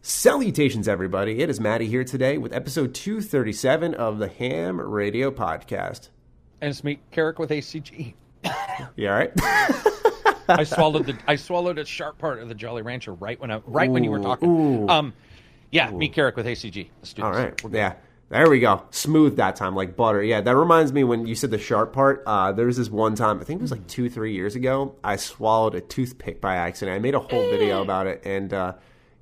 Salutations, everybody. It is Maddie here today with episode 237 of the Ham Radio Podcast. And it's me, Carrick with ACG. You all right? I swallowed the I swallowed a sharp part of the Jolly Rancher right when I right when you were talking. ooh. Um, yeah, me, Carrick with ACG. Let's do all this. right. Yeah. There we go. Smooth that time, like butter. Yeah, that reminds me when you said the sharp part. Uh, there was this one time, I think it was like two, three years ago. I swallowed a toothpick by accident. I made a whole video about it, and uh,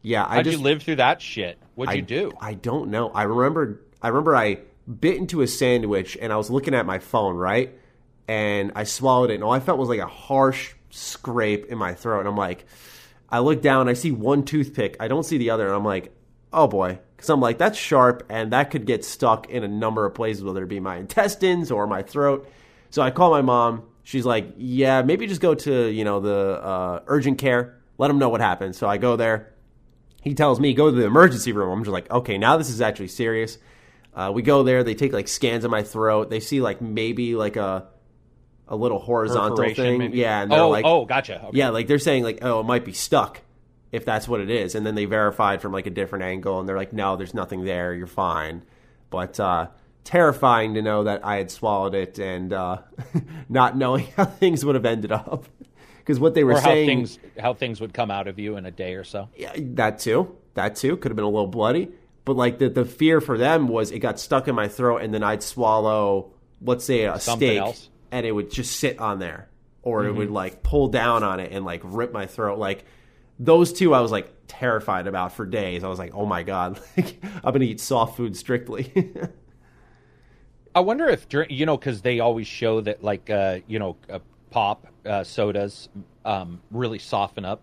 yeah, I How'd just you live through that shit? What'd I, you do? I don't know. I remember. I remember I bit into a sandwich and I was looking at my phone, right? And I swallowed it, and all I felt was like a harsh scrape in my throat. And I'm like, I look down, I see one toothpick, I don't see the other, and I'm like, oh boy, because I'm like, that's sharp, and that could get stuck in a number of places, whether it be my intestines or my throat. So I call my mom. She's like, yeah, maybe just go to you know the uh, urgent care. Let them know what happened. So I go there he tells me go to the emergency room. I'm just like, okay, now this is actually serious. Uh, we go there. They take like scans of my throat. They see like maybe like a a little horizontal thing. maybe? Yeah, and they're oh, like, oh, gotcha. Okay. yeah, like they're saying like, oh, it might be stuck if that's what it is. And then they verified from like a different angle, and they're like, no, there's nothing there. You're fine. But uh, terrifying to know that I had swallowed it and uh, not knowing how things would have ended up. Because what they were or how saying, things how things would come out of you in a day or so. yeah, that too. That too could have been a little bloody. But like the the fear for them was it got stuck in my throat and then I'd swallow, let's say a Something steak, else. and it would just sit on there, or it Mm-hmm. would like pull down on it and like rip my throat. Like those two, I was like terrified about for days. I was like, oh my god, like, I'm gonna eat soft food strictly. I wonder if you know because they always show that like uh, you know pop uh, sodas um, really soften up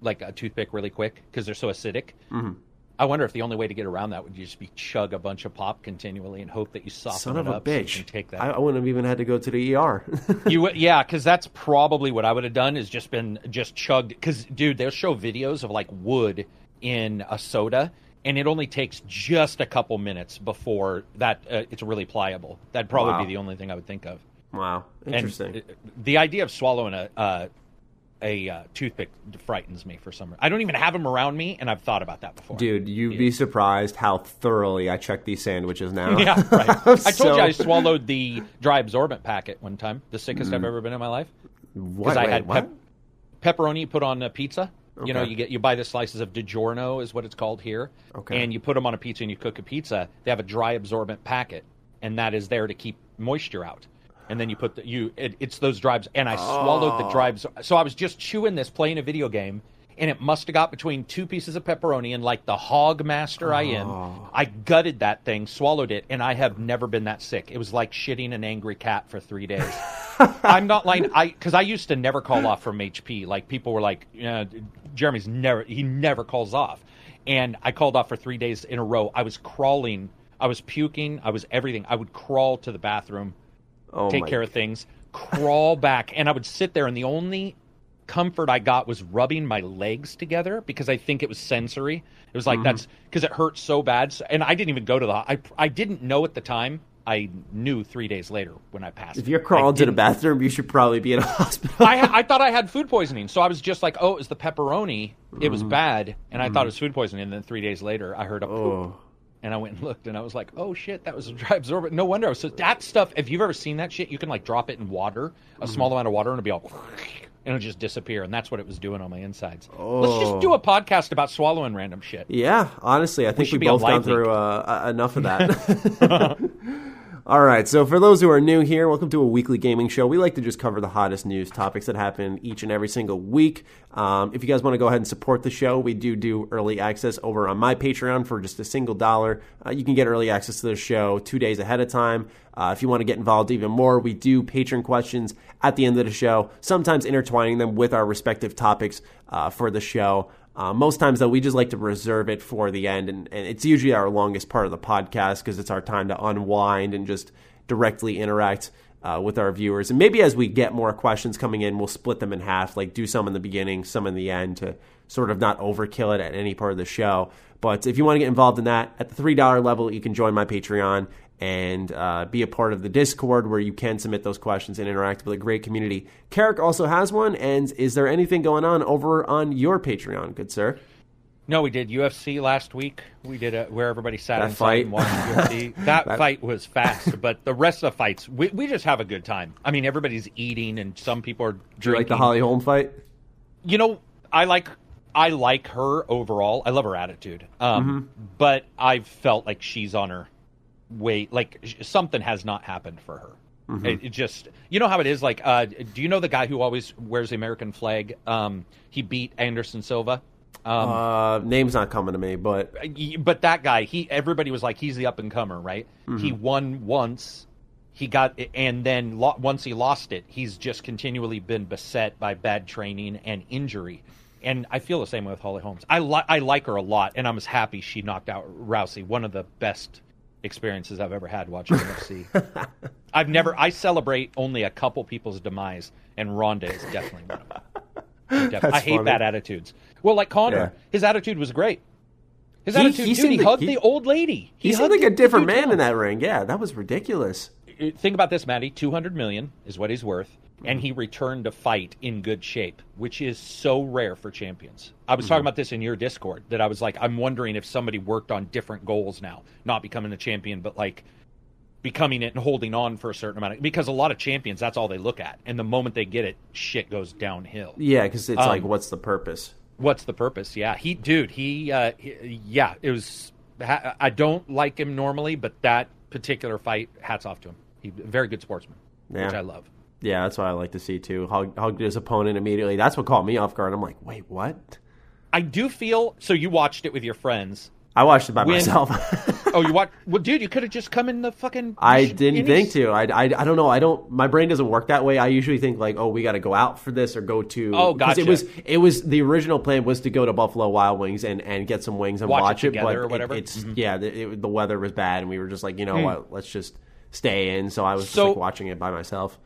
like a toothpick really quick because they're so acidic. Mm-hmm. I wonder if the only way to get around that would just be chug a bunch of pop continually and hope that you soften Son of a up so you bitch! can take that. I, I wouldn't have even had to go to the ER. You yeah, because that's probably what I would have done is just been just chugged. Because dude, they'll show videos of like wood in a soda, and it only takes just a couple minutes before that uh, it's really pliable. That'd probably Wow. be the only thing I would think of. Wow, interesting. And uh, the idea of swallowing a uh, a uh, toothpick frightens me for some reason. I don't even have them around me, and I've thought about that before. Dude, you'd be surprised how thoroughly I check these sandwiches now. Yeah, right. I told So- you I swallowed the dry absorbent packet one time, the sickest I've ever been in my life. What? I had pep- pepperoni put on a pizza. You know, you get you buy the slices of DiGiorno is what it's called here, Okay. and you put them on a pizza and you cook a pizza. They have a dry absorbent packet, and that is there to keep moisture out. And then you put the you it, it's those drives, and I swallowed the oh. drives. So I was just chewing this, playing a video game, and it must have got between two pieces of pepperoni and like the hog master I am. Oh. I gutted that thing, swallowed it, and I have never been that sick. It was like shitting an angry cat for three days. I'm not lying. I because I used to never call off from HP. Like people were like, yeah, Jeremy's never he never calls off, and I called off for three days in a row. I was crawling, I was puking, I was everything. I would crawl to the bathroom, Oh take care of things, crawl back, and I would sit there. And the only comfort I got was rubbing my legs together because I think it was sensory. It was like Mm-hmm. that's because it hurt so bad, So- and I didn't even go to the. I I didn't know at the time. I knew three days later when I passed. If you're crawling to the bathroom, you should probably be in a hospital. I, I thought I had food poisoning, so I was just like, "Oh, it was the pepperoni. It Mm-hmm. was bad," and I thought it was food poisoning. And then three days later, I heard a poop, Oh. And I went and looked, and I was like, "Oh shit, that was a dry absorbent." No wonder. I was so that stuff. If you've ever seen that shit, you can like drop it in water, a Mm-hmm. small amount of water, and it'll be all, and it'll just disappear. And that's what it was doing on my insides. Let's just Oh. do a podcast about swallowing random shit. yeah, honestly, I think we, a both gone through uh, enough of that. All right, so for those who are new here, welcome to a weekly gaming show. We like to just cover the hottest news topics that happen each and every single week. Um, if you guys want to go ahead and support the show, we do do early access over on my Patreon for just a single dollar. Uh, you can get early access to the show two days ahead of time. Uh, if you want to get involved even more, we do patron questions at the end of the show, sometimes intertwining them with our respective topics uh, for the show. Uh, most times, though, we just like to reserve it for the end, and, and it's usually our longest part of the podcast because it's our time to unwind and just directly interact uh, with our viewers. And maybe as we get more questions coming in, we'll split them in half, like do some in the beginning, some in the end to sort of not overkill it at any part of the show. But if you want to get involved in that, at the $3 level, you can join my Patreon and uh, be a part of the Discord where you can submit those questions and interact with a great community. Carrick also has one. And is there anything going on over on your Patreon, good sir? No, we did UFC last week. We did a, where everybody sat That fight. and watched UFC. That, fight was fast, but the rest of the fights, we, we just have a good time. I mean, everybody's eating, and some people are drinking. like the Holly Holm fight? you know, I like I like her overall. I love her attitude. Um, Mm-hmm. but I've felt like she's on her way. Like sh- something has not happened for her. Mm-hmm. It, it just, you know how it is. Like, uh, do you know the guy who always wears the American flag? Um, he beat Anderson Silva. Um, Uh, name's not coming to me, but but that guy, he everybody was like, he's the up and comer, right? He won once. He got, and then lo- once he lost it, he's just continually been beset by bad training and injury. And I feel the same way with Holly Holmes. I li- I like her a lot, and I'm as happy she knocked out Rousey. One of the best experiences I've ever had watching UFC. I've never. I celebrate only a couple people's demise, and Ronda is definitely one of them. I hate funny. bad attitudes. Well, like Conor, Yeah. his attitude was great. His He- attitude, he dude, he hugged he- the old lady. he, seemed like a different man in that ring. Yeah, that was ridiculous. Uh, Think about this, Maddie. Two hundred million is what he's worth, and he returned to fight in good shape, which is so rare for champions. I was talking about this in your Discord that I was like, I'm wondering if somebody worked on different goals now, not becoming a champion, but like becoming it and holding on for a certain amount of because a lot of champions that's all they look at and the moment they get it shit goes downhill Yeah, because it's Um, like, what's the purpose? What's the purpose? Yeah, he, dude, he, uh, he- yeah, it was. I don't like him normally, but that particular fight, hats off to him. He, very good sportsman, which I love. Yeah, that's what I like to see too. Hug, hugged his opponent immediately. That's what caught me off guard. I'm like, wait, what? I do feel so. You watched it with your friends. I watched it by When- myself. Oh, you watched? Well, dude, you could have just come in the fucking. I didn't think to. I, I, I don't know. I don't. My brain doesn't work that way. I usually think like, oh, we got to go out for this or go to. Oh, 'cause It was. It was the original plan was to go to Buffalo Wild Wings and, and get some wings and Watch it watch, it, together but or it- whatever? it's Mhm. yeah. The, it, the weather was bad and we were just like, you know Hmm. what? Let's just stay in. So I was just like watching it by myself.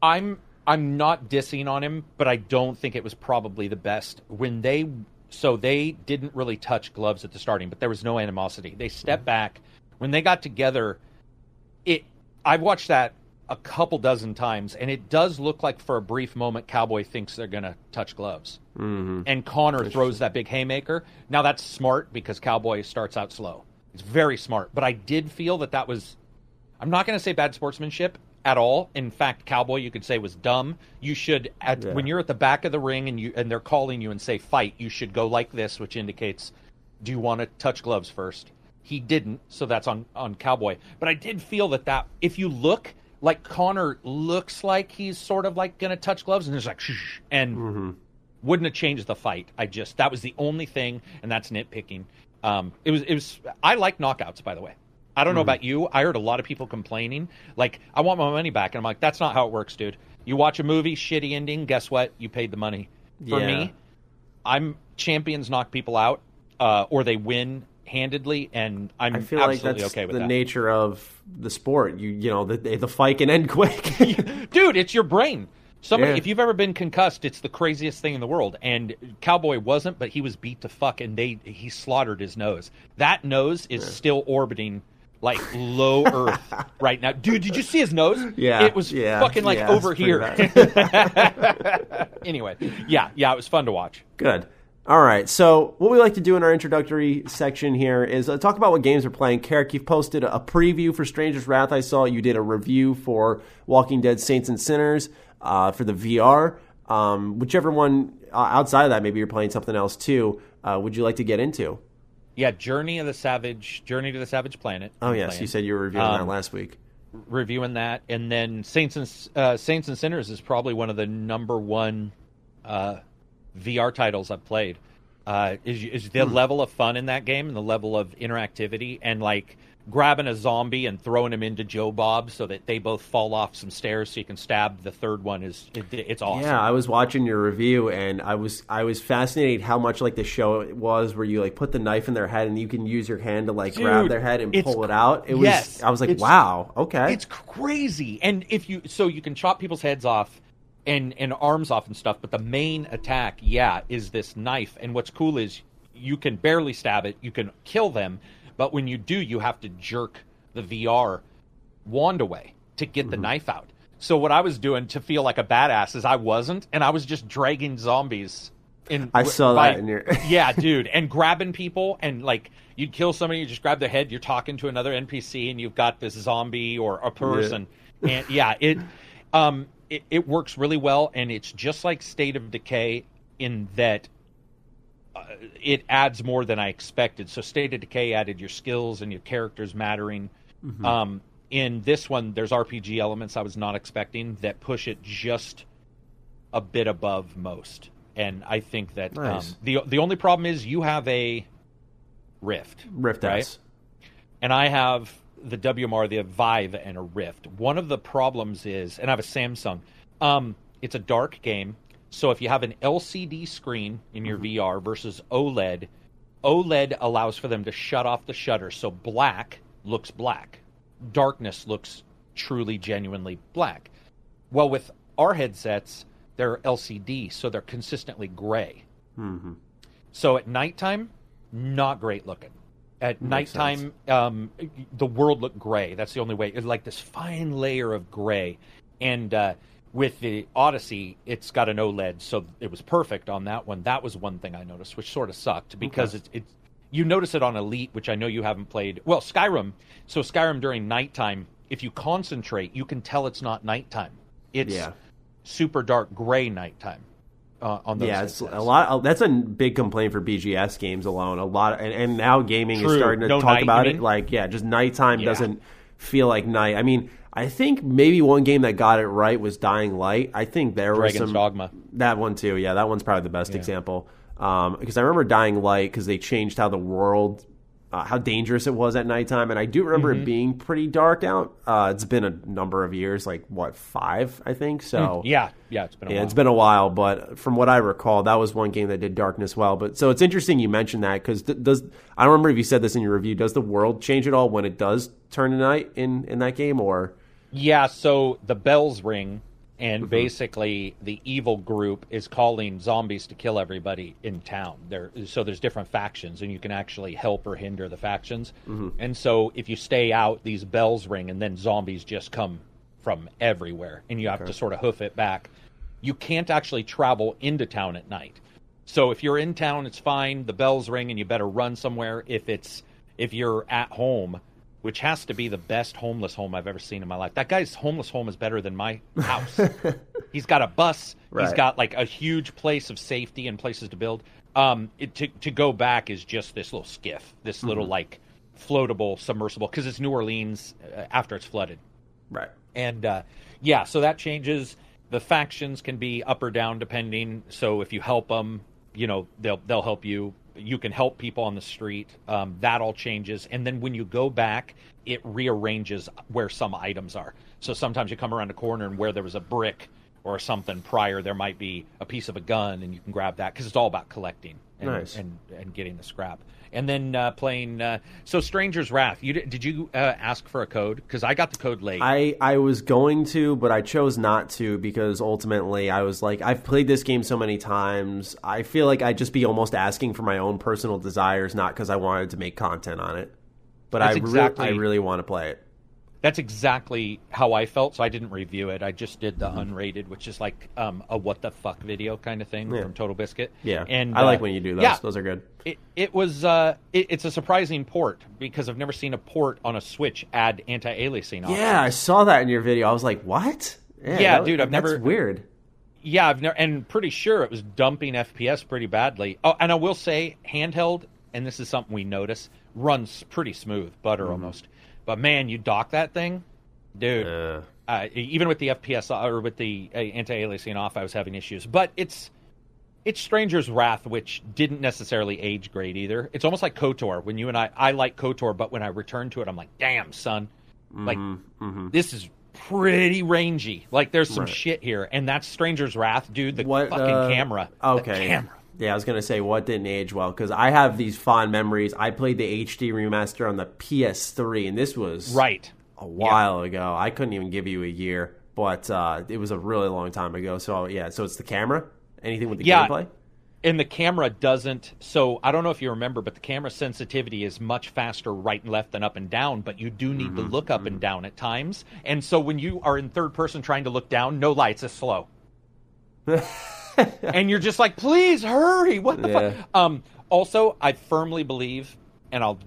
I'm I'm not dissing on him, but I don't think it was probably the best when they so they didn't really touch gloves at the starting, but there was no animosity. They stepped back when they got together. It I've watched that a couple dozen times, and it does look like for a brief moment, Cowboy thinks they're going to touch gloves, mm-hmm. and Conor throws that big haymaker. Now that's smart because Cowboy starts out slow. It's very smart, but I did feel that that was I'm not going to say bad sportsmanship at all. In fact, Cowboy, you could say was dumb. You should, at, Yeah. when you're at the back of the ring and you and they're calling you and say fight, you should go like this, which indicates, do you want to touch gloves first? He didn't, so that's on on Cowboy. But I did feel that that if you look like Conor looks like he's sort of like going to touch gloves, and there's like shh, and wouldn't have changed the fight. I just that was the only thing, and that's nitpicking. Um, it was it was. I like knockouts, by the way. I don't know Mm-hmm. about you. I heard a lot of people complaining, like, "I want my money back," and I'm like, "That's not how it works, dude. You watch a movie, shitty ending. Guess what? You paid the money." For Yeah. me, I'm champions knock people out, uh, or they win handedly, and I'm I feel like absolutely that's okay with the that. nature of the sport. You you know the the fight can end quick. dude it's your brain somebody Yeah. if you've ever been concussed it's the craziest thing in the world and cowboy wasn't but he was beat to fuck and they he slaughtered his nose that nose is still orbiting like low earth right now dude did you see his nose Yeah, it was yeah, fucking like yeah, over here anyway yeah yeah it was fun to watch Good. All right. So, what we like to do in our introductory section here is uh, talk about what games we're playing. Carrick, you've posted a preview for Stranger's Wrath. I saw you did a review for Walking Dead Saints and Sinners uh, for the VR. Um, whichever one uh, outside of that, maybe you're playing something else too. Uh, would you like to get into? Yeah journey of the savage journey to the savage planet Oh yes, you said you were reviewing Um, that last week. reviewing that, and then Saints and uh, Saints and Sinners is probably one of the number one uh, VR titles I've played. Uh, is is the level of fun in that game and the level of interactivity and like grabbing a zombie and throwing him into Joe Bob so that they both fall off some stairs so you can stab the third one is it, it's awesome. Yeah, I was watching your review and I was I was fascinated how much like the show it was where you like put the knife in their head and you can use your hand to like grab their head and pull it out. It was yes, I was like, wow, okay. It's crazy. And if you so you can chop people's heads off and and arms off and stuff, but the main attack, yeah, is this knife. And what's cool is you can barely stab it, you can kill them, but when you do, you have to jerk the VR wand away to get Mm-hmm. the knife out. So what I was doing to feel like a badass is I wasn't, and I was just dragging zombies. In, I saw by- that in your yeah, dude, and grabbing people and like you'd kill somebody, you just grab their head, you're talking to another NPC, and you've got this zombie or a person, and yeah, it, um, it it works really well, and it's just like State of Decay in that it adds more than I expected. So State of Decay added your skills and your characters mattering. Um, in this one, there's RPG elements I was not expecting that push it just a bit above most. And I think that Nice. um, the the only problem is you have a Rift, Rift right? S. and I have the WMR, the Vive, and a Rift. One of the problems is, and I have a Samsung. Um, it's a dark game, so if you have an LCD screen in your VR versus OLED, OLED allows for them to shut off the shutter, so black looks black, darkness looks truly, genuinely black. Well, with our headsets, they're LCD, so they're consistently gray. So at nighttime, not great looking. At Makes nighttime, um, the world looked gray. That's the only way. It's like this fine layer of gray. And uh, with the Odyssey, it's got an OLED, so it was perfect on that one. That was one thing I noticed, which sort of sucked because it's it's you notice it on Elite, which I know you haven't played. Well, Skyrim. So Skyrim during nighttime, if you concentrate, you can tell it's not nighttime. It's Yeah. super dark gray nighttime uh, on those. Yeah, it's a lot. That's a big complaint for BGS games alone. A lot, and, and now gaming is starting to No talk night, about it. Like, yeah, just nighttime Yeah. doesn't feel like night. I mean, I think maybe one game that got it right was Dying Light. I think there was some Dogma. that one too. Yeah, that one's probably the best example. Um, because I remember Dying Light because they changed how the world, uh, how dangerous it was at nighttime, and I do remember Mm-hmm. it being pretty dark out. Uh, it's been a number of years, like what five, I think. So Yeah, yeah, it's been a yeah, while. it's been a while, but from what I recall, that was one game that did darkness well. But so it's interesting you mentioned that because does I don't remember if you said this in your review. Does the world change at all when it does turn to night in in that game, or Yeah, so the bells ring, and Mm-hmm. basically the evil group is calling zombies to kill everybody in town. There, so there's different factions, and you can actually help or hinder the factions. Mm-hmm. And so if you stay out, these bells ring, and then zombies just come from everywhere, and you have to sort of hoof it back. You can't actually travel into town at night. So if you're in town, it's fine. The bells ring, and you better run somewhere. If it's if you're at home, which has to be the best homeless home I've ever seen in my life. That guy's homeless home is better than my house. he's got a bus. He's got like a huge place of safety and places to build. Um, it, to to go back is just this little skiff, this little like floatable, submersible, because it's New Orleans uh, after it's flooded. right? And uh, yeah, so that changes. The factions can be up or down depending. So if you help them, you know they'll they'll help you. You can help people on the street. Um, that all changes. And then when you go back, it rearranges where some items are. So sometimes you come around a corner and where there was a brick or something prior, there might be a piece of a gun, and you can grab that because it's all about collecting and, Nice. and and getting the scrap. And then uh, playing. Uh, so Stranger's Wrath. You did, did you uh, ask for a code? Because I got the code late. I I was going to, but I chose not to because ultimately I was like, I've played this game so many times. I feel like I'd just be almost asking for my own personal desires, not because I wanted to make content on it. But I re- exactly- I really want to play it. That's exactly how I felt. So I didn't review it. I just did the unrated, which is like um, a what the fuck video kind of thing Yeah. from Total Biscuit. Yeah, and I like uh, when you do those. Yeah, Those are good. it, it was uh, it, it's a surprising port because I've never seen a port on a Switch add anti-aliasing. options. Yeah, I saw that in your video. I was like, what? Yeah, that- dude, I've that's never- weird. Yeah, I've never, and pretty sure it was dumping FPS pretty badly. Oh, and I will say, handheld, and this is something we notice, runs pretty smooth, butter almost. But man, you dock that thing, dude. Uh, Uh, even with the FPS or with the uh, anti-aliasing off, I was having issues. But it's it's Stranger's Wrath, which didn't necessarily age great either. It's almost like KOTOR. When you and I, I like KOTOR, but when I return to it, I'm like, damn, son, like Mm-hmm, this is pretty rangy. Like there's some shit here, and that's Stranger's Wrath, dude. The What, fucking uh, camera. The Okay. camera. Yeah, I was gonna say what didn't age well because I have these fond memories. I played the HD remaster on the PS3, and this was Right. a while ago. I couldn't even give you a year, but uh, it was a really long time ago. So yeah, so it's the camera. Anything with the Yeah. gameplay? And the camera doesn't. So I don't know if you remember, but the camera sensitivity is much faster right and left than up and down. But you do need to Mm-hmm, look up and down at times. And so when you are in third person trying to look down, no lights is slow. and you're just like, please hurry! What the Yeah. fuck? Um. Also, I firmly believe, and I'll,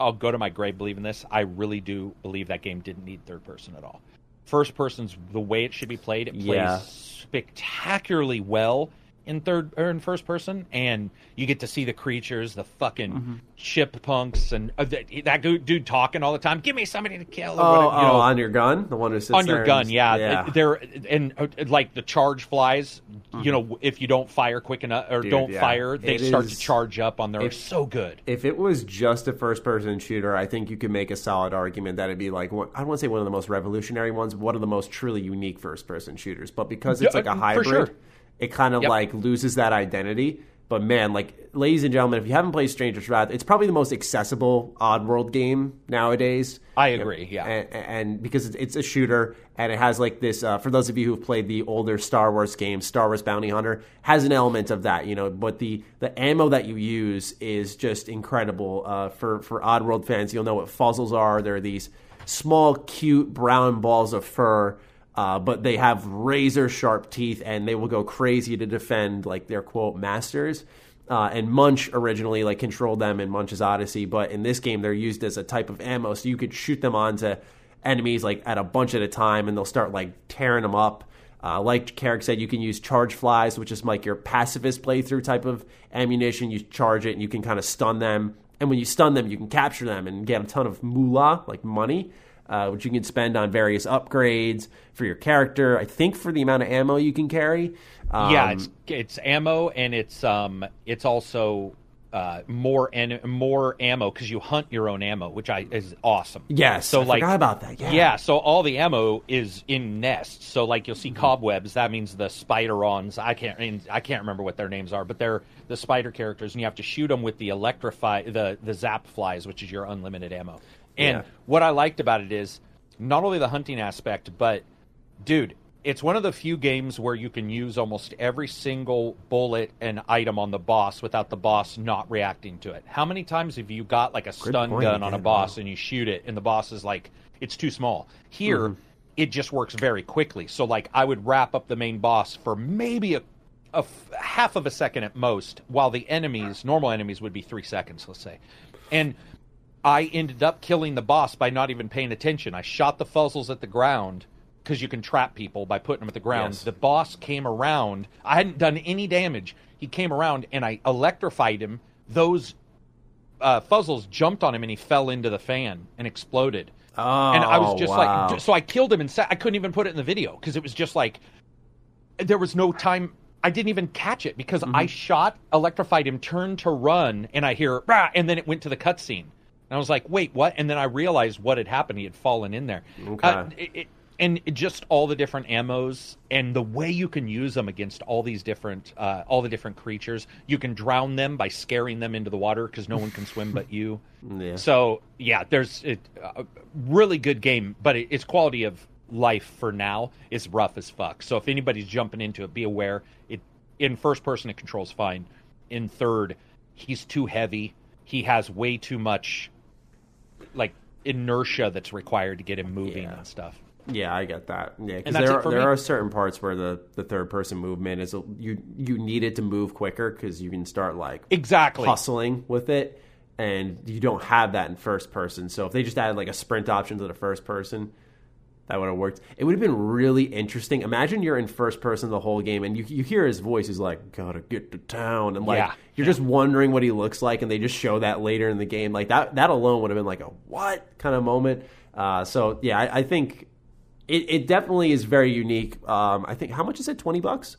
I'll go to my grave believing this. I really do believe that game didn't need third person at all. First person's the way it should be played. It plays Yeah. spectacularly well in third or in first person, and you get to see the creatures, the fucking Mm-hmm. chippunks, and uh, that, that dude, dude talking all the time. Give me somebody to kill. or Oh, whatever, you oh, know on your gun, the one who sits on your and gun, just- yeah. yeah. They're and uh, like the charge flies. You know, if you don't fire quick enough or Mm-hmm. Dude, don't yeah. fire, they It start is- to charge up on there. if- so good. If it was just a first-person shooter, I think you could make a solid argument that it'd be like one, I don't want to say one of the most revolutionary ones, but one of the most truly unique first-person shooters. But because it's Yeah, like a uh, for hybrid, sure. It kind of Yep. like loses that identity. But man, like ladies and gentlemen, if you haven't played Stranger's Wrath, it's probably the most accessible Oddworld game nowadays. I agree, yeah. and, and because it's, it's a shooter and it has like this. Uh, for those of you who've played the older Star Wars games, Star Wars Bounty Hunter has an element of that, you know. But the the ammo that you use is just incredible. Uh, for for Oddworld fans, you'll know what fuzzles are. They're these small, cute brown balls of fur. Uh, but they have razor sharp teeth and they will go crazy to defend like their quote masters. Uh, and Munch originally like controlled them in Munch's Odyssey, but in this game they're used as a type of ammo, so you could shoot them onto enemies like at a bunch at a time, and they'll start like tearing them up. Uh, like Carrick said, you can use charge flies, which is like your pacifist playthrough type of ammunition. You charge it and you can kind of stun them, and when you stun them, you can capture them and get a ton of moolah, like money uh, which you can spend on various upgrades for your character. I think for the amount of ammo you can carry. Um, yeah, it's it's ammo and it's um it's also uh more and more ammo because you hunt your own ammo, which I is awesome. Yes, so I like forgot about that, yeah. yeah, so all the ammo is in nests. So like you'll Mm-hmm. see cobwebs. That means the spiderons. I can't and I can't remember what their names are, but they're the spider characters, and you have to shoot them with the electrify the the zap flies, which is your unlimited ammo. And Yeah. what I liked about it is not only the hunting aspect, but dude, it's one of the few games where you can use almost every single bullet and item on the boss without the boss not reacting to it. How many times have you got like a stun point gun on a boss wow. and you shoot it and the boss is like, it's too small? Here, Mm-hmm. it just works very quickly. So, like, I would wrap up the main boss for maybe a, a f- half of a second at most, while the enemies, normal enemies, would be three seconds, let's say. And I ended up killing the boss by not even paying attention. I shot the fuzzles at the ground because you can trap people by putting them at the ground. Yes. The boss came around. I hadn't done any damage. He came around and I electrified him. Those uh, fuzzles jumped on him and he fell into the fan and exploded. Oh, and I was just wow. like, so I killed him and sa- I couldn't even put it in the video because it was just like there was no time. I didn't even catch it because I shot, electrified him, turned to run, and I hear, "Rah," and then it went to the cutscene. And I was like, wait, what? And then I realized what had happened. He had fallen in there. Okay. Uh, it, it, and just all the different ammos and the way you can use them against all these different, uh, all the different creatures. You can drown them by scaring them into the water because no one can swim but you. Yeah. So yeah, there's it, a really good game, but it, its quality of life for now is rough as fuck. So if anybody's jumping into it, be aware. It in first person it controls fine. In third, he's too heavy. He has way too much like inertia that's required to get him moving Yeah. and stuff. Yeah, I get that. Yeah, because there, are, there me. are certain parts where the, the third person movement is a, you you need it to move quicker because you can start like Exactly. hustling with it, and you don't have that in first person. So if they just added like a sprint option to the first person, that would have worked. It would have been really interesting. Imagine you're in first person the whole game, and you you hear his voice. He's like, "Gotta get to town," and like Yeah. you're just wondering what he looks like, and they just show that later in the game. Like that that alone would have been like a what kind of moment. Uh, so yeah, I, I think it, it definitely is very unique. Um, I think how much is it? Twenty bucks.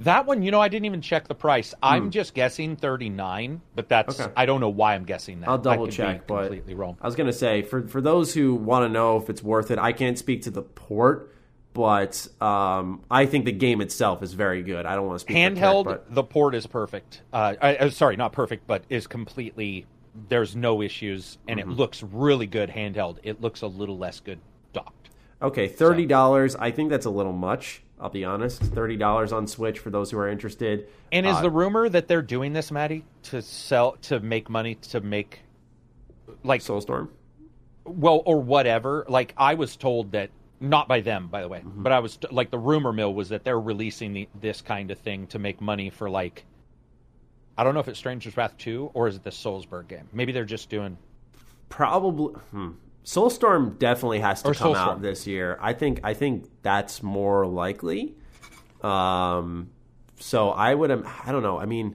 That one, you know, I didn't even check the price. I'm just guessing 39, but that's Okay. I don't know why I'm guessing that. I'll double check, but completely wrong. I was gonna say for for those who want to know if it's worth it, I can't speak to the port, but um, I think the game itself is very good. I don't want to speak Handheld, but the port is perfect. Uh, I, uh, sorry, not perfect, but is completely. There's no issues, and Mm-hmm. it looks really good handheld. It looks a little less good docked. okay, thirty dollars. I think that's a little much. I'll be honest. Thirty dollars on Switch for those who are interested. And is Uh, the rumor that they're doing this, Maddie, to sell to make money to make like Soulstorm? well or whatever? Like I was told that not by them, by the way, Mm-hmm. but I was like the rumor mill was that they're releasing the, this kind of thing to make money for like I don't know if it's Stranger's Wrath two or is it the Soulstorm game? Maybe they're just doing Probably. Hmm. Soulstorm definitely has to Or come Soulstorm. out this year. I think. I think that's more likely. Um, so I would. I don't know. I mean,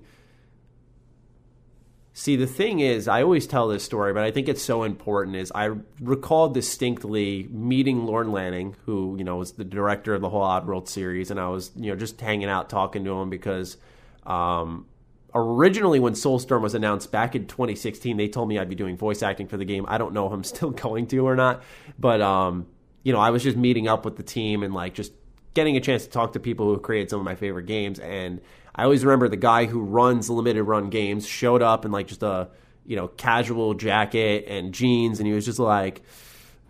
see, the thing is, I always tell this story, but I think it's so important. Is I recall distinctly meeting Lorne Lanning, who you know was the director of the whole Oddworld series, and I was you know just hanging out talking to him because. Um, originally when Soulstorm was announced back in 2016, they told me I'd be doing voice acting for the game. I don't know if I'm still going to or not, but um, you know, I was just meeting up with the team and like just getting a chance to talk to people who created some of my favorite games. And I always remember the guy who runs limited run games showed up in like just a you know casual jacket and jeans, and he was just like.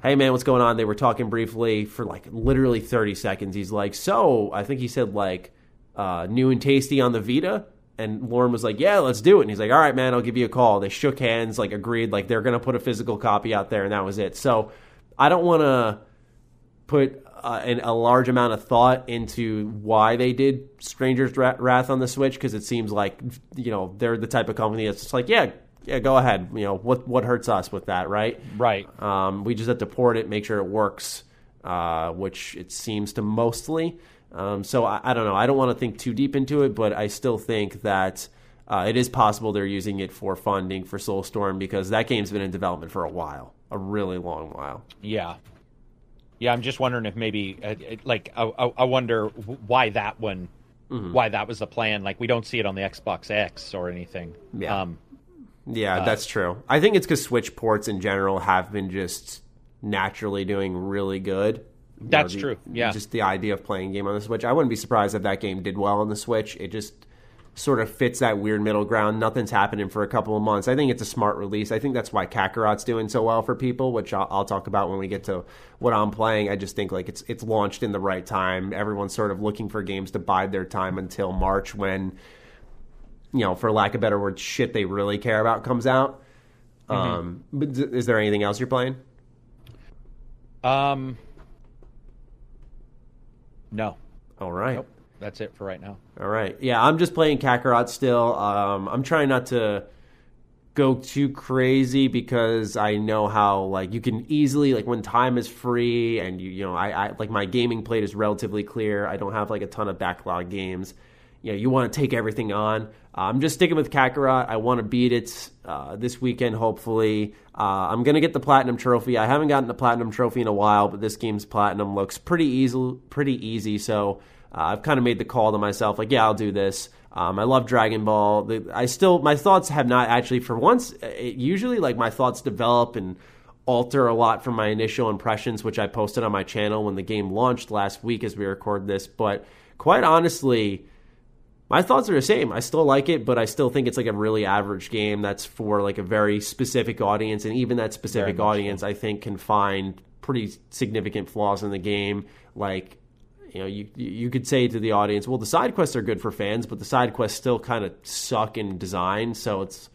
Hey man, what's going on? They were talking briefly for like literally 30 seconds. He's like, "So, I think he said like uh, new and tasty on the Vita." And Lorne was like, "Yeah, let's do it." And he's like, "All right, man, I'll give you a call." They shook hands, like agreed, like they're gonna put a physical copy out there, and that was it. So I don't want to put uh, an, a large amount of thought into why they did Stranger's Wrath on the Switch because it seems like you know they're the type of company that's just like, yeah, yeah, go ahead. You know what what hurts us with that, right? right. Um, we just have to port it, make sure it works, uh, which it seems to mostly. Um, so I, I don't know. I don't want to think too deep into it, but I still think that uh, it is possible they're using it for funding for Soulstorm because that game's been in development for a while, a really long while. Yeah. Yeah, I'm just wondering if maybe, uh, like, I, I wonder why that one, Mm-hmm. why that was the plan. Like, we don't see it on the Xbox X or anything. Yeah. Um, Yeah, that's true. I think it's because Switch ports in general have been just naturally doing really good. That's the- true, yeah. Just the idea of playing a game on the Switch. I wouldn't be surprised if that game did well on the Switch. It just sort of fits that weird middle ground. Nothing's happening for a couple of months. I think it's a smart release. I think that's why Kakarot's doing so well for people, which I'll, I'll talk about when we get to what I'm playing. I just think like it's it's launched in the right time. Everyone's sort of looking for games to bide their time until March when you know, for lack of better word, shit they really care about comes out. Um, but is there anything else you're playing? um, no, All right. nope. That's it for right now. All right. Yeah, I'm just playing Kakarot still. Um, I'm trying not to go too crazy because I know how like you can easily like when time is free and you you know I, I like my gaming plate is relatively clear. I don't have like a ton of backlog games. You know, you want to take everything on. Uh, I'm just sticking with Kakarot. I want to beat it uh, this weekend, hopefully. Uh, I'm gonna get the platinum trophy. I haven't gotten the platinum trophy in a while, but this game's platinum looks pretty easy. Pretty easy. So uh, I've kind of made the call to myself, like, yeah, I'll do this. Um, I love Dragon Ball. The, I still, my thoughts have not actually, for once, it, usually like my thoughts develop and alter a lot from my initial impressions, which I posted on my channel when the game launched last week as we record this. But quite honestly, my thoughts are the same. I still like it, but I still think it's like a really average game that's for like a very specific audience, and even that specific audience, I think, can find pretty significant flaws in the game. Like, you know, you you could say to the audience, well, the side quests are good for fans, but the side quests still kind of suck in design. So it's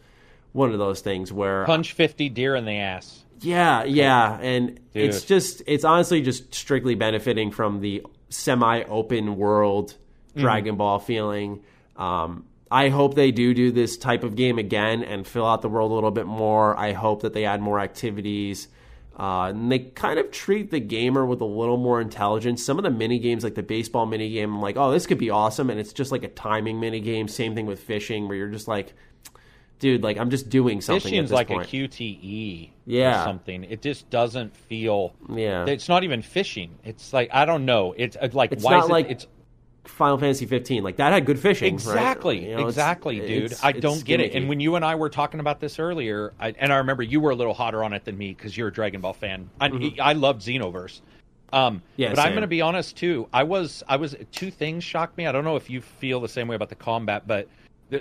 one of those things where Punch 50 deer in the ass. yeah, yeah, and it's just it's honestly just strictly benefiting from the semi-open world Dragon Ball feeling. Um, I hope they do do this type of game again and fill out the world a little bit more. I hope that they add more activities. Uh, and they kind of treat the gamer with a little more intelligence. Some of the mini games, like the baseball mini game, I'm like, oh, this could be awesome, and it's just like a timing mini game. Same thing with fishing, where you're just like, dude, like I'm just doing something. Fishing's like point. a QTE Yeah. or something. It just doesn't feel. Yeah. It's not even fishing. It's like I don't know. It's uh, like It's why not is it, like- it's Final Fantasy 15. Like that had good fishing. right? Exactly, You know, it's- exactly, dude. it's- I don't get it. And when you and I were talking about this earlier, I, and I remember you were a little hotter on it than me because you're a Dragon Ball fan. I, I loved Xenoverse. Um, Mm-hmm. Yeah, but I'm going to be honest too. I was, I was. Two things shocked me. I don't know if you feel the same way about the combat, but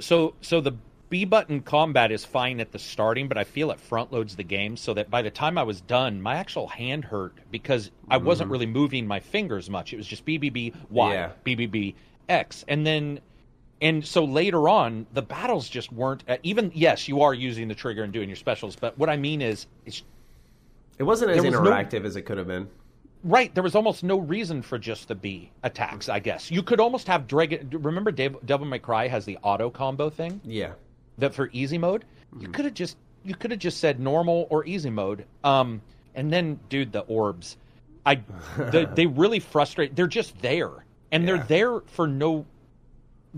so, so the B button combat is fine at the starting, but I feel it front loads the game so that by the time I was done, my actual hand hurt because I wasn't really moving my fingers much. It was just BBB Y, Mm-hmm. Yeah. BBB X, and then and so later on the battles just weren't uh, even yes you are using the trigger and doing your specials but what i mean is it's it wasn't as was no- interactive as it could have been. right there was almost no reason for just the b attacks i guess you could almost have dragon remember devil may cry has the auto combo thing Yeah. That for easy mode you could have just you could have just said normal or easy mode um and then dude the orbs i the, they really frustrate they're just there and Yeah. they're there for no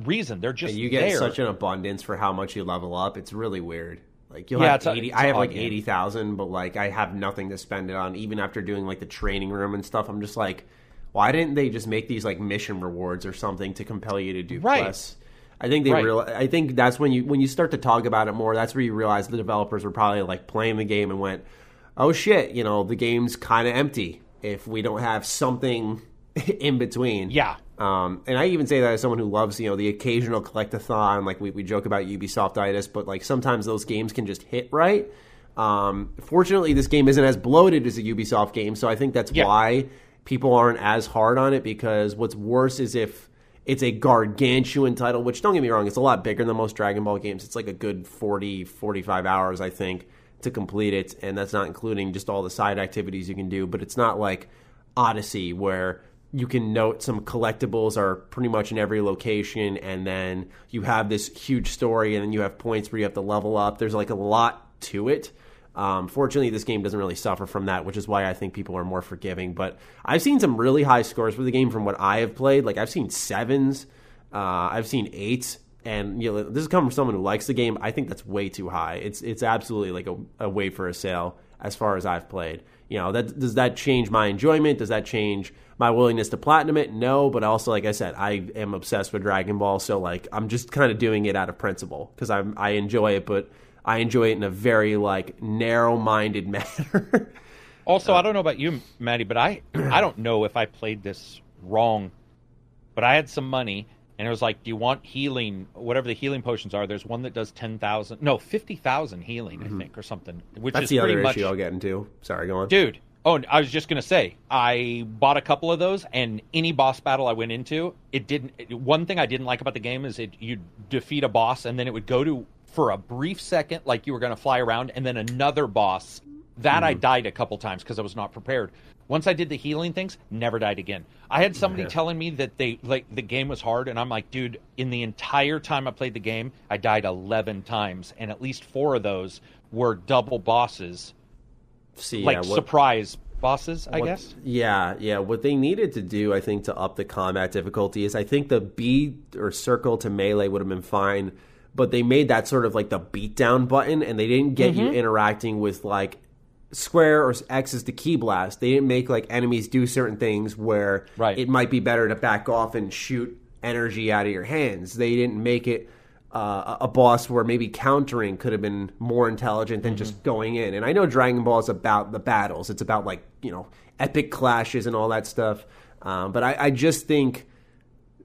reason they're just And you get there. such an abundance for how much you level up. It's really weird. Like you'll Yeah, have eighty. it's I have like game. eighty thousand, but like I have nothing to spend it on. Even after doing like the training room and stuff, I'm just like, why didn't they just make these like mission rewards or something to compel you to do Right. quests? I think they Right. real. I think that's when you when you start to talk about it more. That's where you realize the developers were probably like playing the game and went, "Oh shit, you know the game's kind of empty if we don't have something in between." Yeah. Um, and I even say that as someone who loves, you know, the occasional collectathon. Like we, we joke about Ubisoftitis, but like sometimes those games can just hit right. Um, fortunately, this game isn't as bloated as a Ubisoft game, so I think that's Yeah. why people aren't as hard on it. Because what's worse is if it's a gargantuan title, which don't get me wrong, it's a lot bigger than most Dragon Ball games. It's like a good 40, 45 hours, I think, to complete it, and that's not including just all the side activities you can do. But it's not like Odyssey where you can note some collectibles are pretty much in every location and then you have this huge story and then you have points where you have to level up there's like a lot to it um, fortunately this game doesn't really suffer from that which is why i think people are more forgiving. But i've seen some really high scores for the game from what i have played. Like i've seen sevens uh, i've seen eights and you know this has come from someone who likes the game. I think that's way too high. It's it's absolutely like a, a wait for a sale as far as i've played. You know that does that change my enjoyment? Does that change my willingness to platinum it? No but also like i said i am obsessed with dragon ball so like i'm just kind of doing it out of principle because i'm i enjoy it but i enjoy it in a very like narrow-minded manner Also, uh, I don't know about you, Maddie, but I I don't know if I played this wrong. But I had some money, and it was like, "Do you want healing? Whatever the healing potions are." There's one that does ten thousand, no, fifty thousand healing, I mm-hmm. think, or something. Which that's is the other much, issue i'll get into sorry go on dude. Oh, I was just gonna say, I bought a couple of those, and any boss battle I went into, it didn't. It, one thing I didn't like about the game is it you defeat a boss, and then it would go to for a brief second, like you were gonna fly around, and then another boss. That I mm-hmm. died a couple times because I was not prepared. Once I did the healing things, never died again. I had somebody telling me that they like the game was hard, and I'm like, dude, in the entire time I played the game, I died 11 times, and at least four of those were double bosses see like yeah, what- surprise bosses, I What- guess. Yeah, yeah. What they needed to do, I think, to up the combat difficulty is I think the B or circle to melee would have been fine, but they made that sort of like the beatdown button, and they didn't get Mm-hmm. you interacting with like square or X is the key blast. They didn't make like enemies do certain things where Right. it might be better to back off and shoot energy out of your hands. They didn't make it uh, a boss where maybe countering could have been more intelligent than just going in. And I know Dragon Ball is about the battles; it's about like you know epic clashes and all that stuff. Um, but I, I just think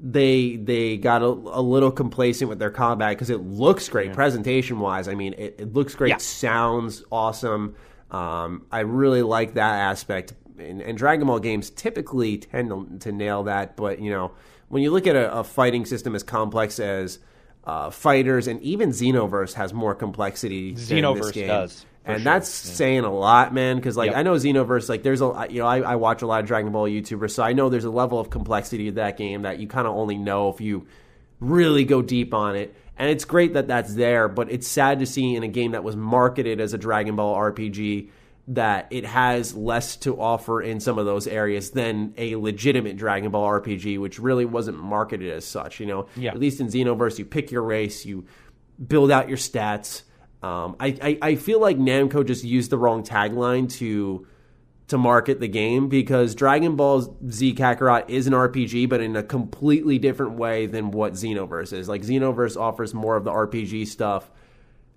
they they got a, a little complacent with their combat because it looks great presentation wise. I mean, it, it looks great, Yeah. sounds awesome. Um, I really like that aspect. And, and Dragon Ball games typically tend to, to nail that, but you know, when you look at a, a fighting system as complex as uh, FighterZ, and even Xenoverse has more complexity. Xenoverse does, and sure. that's saying a lot, man. Because like Yep. I know Xenoverse, like there's a you know I, I watch a lot of Dragon Ball YouTubers, so I know there's a level of complexity to that game that you kind of only know if you really go deep on it. And it's great that that's there, but it's sad to see in a game that was marketed as a Dragon Ball RPG that it has less to offer in some of those areas than a legitimate Dragon Ball RPG, which really wasn't marketed as such. You know, Yeah. at least in Xenoverse, you pick your race, you build out your stats. Um, I, I I feel like Namco just used the wrong tagline to to market the game because Dragon Ball Z Kakarot is an RPG, but in a completely different way than what Xenoverse is. Like Xenoverse offers more of the RPG stuff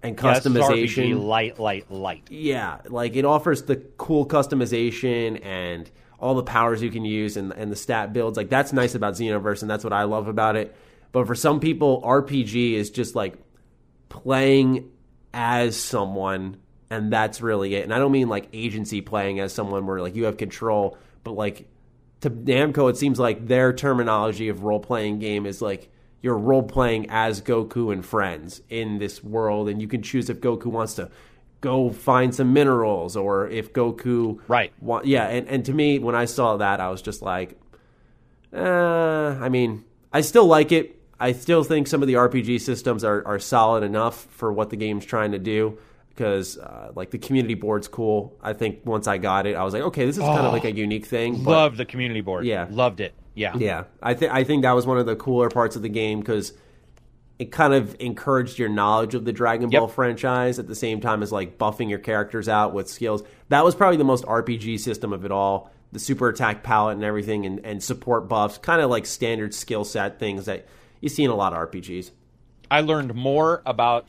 and Yeah, customization. RPG light, light, light. Yeah, like it offers the cool customization and all the powers you can use and, and the stat builds. Like that's nice about Xenoverse, and that's what I love about it. But for some people, RPG is just like playing as someone, and that's really it. And I don't mean like agency playing as someone where like you have control, but like to Namco, it seems like their terminology of role playing game is like you're role playing as Goku and friends in this world, and you can choose if Goku wants to go find some minerals or if Goku Right. wa- yeah, and, and to me, when I saw that, I was just like, uh, I mean, I still like it. I still think some of the RPG systems are, are solid enough for what the game's trying to do. Because uh, like the community board's cool. I think once I got it, I was like, okay, this is kind of like a unique thing. But Loved the community board. Yeah. Loved it. Yeah. yeah, I think I think that was one of the cooler parts of the game because it kind of encouraged your knowledge of the Dragon Yep. Ball franchise at the same time as like buffing your characters out with skills. That was probably the most RPG system of it all. The super attack palette and everything, and, and support buffs, kind of like standard skill set things that you see in a lot of RPGs. I learned more about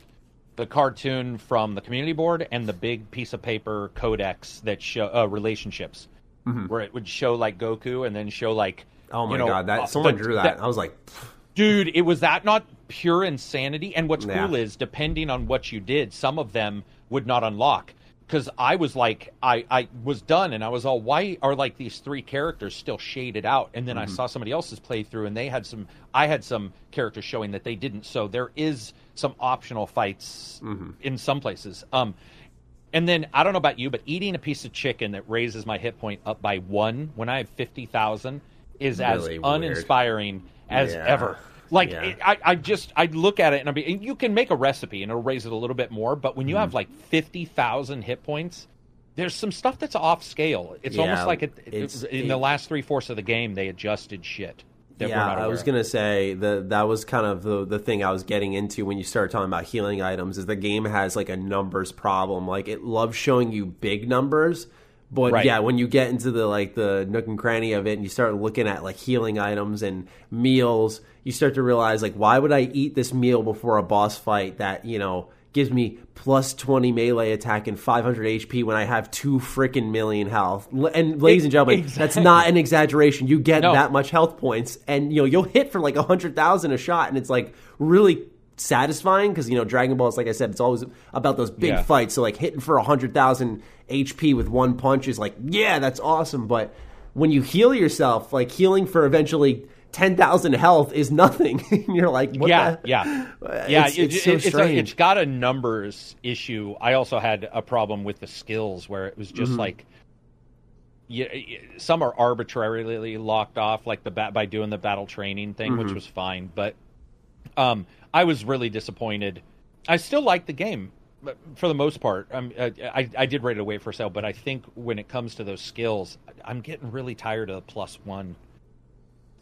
the cartoon from the community board and the big piece of paper codex that show uh, relationships, where it would show like Goku and then show like. Mm-hmm. Oh my you know, god, that uh, someone the- drew that. I was like, dude it was that not pure insanity and what's Yeah. cool is depending on what you did some of them would not unlock because i was like i i was done and i was all why are like these three characters still shaded out and then Mm-hmm. i saw somebody else's playthrough and they had some i had some characters showing that they didn't so there is some optional fights Mm-hmm. in some places um and then I don't know about you, but eating a piece of chicken that raises my hit point up by one when I have fifty thousand is as Really weird. uninspiring as Yeah. ever. Like Yeah. it, I, I just I look at it and I be and you can make a recipe and it'll raise it a little bit more, but when you Mm-hmm. have like fifty thousand hit points, there's some stuff that's off scale. It's Yeah, almost like it, it- it's- in it- the last three fourths of the game they adjusted shit. That yeah, I was gonna say the that was kind of the the thing I was getting into when you started talking about healing items. Is the game has like a numbers problem? Like it loves showing you big numbers, but Right. yeah, when you get into the like the nook and cranny of it, and you start looking at like healing items and meals, you start to realize like why would I eat this meal before a boss fight that you know gives me plus 20 melee attack and 500 HP when I have two freaking million health. And ladies and gentlemen, that's not an exaggeration. You get No. that much health points and you know you'll hit for like 100,000 a shot and it's like really satisfying because you know Dragon Ball is like I said it's always about those big Yeah. fights so like hitting for 100,000 HP with one punch is like yeah that's awesome but when you heal yourself like healing for eventually 10,000 health is nothing you're like what yeah, the- yeah, yeah. It's- it- it's so it's, a, strange. it's got a numbers issue. I also had a problem with the skills where it was Mm-hmm. just like, yeah, some are arbitrarily locked off, like the bat by doing the battle training thing, Mm-hmm. which was fine. But um, I was really disappointed. I still like the game. For the most part, um, I, I did rate it away for sale, but I think when it comes to those skills, I'm getting really tired of the plus one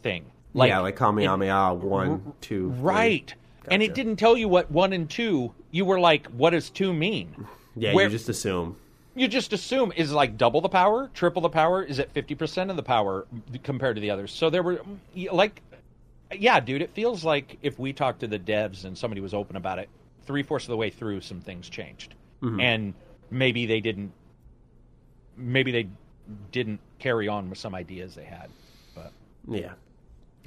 thing. Like, yeah like Kamehameha one two three. Right. And it didn't tell you what one and two. You were like, what does two mean? yeah Where- you just assume You just assume is like double the power, triple the power? Is it fifty percent of the power compared to the others? So there were like, yeah, dude. It feels like if we talked to the devs and somebody was open about it, three fourths of the way through, some things changed, Mm-hmm. and maybe they didn't. Maybe they didn't carry on with some ideas they had. But yeah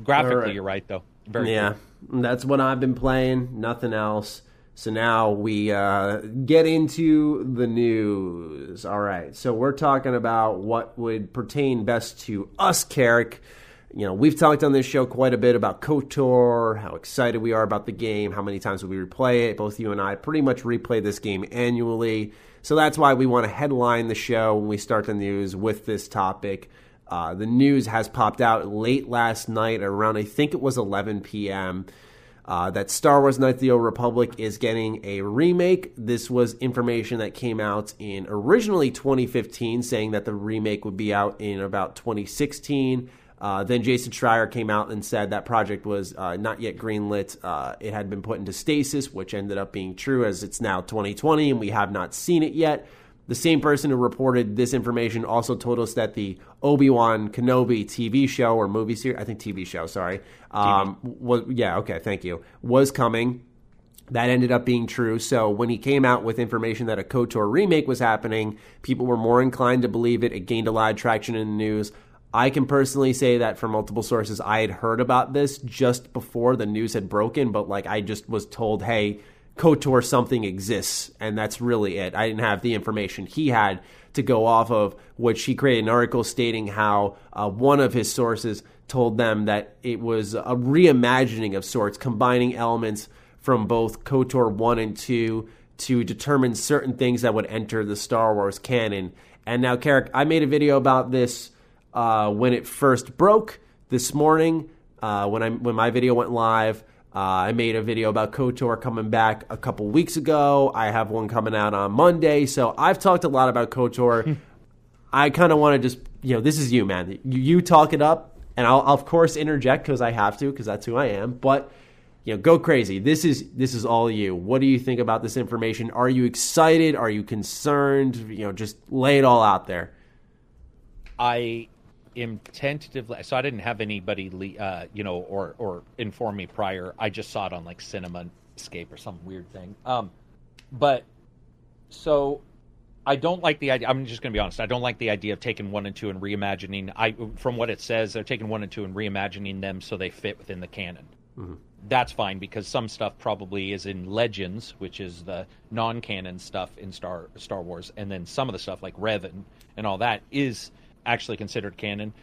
graphically, All right. you're right though. Very Yeah, cool. that's what I've been playing. Nothing else. So now we uh, get into the news. All right. So we're talking about what would pertain best to us, Carrick. You know, we've talked on this show quite a bit about KOTOR, how excited we are about the game, how many times we replay it. Both you and I pretty much replay this game annually. So that's why we want to headline the show when we start the news with this topic. Uh, the news has popped out late last night around, I think it was 11 p.m. Uh, that Star Wars Knights of the Old Republic is getting a remake. This was information that came out in originally 2015, saying that the remake would be out in about 2016. Uh, then Jason Schreier came out and said that project was uh, not yet greenlit. Uh, it had been put into stasis, which ended up being true as it's now 2020 and we have not seen it yet. the same person who reported this information also told us that the Obi Wan Kenobi TV show or movie series, I think TV show, sorry, um, was yeah, okay, thank you, was coming. That ended up being true. So when he came out with information that a KOTOR remake was happening, people were more inclined to believe it. It gained a lot of traction in the news. I can personally say that from multiple sources, I had heard about this just before the news had broken, but like I just was told, hey, KOTOR something exists, and that's really it. I didn't have the information he had to go off of, which he created an article stating how uh, one of his sources told them that it was a reimagining of sorts, combining elements from both KOTOR 1 and 2 to determine certain things that would enter the Star Wars canon. And now, Carrick, I made a video about this uh, when it first broke this morning, uh, when I when my video went live. Uh, I made a video about KOTOR coming back a couple weeks ago. I have one coming out on Monday. So I've talked a lot about KOTOR. I kind of want to just, you know, this is you, man. You, you talk it up, and I'll, I'll of course interject because I have to, because that's who I am. But you know, go crazy. This is this is all you. What do you think about this information? Are you excited? Are you concerned? You know, just lay it all out there. I am tentatively so I didn't have anybody uh, you know or or inform me prior. I just saw it on like Cinema Escape or some weird thing. Um, but so I don't like the idea. I'm just going to be honest. I don't like the idea of taking one and two and reimagining. I from what it says, they're taking one and two and reimagining them so they fit within the canon. Mm-hmm. That's fine because some stuff probably is in Legends, which is the non-canon stuff in Star Star Wars, and then some of the stuff like Revan and, and all that is actually considered canon.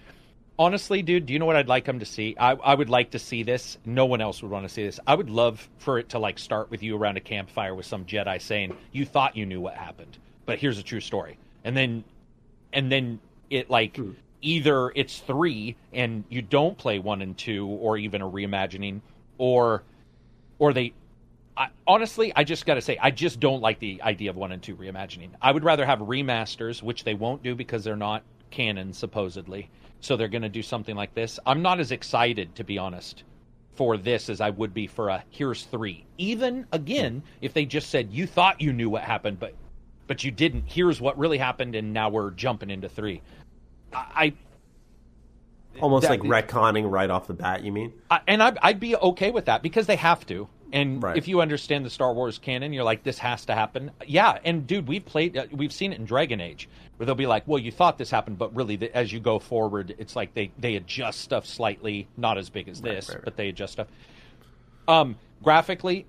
Honestly, dude, do you know what I'd like them to see? I, I would like to see this. No one else would want to see this. I would love for it to like start with you around a campfire with some Jedi saying, "You thought you knew what happened, but here's a true story," and then, and then it like hmm. either it's three and you don't play one and two, or even a reimagining, or, or they I, honestly, I just got to say, I just don't like the idea of one and two reimagining. I would rather have remasters, which they won't do because they're not canon supposedly. So they're going to do something like this. I'm not as excited, to be honest, for this as I would be for a here's three. Even again, if they just said you thought you knew what happened, but but you didn't. Here's what really happened, and now we're jumping into three. I, almost that, like retconning right off the bat. You mean? I, and I'd, I'd be okay with that because they have to. And right. if you understand the Star Wars canon, you're like, this has to happen. Yeah, and dude, we've played, uh, we've seen it in Dragon Age, where they'll be like, well, you thought this happened, but really, the, as you go forward, it's like they they adjust stuff slightly, not as big as this, right, right, but they adjust stuff. Um, graphically,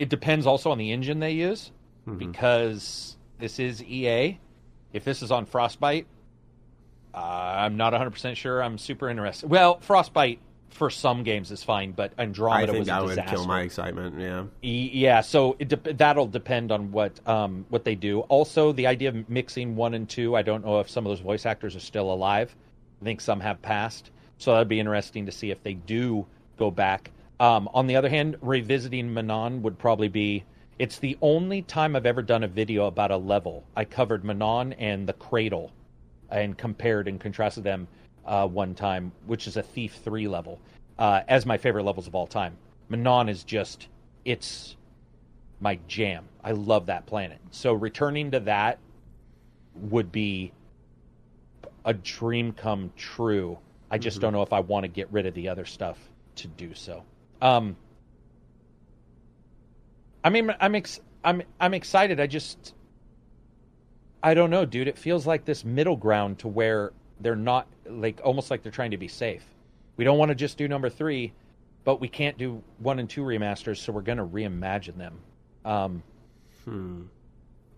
it depends also on the engine they use, mm-hmm. because this is EA. If this is on Frostbite, uh, I'm not 100 percent sure. I'm super interested. Well, Frostbite for some games is fine, but Andromeda I think was a that disaster. would kill my excitement. Yeah, yeah. So de- that'll depend on what um, what they do. Also, the idea of mixing one and two. I don't know if some of those voice actors are still alive. I think some have passed. So that'd be interesting to see if they do go back. Um, on the other hand, revisiting Manaan would probably be. It's the only time I've ever done a video about a level. I covered Manaan and the Cradle, and compared and contrasted them uh, one time, which is a Thief 3 level, uh, as my favorite levels of all time. Manaan is just, it's my jam. I love that planet. So returning to that would be a dream come true. I just mm-hmm. don't know if I want to get rid of the other stuff to do so. Um, I mean, I'm ex- I'm I'm excited. I just I don't know, dude. It feels like this middle ground to where they're not like almost like they're trying to be safe. We don't want to just do number three, but we can't do one and two remasters, so we're going to reimagine them. Um, hmm.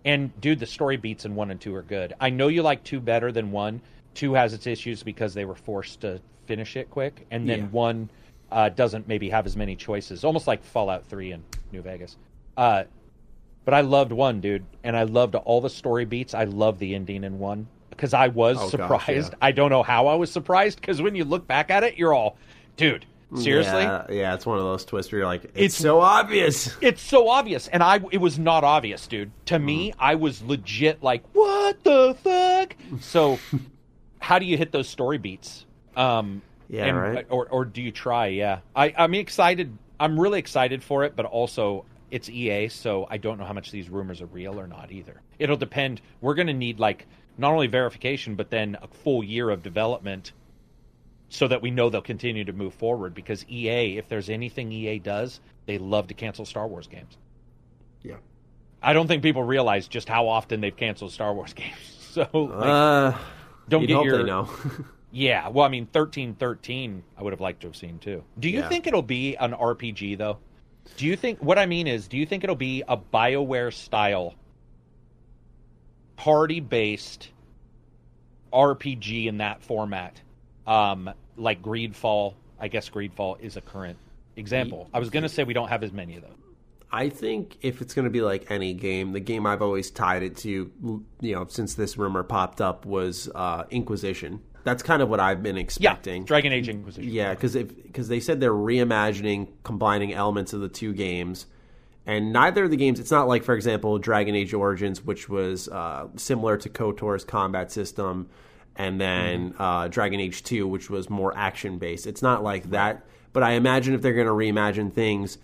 And dude, the story beats in one and two are good. I know you like two better than one. Two has its issues because they were forced to finish it quick, and then yeah. one uh, doesn't maybe have as many choices, almost like Fallout Three in New Vegas. Uh, but I loved one, dude, and I loved all the story beats. I love the ending in one because I was oh, surprised. Gosh, yeah. I don't know how I was surprised because when you look back at it, you're all, dude, seriously? Yeah, yeah, it's one of those twists where you're like, it's, it's so obvious. It's so obvious, and I it was not obvious, dude. To mm. me, I was legit like, what the fuck? So, how do you hit those story beats? Um, yeah, and, right. Or or do you try? Yeah, I I'm excited. I'm really excited for it, but also it's EA, so I don't know how much these rumors are real or not either. It'll depend. We're going to need like not only verification, but then a full year of development so that we know they'll continue to move forward. Because EA, if there's anything EA does, they love to cancel Star Wars games. Yeah. I don't think people realize just how often they've canceled Star Wars games. So like, Uh, don't get your know. yeah. Well, I mean, thirteen thirteen. I would have liked to have seen too. Do you Yeah. think it'll be an RPG though? Do you think what I mean is, do you think it'll be a Bioware style party based RPG in that format? Um, like Greedfall. I guess Greedfall is a current example. I was going to say we don't have as many of those. I think if it's going to be like any game, the game I've always tied it to, you know, since this rumor popped up was uh, Inquisition. That's kind of what I've been Yeah, expecting. Dragon Age Inquisition. Yeah, because because they said they're reimagining, combining elements of the two games, and neither of the games. It's not like, for example, Dragon Age Origins, which was uh, similar to Kotor's combat system, and then Mm-hmm. uh, Dragon Age Two, which was more action based. It's not like that. But I imagine if they're going to reimagine things,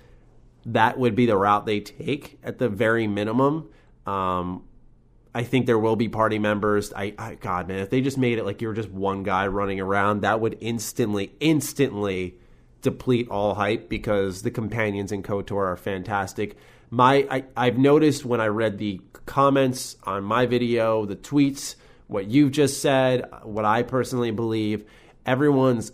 that would be the route they take at the very minimum. Um, I think there will be party members. I, I God man, if they just made it like you're just one guy running around, that would instantly, instantly deplete all hype because the companions in KOTOR are fantastic. My I, I've noticed when I read the comments on my video, the tweets, what you've just said, what I personally believe, everyone's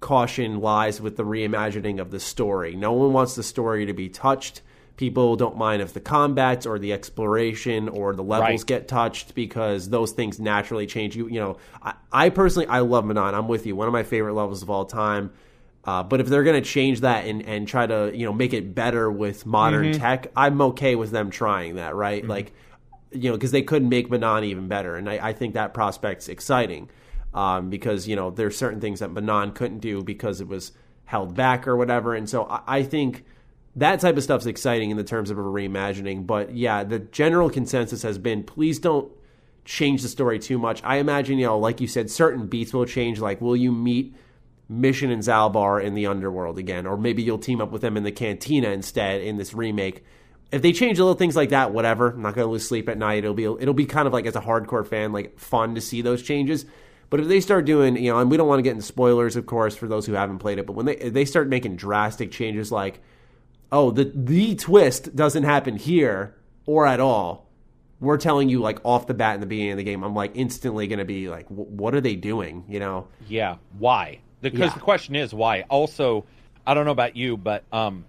caution lies with the reimagining of the story. No one wants the story to be touched. People don't mind if the combats or the exploration or the levels Right. get touched because those things naturally change. You you know, I, I personally I love Manaan. I'm with you. One of my favorite levels of all time. Uh, but if they're going to change that and, and try to you know make it better with modern tech, I'm okay with them trying that. Right, like you know because they couldn't make Manaan even better, and I, I think that prospect's exciting um, because you know there's certain things that Manaan couldn't do because it was held back or whatever, and so I, I think that type of stuff's exciting in the terms of a reimagining. But yeah, the general consensus has been please don't change the story too much. I imagine you know, like you said, certain beats will change. Like, will you meet Mission and Zaalbar in the underworld again, or maybe you'll team up with them in the cantina instead in this remake. If they change little things like that, whatever. I'm not going to lose sleep at night. It'll be it'll be kind of like as a hardcore fan, like fun to see those changes. But if they start doing, you know, and we don't want to get into spoilers, of course, for those who haven't played it. But when they they start making drastic changes, like, oh, the the twist doesn't happen here or at all. We're telling you like off the bat in the beginning of the game. I'm like instantly going to be like, "Wh- what are they doing? You know? Yeah. Why? Because Yeah. the question is why. Also, I don't know about you, but um,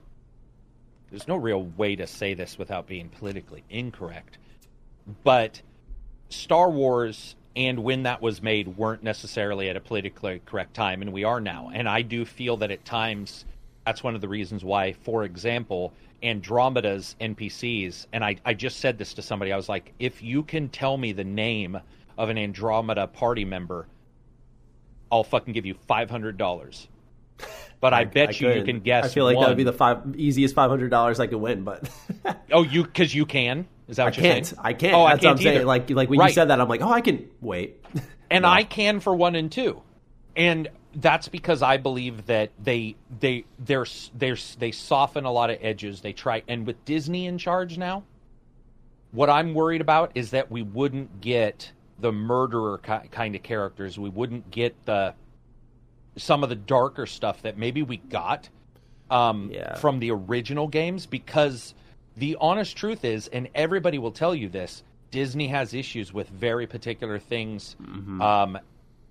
there's no real way to say this without being politically incorrect. But Star Wars and when that was made weren't necessarily at a politically correct time, and we are now. And I do feel that at times that's one of the reasons why, for example, Andromeda's NPCs, and I, I just said this to somebody, I was like, if you can tell me the name of an Andromeda party member, I'll fucking give you five hundred dollars. But I, bet you you couldn't. can guess. I feel like that would be the five easiest five hundred dollars I could win, but Oh, you because you can. Is that I what you're can't. saying? I can't. Oh, That's I what can't I'm saying. either. Like like when you said that, I'm like, oh, I can wait. and No. I can for one and two, and that's because I believe that they they they're they're they soften a lot of edges. They try, and with Disney in charge now, what I'm worried about is that we wouldn't get the murderer ki- kind of characters. We wouldn't get the some of the darker stuff that maybe we got um, Yeah. from the original games because the honest truth is, and everybody will tell you this, Disney has issues with very particular things, um,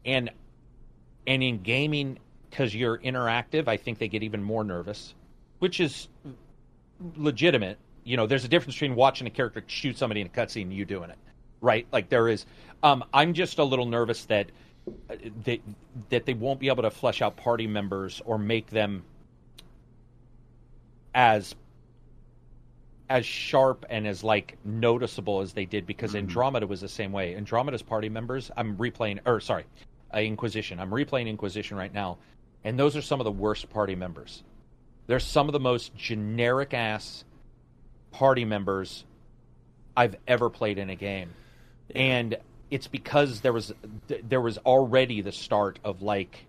and and in gaming because you're interactive, I think they get even more nervous, which is legitimate. You know, there's a difference between watching a character shoot somebody in a cutscene and you doing it, right? Like there is. Um, I'm just a little nervous that uh, they that they won't be able to flesh out party members or make them as as sharp and as like noticeable as they did because Andromeda was the same way. Andromeda's party members, I'm replaying or sorry, uh, Inquisition. I'm replaying Inquisition right now, and those are some of the worst party members. They're some of the most generic ass party members I've ever played in a game. And it's because there was there was already the start of like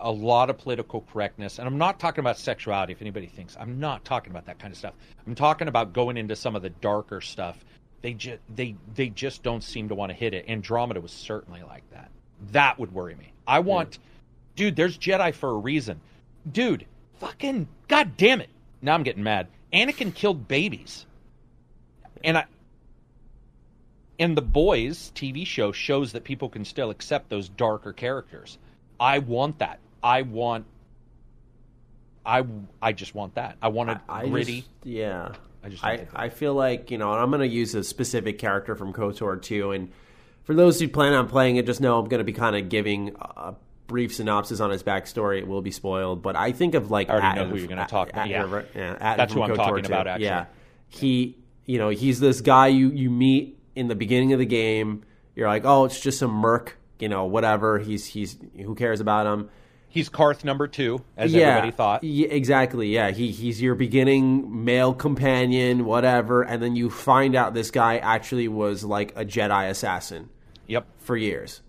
a lot of political correctness, and I'm not talking about sexuality. If anybody thinks I'm not talking about that kind of stuff, I'm talking about going into some of the darker stuff. They just they they just don't seem to want to hit it. Andromeda was certainly like that. That would worry me. I want, yeah. dude. There's Jedi for a reason, dude. Fucking god damn it! Now I'm getting mad. Anakin killed babies, and I and the boys TV show shows that people can still accept those darker characters. I want that. I want. I I just want that. I want a I, gritty. Just, yeah. I just. I, I feel like you know, I'm going to use a specific character from KOTOR too, and for those who plan on playing it, just know I'm going to be kind of giving a brief synopsis on his backstory. It will be spoiled, but I think of like I already know who you're going to talk about. yeah, yeah that's who I'm KOTOR talking about. Actually, yeah, he, you know, he's this guy you you meet in the beginning of the game. You're like, oh, it's just some merc, you know, whatever. He's he's who cares about him. He's Carth number two, as yeah, everybody thought. Yeah, exactly. Yeah, he he's your beginning male companion, whatever, and then you find out this guy actually was like a Jedi assassin. Yep. For years,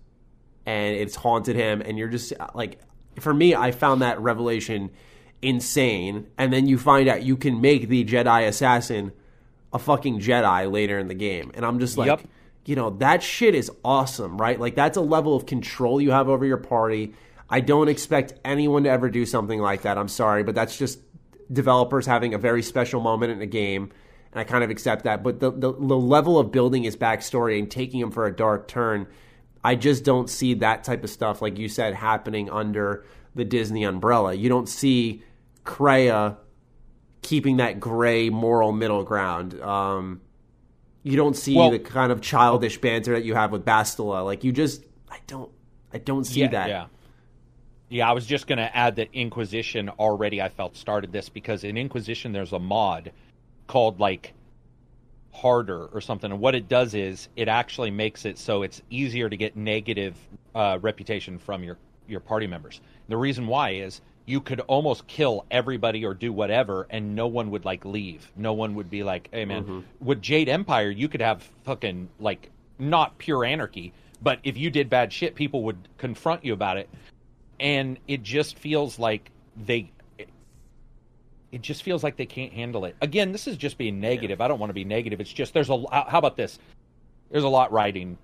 and it's haunted him, and you're just uh, like, for me, I found that revelation insane, and then you find out you can make the Jedi assassin a fucking Jedi later in the game, and I'm just like. Yep. You know, that shit is awesome, right? Like, that's a level of control you have over your party I don't expect anyone to ever do something like that. I'm sorry, but that's just developers having a very special moment in a game, and I kind of accept that. But the, the, the level of building his backstory and taking him for a dark turn, I just don't see that type of stuff, like you said, happening under the Disney umbrella. You don't see Kreia keeping that gray moral middle ground. Um, you don't see well, the kind of childish banter that you have with Bastila. Like you just, I don't, I don't see yeah, that. Yeah. Yeah, I was just going to add that Inquisition already I felt started this because in Inquisition there's a mod called like harder or something and what it does is it actually makes it so it's easier to get negative uh, reputation from your your party members. The reason why is you could almost kill everybody or do whatever and no one would like leave. No one would be like, "Hey man, mm-hmm. with Jade Empire you could have fucking like not pure anarchy, but if you did bad shit people would confront you about it." and it just feels like they it, just feels like they can't handle it. Again, this is just being negative. Yeah. I don't want to be negative. It's just there's a how about this? There's a lot riding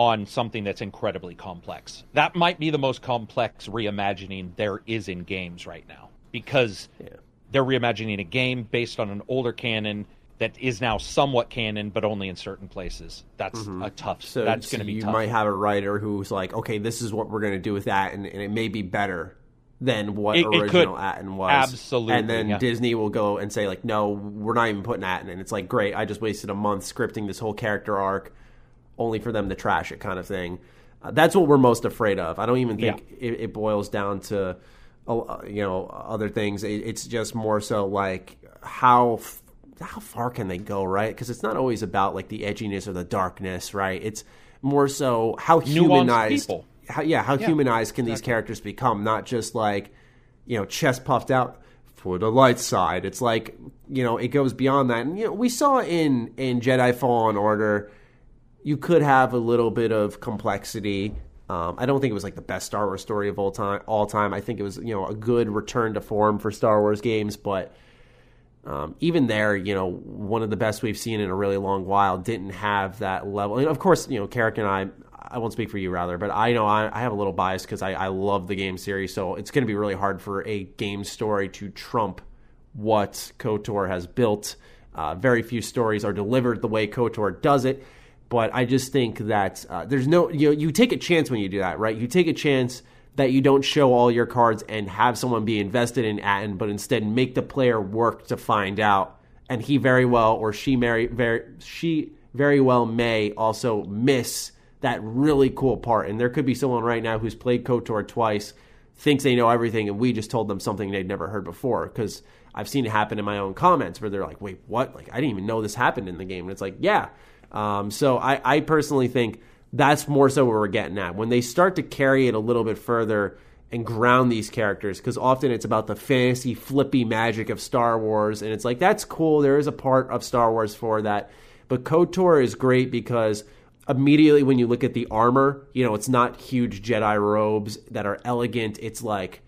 on something that's incredibly complex. That might be the most complex reimagining there is in games right now because yeah. they're reimagining a game based on an older canon that is now somewhat canon, but only in certain places. That's mm-hmm. a tough. So that's going to be. You tough. might have a writer who's like, okay, this is what we're going to do with that, and, and, it may be better than what it, original it Atton was. Absolutely, and then yeah. Disney will go and say like, no, we're not even putting Atton in. It's like, great, I just wasted a month scripting this whole character arc, only for them to trash it, kind of thing. Uh, that's what we're most afraid of. I don't even think yeah. it, it, boils down to, uh, you know, other things. it's just more so like how how far can they go, right? Because it's not always about like the edginess or the darkness, right? It's more so how humanized. How, yeah, how yeah, humanized can exactly. these characters become? Not just like you know chest puffed out for the light side. It's like you know it goes beyond that. And you know we saw in in Jedi Fallen Order, you could have a little bit of complexity. Um, I don't think it was like the best Star Wars story of all time. All time, I think it was you know a good return to form for Star Wars games, but um, even there, you know, one of the best we've seen in a really long while didn't have that level. And of course, you know, Carrick and I, I won't speak for you rather, but I know I, I have a little bias because I, I love the game series. So it's going to be really hard for a game story to trump what KOTOR has built. Uh, very few stories are delivered the way KOTOR does it. But I just think that uh, there's no, you know, you take a chance when you do that, right? You take a chance that you don't show all your cards and have someone be invested in Atton, but instead make the player work to find out. And he very well, or she very, very, she very well may also miss that really cool part. And there could be someone right now who's played KOTOR twice, thinks they know everything, and we just told them something they'd never heard before. Because I've seen it happen in my own comments where they're like, "Wait, what? Like I didn't even know this happened in the game." And it's like, yeah. Um, so I, I personally think that's more so what we're getting at. When they start to carry it a little bit further and ground these characters, because often it's about the fantasy, flippy magic of Star Wars, and it's like, that's cool. There is a part of Star Wars for that. But KOTOR is great because immediately when you look at the armor, you know, it's not huge Jedi robes that are elegant. It's like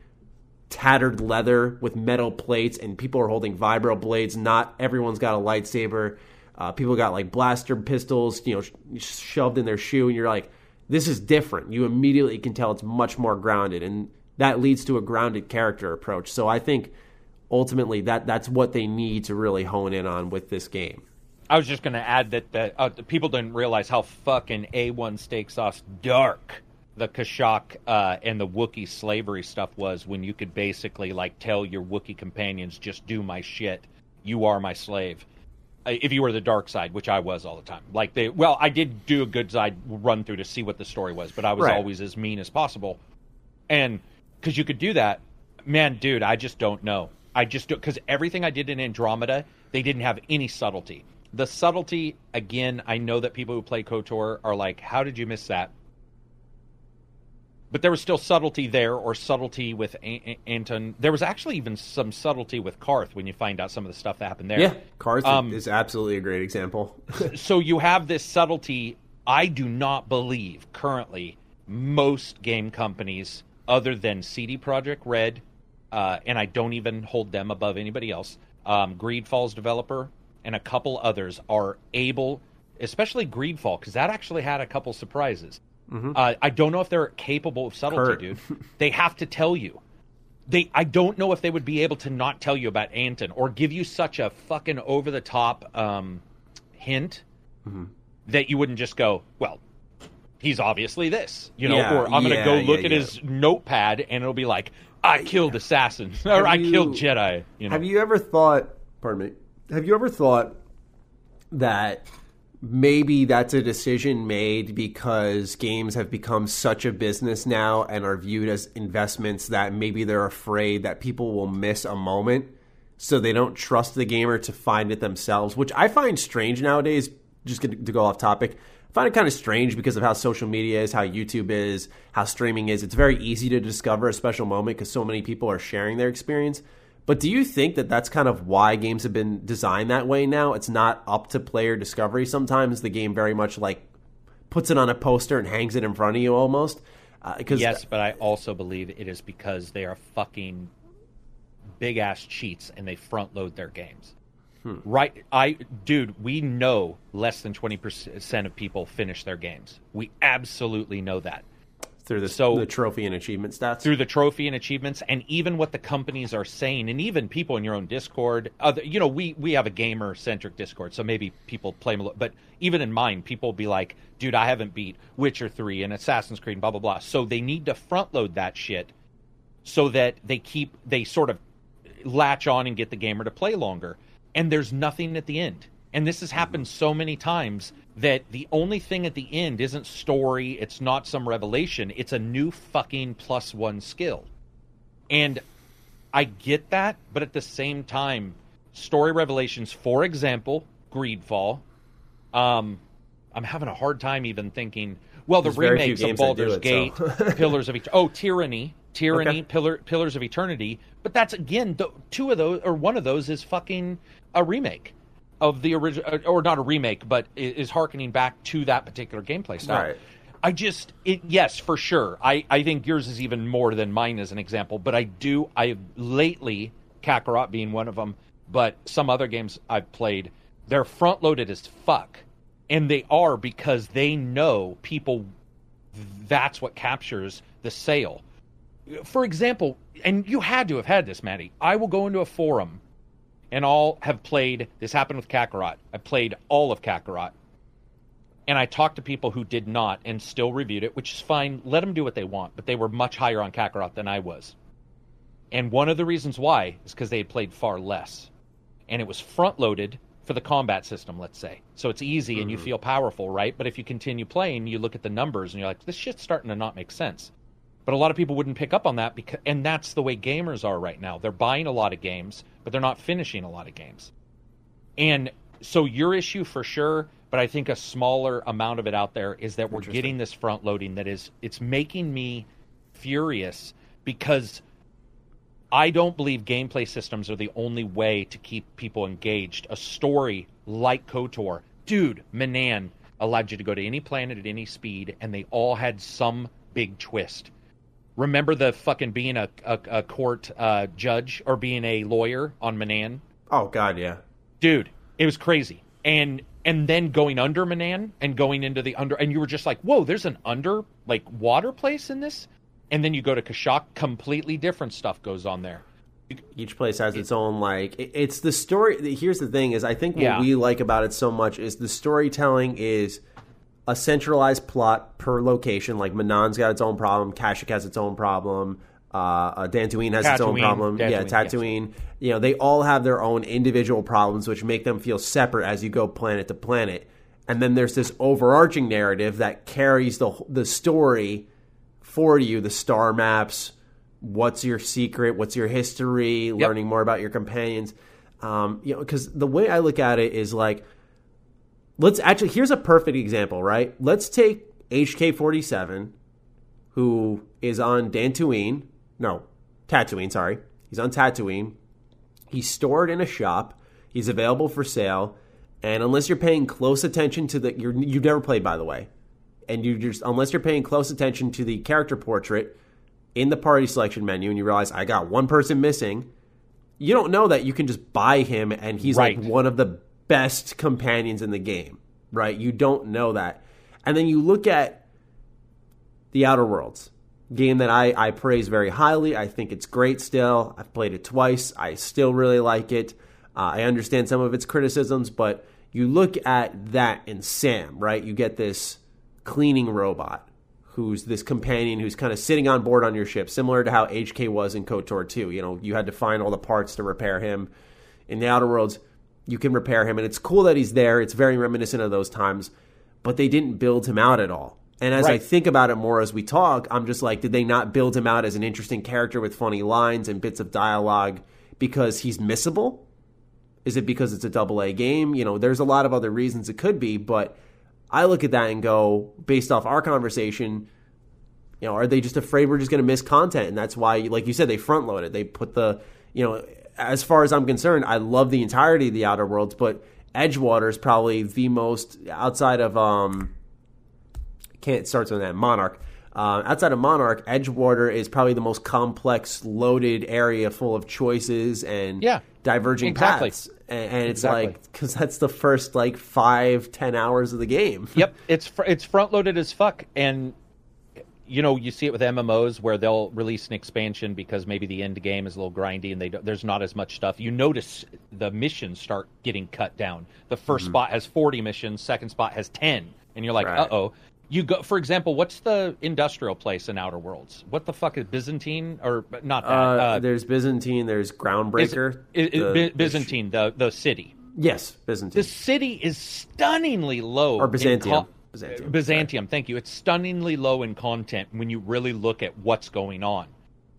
tattered leather with metal plates, and people are holding vibro blades. Not everyone's got a lightsaber. Uh, people got like blaster pistols, you know, sh- shoved in their shoe, and you're like, this is different. You immediately can tell it's much more grounded, and that leads to a grounded character approach. So I think ultimately that that's what they need to really hone in on with this game. I was just going to add that, that uh, people didn't realize how fucking A1 steak sauce dark the Kashyyyk uh, and the Wookiee slavery stuff was when you could basically like tell your Wookiee companions, just do my shit. You are my slave. If you were the dark side, which I was all the time. Like they, well, I did do a good side run through to see what the story was, but I was Right. always as mean as possible. And because you could do that, man, dude, I just don't know. I just don't because everything I did in Andromeda, they didn't have any subtlety. The subtlety, again, I know that people who play KOTOR are like, "How did you miss that?" But there was still subtlety there, or subtlety with A- A- Atton. There was actually even some subtlety with Carth when you find out some of the stuff that happened there. Yeah, Carth Um, is absolutely a great example. so you have this subtlety. I do not believe currently most game companies, other than CD Projekt Red, uh, and I don't even hold them above anybody else. Um, Greedfall's developer and a couple others are able, especially Greedfall, because that actually had a couple surprises. Uh, I don't know if they're capable of subtlety, Kurt. dude. They have to tell you they I don't know if they would be able to not tell you about Atton or give you such a fucking over the top um, hint Mm-hmm. that you wouldn't just go, well, he's obviously this, you know, Yeah, or I'm gonna yeah, go yeah, look at yeah. his notepad and it'll be like, I killed assassins or Have I you- killed Jedi. You know, Have you ever thought? Pardon me. Have you ever thought that maybe that's a decision made because games have become such a business now and are viewed as investments that maybe they're afraid that people will miss a moment, so they don't trust the gamer to find it themselves, which I find strange nowadays. Just to go off topic. I find it kind of strange because of how social media is, how YouTube is, how streaming is. It's very easy to discover a special moment because so many people are sharing their experience. But do you think that that's kind of why games have been designed that way now? It's not up to player discovery. Sometimes the game very much like puts it on a poster and hangs it in front of you almost. Uh, yes, but I also believe it is because they are fucking big ass cheats and they front load their games. Hmm. Right, I dude, we know less than twenty percent of people finish their games. We absolutely know that. Through the, so- the trophy and achievement stats. through the trophy and achievements and even what the companies are saying and even people in your own discord other you know we we have a gamer centric discord so maybe people play a little but even in mine people be like dude i haven't beat witcher 3 and assassin's creed and blah blah blah. So they need to front load that shit so that they keep they sort of latch on and get the gamer to play longer. And there's nothing at the end and this has happened so many times that the only thing at the end isn't story it's not some revelation it's a new fucking plus one skill and i get that but at the same time story revelations for example greedfall um i'm having a hard time even thinking well the There's remakes of Baldur's it, Gate, so. Pillars of Eternity. Oh, Tyranny, Tyranny, Okay. Pillar, Pillars of Eternity. But that's again, th- two of those or one of those is fucking a remake of the original, uh, or not a remake, but is harkening back to that particular gameplay style. Right. I just, it, yes, for sure. I, I think yours is even more than mine as an example. But I do, I lately, Kakarot being one of them, but some other games I've played, they're front loaded as fuck. And they are because they know people, that's what captures the sale. For example, and you had to have had this, Maddie. I will go into a forum and all have played, this happened with Kakarot. I played all of Kakarot and I talked to people who did not and still reviewed it, which is fine. Let them do what they want, but they were much higher on Kakarot than I was. And one of the reasons why is because they had played far less. And it was front loaded for the combat system, let's say. So it's easy and you mm-hmm. feel powerful, right? But if you continue playing, you look at the numbers and you're like, this shit's starting to not make sense. But a lot of people wouldn't pick up on that because and that's the way gamers are right now. They're buying a lot of games, but they're not finishing a lot of games. And so your issue for sure, but I think a smaller amount of it out there is that we're getting this front loading that is it's making me furious because I don't believe gameplay systems are the only way to keep people engaged. A story like KOTOR, dude, Manaan, allowed you to go to any planet at any speed, and they all had some big twist. Remember the fucking being a a, a court uh, judge or being a lawyer on Manaan, Oh God, yeah. dude. It was crazy, and and then going under Manaan and going into the under, and you were just like, whoa, there's an under like water place in this, and then you go to Kashyyyk, completely different stuff goes on there. each place has its own like it's the story here's the thing is i think what Yeah. we like about it so much is the storytelling is a centralized plot per location like manaan's got its own problem kashyyyk has its own problem uh, uh Dantooine has its own Tatooine, problem. yeah, Dantooine, yes. Tatooine. You know, they all have their own individual problems, which make them feel separate as you go planet to planet. And then there's this overarching narrative that carries the the story for you, the star maps, what's your secret, what's your history, learning more about your companions. Um, you know, because the way I look at it is like, let's actually here's a perfect example, right? Let's take HK forty seven, who is on Dantooine, no, Tatooine, sorry, he's on Tatooine. He's stored in a shop. He's available for sale, and unless you're paying close attention to the, you're, you've never played, by the way, and you just unless you're paying close attention to the character portrait in the party selection menu, and you realize I got one person missing, you don't know that you can just buy him, and he's Right. like one of the best companions in the game, right? You don't know that, and then you look at the Outer Worlds game that I, I praise very highly. I think it's great still. I've played it twice. I still really like it. Uh, I understand some of its criticisms, but you look at that in Sam, right? You get this cleaning robot who's this companion who's kind of sitting on board on your ship, similar to how HK was in KOTOR 2. You know, you had to find all the parts to repair him. In the Outer Worlds, you can repair him, and it's cool that he's there. It's very reminiscent of those times, but they didn't build him out at all. And as I think about it more as we talk, I'm just like, did they not build him out as an interesting character with funny lines and bits of dialogue because he's missable? Is it because it's a double A game? You know, there's a lot of other reasons it could be, but I look at that and go, based off our conversation, you know, are they just afraid we're just going to miss content? And that's why, like you said, they front load it. They put the, you know, as far as I'm concerned, I love the entirety of the Outer Worlds, but Edgewater is probably the most outside of um, can't starts with that Monarch. Uh, outside of Monarch, Edgewater is probably the most complex, loaded area full of choices and Yeah, diverging exactly. paths. And, and it's Exactly. like because that's the first like five, ten hours of the game. yep, it's fr- it's front loaded as fuck, and you know you see it with MMOs where they'll release an expansion because maybe the end game is a little grindy and they don't, there's not as much stuff. You notice the missions start getting cut down. The 1st spot has 40 missions, second spot has 10, and you're like, Right. uh oh. You go, for example, what's the industrial place in Outer Worlds? What the fuck is Byzantine or not that? Uh, uh, there's Byzantine. There's Groundbreaker. is- is the- By- the Byzantine, the the city. yes, Byzantine. The city is stunningly low. Or in Byzantium. Byzantium, Byzantium, thank you. It's stunningly low in content when you really look at what's going on.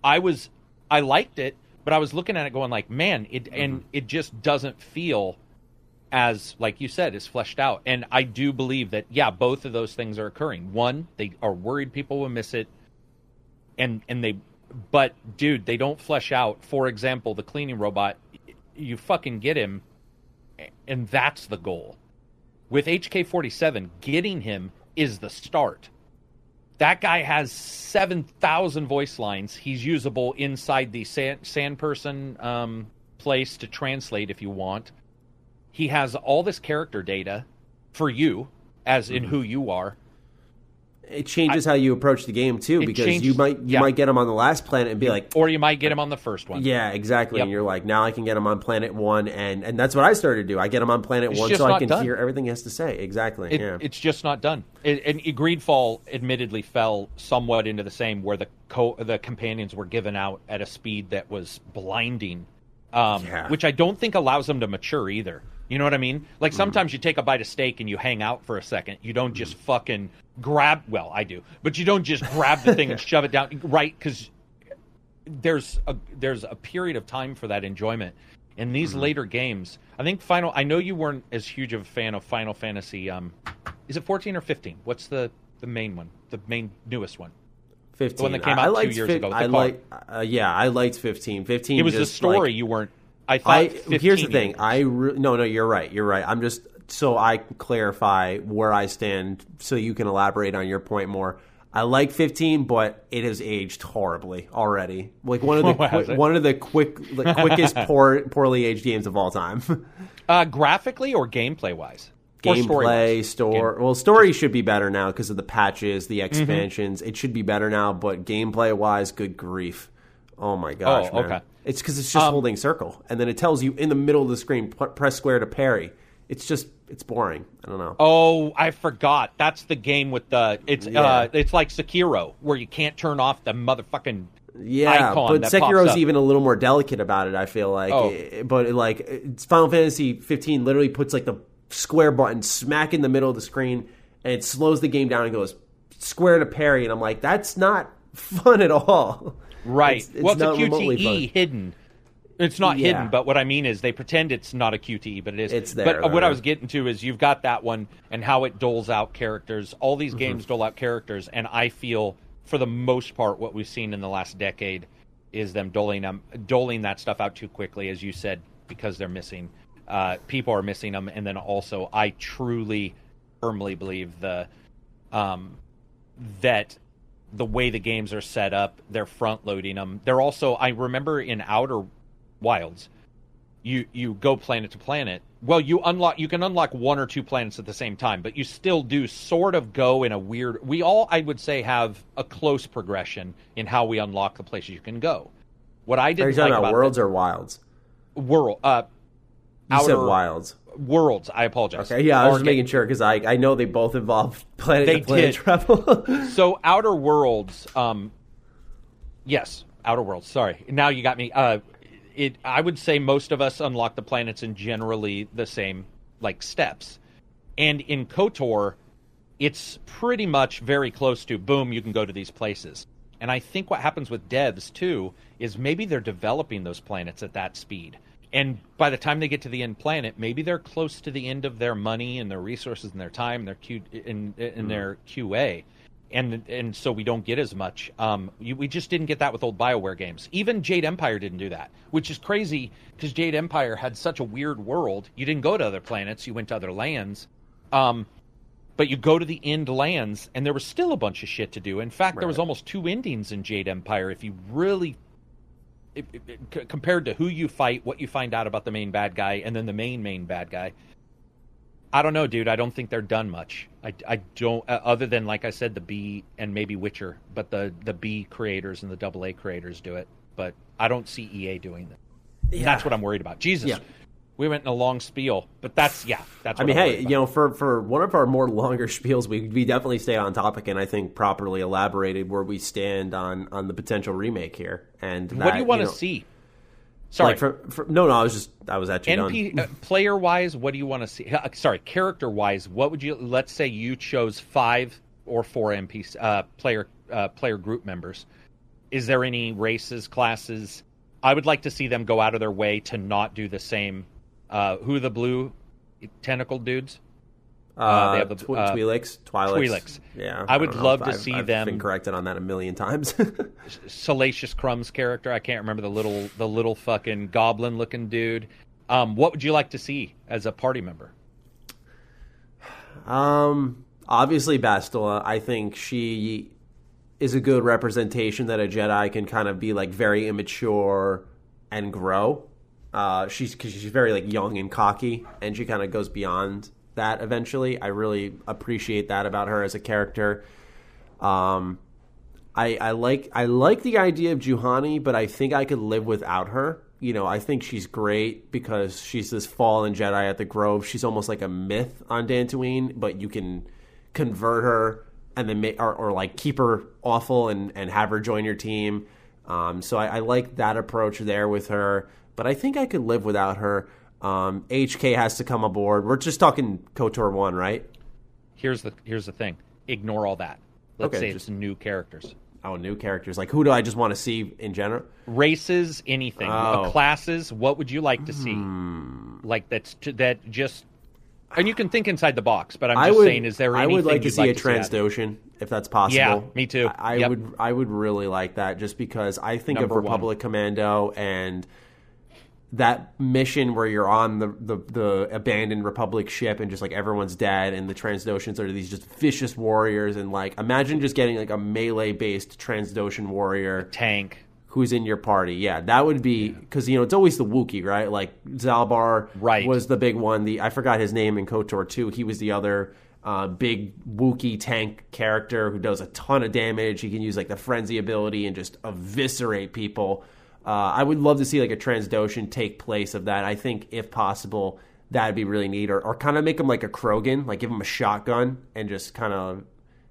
I was, I liked it, but I was looking at it going like, man, it and Mm-hmm. it just doesn't feel as like you said is fleshed out. And I do believe that yeah, both of those things are occurring. One, they are worried people will miss it, and and they, but dude, they don't flesh out. For example, the cleaning robot, you fucking get him, and that's the goal. With HK 47, getting him is the start. That guy has 7,000 voice lines. He's usable inside the sand, sand person um, place to translate if you want. He has all this character data for you, as Mm-hmm. in who you are. It changes how you approach the game too, because changed- you might you yeah. might get them on the last planet and be like, Or you might get him on the first one. yeah, exactly. Yep. And you're like, now I can get them on planet one, and and that's what I started to do. I get them on planet It's one so I can done. hear everything he has to say. Exactly. It, yeah. It's just not done. It, and Greedfall admittedly fell somewhat into the same, where the co- the companions were given out at a speed that was blinding, um, Yeah. which I don't think allows them to mature either. You know what I mean? Like Mm-hmm. sometimes you take a bite of steak and you hang out for a second. You don't just fucking grab. Well, I do, but you don't just grab the thing and shove it down, right? Because there's a there's a period of time for that enjoyment. In these Mm-hmm. later games, I think Final. I know you weren't as huge of a fan of Final Fantasy. Um, is it 14 or 15? What's the the main one? The main newest one. Fifteen. The one that came I, out I two years fif- ago I like. Uh, yeah, I liked fifteen. Fifteen. It was the story like- you weren't. I thought. I 15 here's the thing. I re- no no you're right. You're right. I'm just so I clarify where I stand, so you can elaborate on your point more. I like 15, but it has aged horribly already. Like one of the Oh, qui- one of the quick, the quickest poor, poorly aged games of all time. Uh, graphically or gameplay wise? Gameplay, story-wise? store. Well, story should be better now because of the patches, the expansions. It should be better now, but gameplay wise, good grief. Oh my gosh, Oh, man. okay. It's because it's just holding circle, and then it tells you in the middle of the screen, press square to parry. It's just, it's boring. I don't know. Oh, I forgot. That's the game with the it's Yeah. uh it's like Sekiro where you can't turn off the motherfucking Yeah, icon but Sekiro's even a little more delicate about it. I feel like, Oh. Eh, but like it's Final Fantasy 15 literally puts like the square button smack in the middle of the screen, and it slows the game down and goes square to parry, and I'm like, that's not fun at all. Right. It's, it's well, it's a QTE hidden. It's not Yeah. hidden, but what I mean is they pretend it's not a QTE, but it is. It's there, But though, what I was getting to is you've got that one and how it doles out characters. All Mm-hmm. these games dole out characters, and I feel for the most part what we've seen in the last decade is them doling them doling that stuff out too quickly, as you said, because they're missing. Uh, people are missing them, and then also I truly, firmly believe the um, that the way the games are set up, they're front loading them. They're also I remember in Outer Wilds, you you go planet to planet. Well, you unlock you can unlock one or two planets at the same time, but you still do sort of go in a weird. We all I would say have a close progression in how we unlock the places you can go. What I Are you didn't talking like about about worlds or wilds? world uh, You said outer wilds. Worlds. I apologize. Okay, yeah, I was just making sure because I I know they both involve planet They planet did. travel. so outer worlds um yes outer worlds sorry now you got me uh it i would say most of us unlock the planets in generally the same like steps and in kotor it's pretty much very close to boom you can go to these places and i think what happens with devs too is maybe they're developing those planets at that speed and by the time they get to the end planet maybe they're close to the end of their money and their resources and their time and their q in, in their qa and and so we don't get as much. Um, you, we just didn't get that with old Bioware games. Even Jade Empire didn't do that, which is crazy because Jade Empire had such a weird world. You didn't go to other planets; you went to other lands. Um, but you go to the end lands, and there was still a bunch of shit to do. In fact, there was almost two endings in Jade Empire. If you really it, it- c- compared to who you fight, what you find out about the main bad guy, and then the main main bad guy. I don't know, dude. I don't think they're done much. I, I don't, uh, other than like I said, the B and maybe Witcher, but the the B creators and the double A creators do it. But I don't see EA doing that. Yeah. That's what I'm worried about. Jesus, Yeah. We went in a long spiel, but that's yeah, that's. I mean, hey, you know, for for one of our more longer spiels, we we definitely stayed on topic and I think properly elaborated where we stand on on the potential remake here. And what do you want to know, see? Sorry, Like for, for, no, no, I was just I was actually NP done. uh, player wise, what do you want to see? Uh, sorry, character wise, what would you? Let's say you chose five or four NPC uh, player uh, player group members. Is there any races, classes? I would like to see them go out of their way to not do the same. Uh, who are the blue tentacled dudes? Uh, they have the, Tw- uh, Twi'leks, Twi'leks. Twi'leks. Yeah, I would don't love to I've- see I've them- Been corrected on that a million times. Salacious Crumb's character. I can't remember the little the little fucking goblin looking dude. Um, what would you like to see as a party member? Um, obviously Bastila. I think she is a good representation that a Jedi can kind of be like very immature and grow. Uh, she's because she's very like young and cocky, and she kind of goes beyond that eventually. I really appreciate that about her as a character. Um, I, I like I like the idea of Juhani, but I think I could live without her. You know, I think she's great because she's this fallen Jedi at the Grove. She's almost like a myth on Dantooine, but you can convert her and then make, or, or like keep her awful and, and have her join your team. Um, so I, I like that approach there with her, but I think I could live without her. Um, HK has to come aboard. We're just talking Kotor one, right? here's the here's the thing. Ignore all that. Let's Okay, say just- it's new characters, Oh, new characters. Like who do I just want to see in general? races, anything, Oh. classes. What would you like to see? Hmm. Like that's that just. And you can think inside the box, but I'm just would, saying, is there I would like to see a to add? Trandoshan if that's possible. Yeah, me too. I, I Yep. would I would really like that just because I think Number of one. Republic Commando and that mission where you're on the, the, the abandoned Republic ship and just like everyone's dead and the Trandoshans are these just vicious warriors and like imagine just getting like a melee based Trandoshan warrior Tank. who's in your party. Yeah, that would be because you know it's always the wookie right? Like Zaalbar Right. was the big one. The I forgot his name in Kotor too. He was the other uh, big Wookie tank character who does a ton of damage. He can use like the frenzy ability and just eviscerate people. Uh, I would love to see like a Trandoshan take place of that. I think if possible, that'd be really neat. Or, or kind of make him like a Krogan, like give him a shotgun and just kind of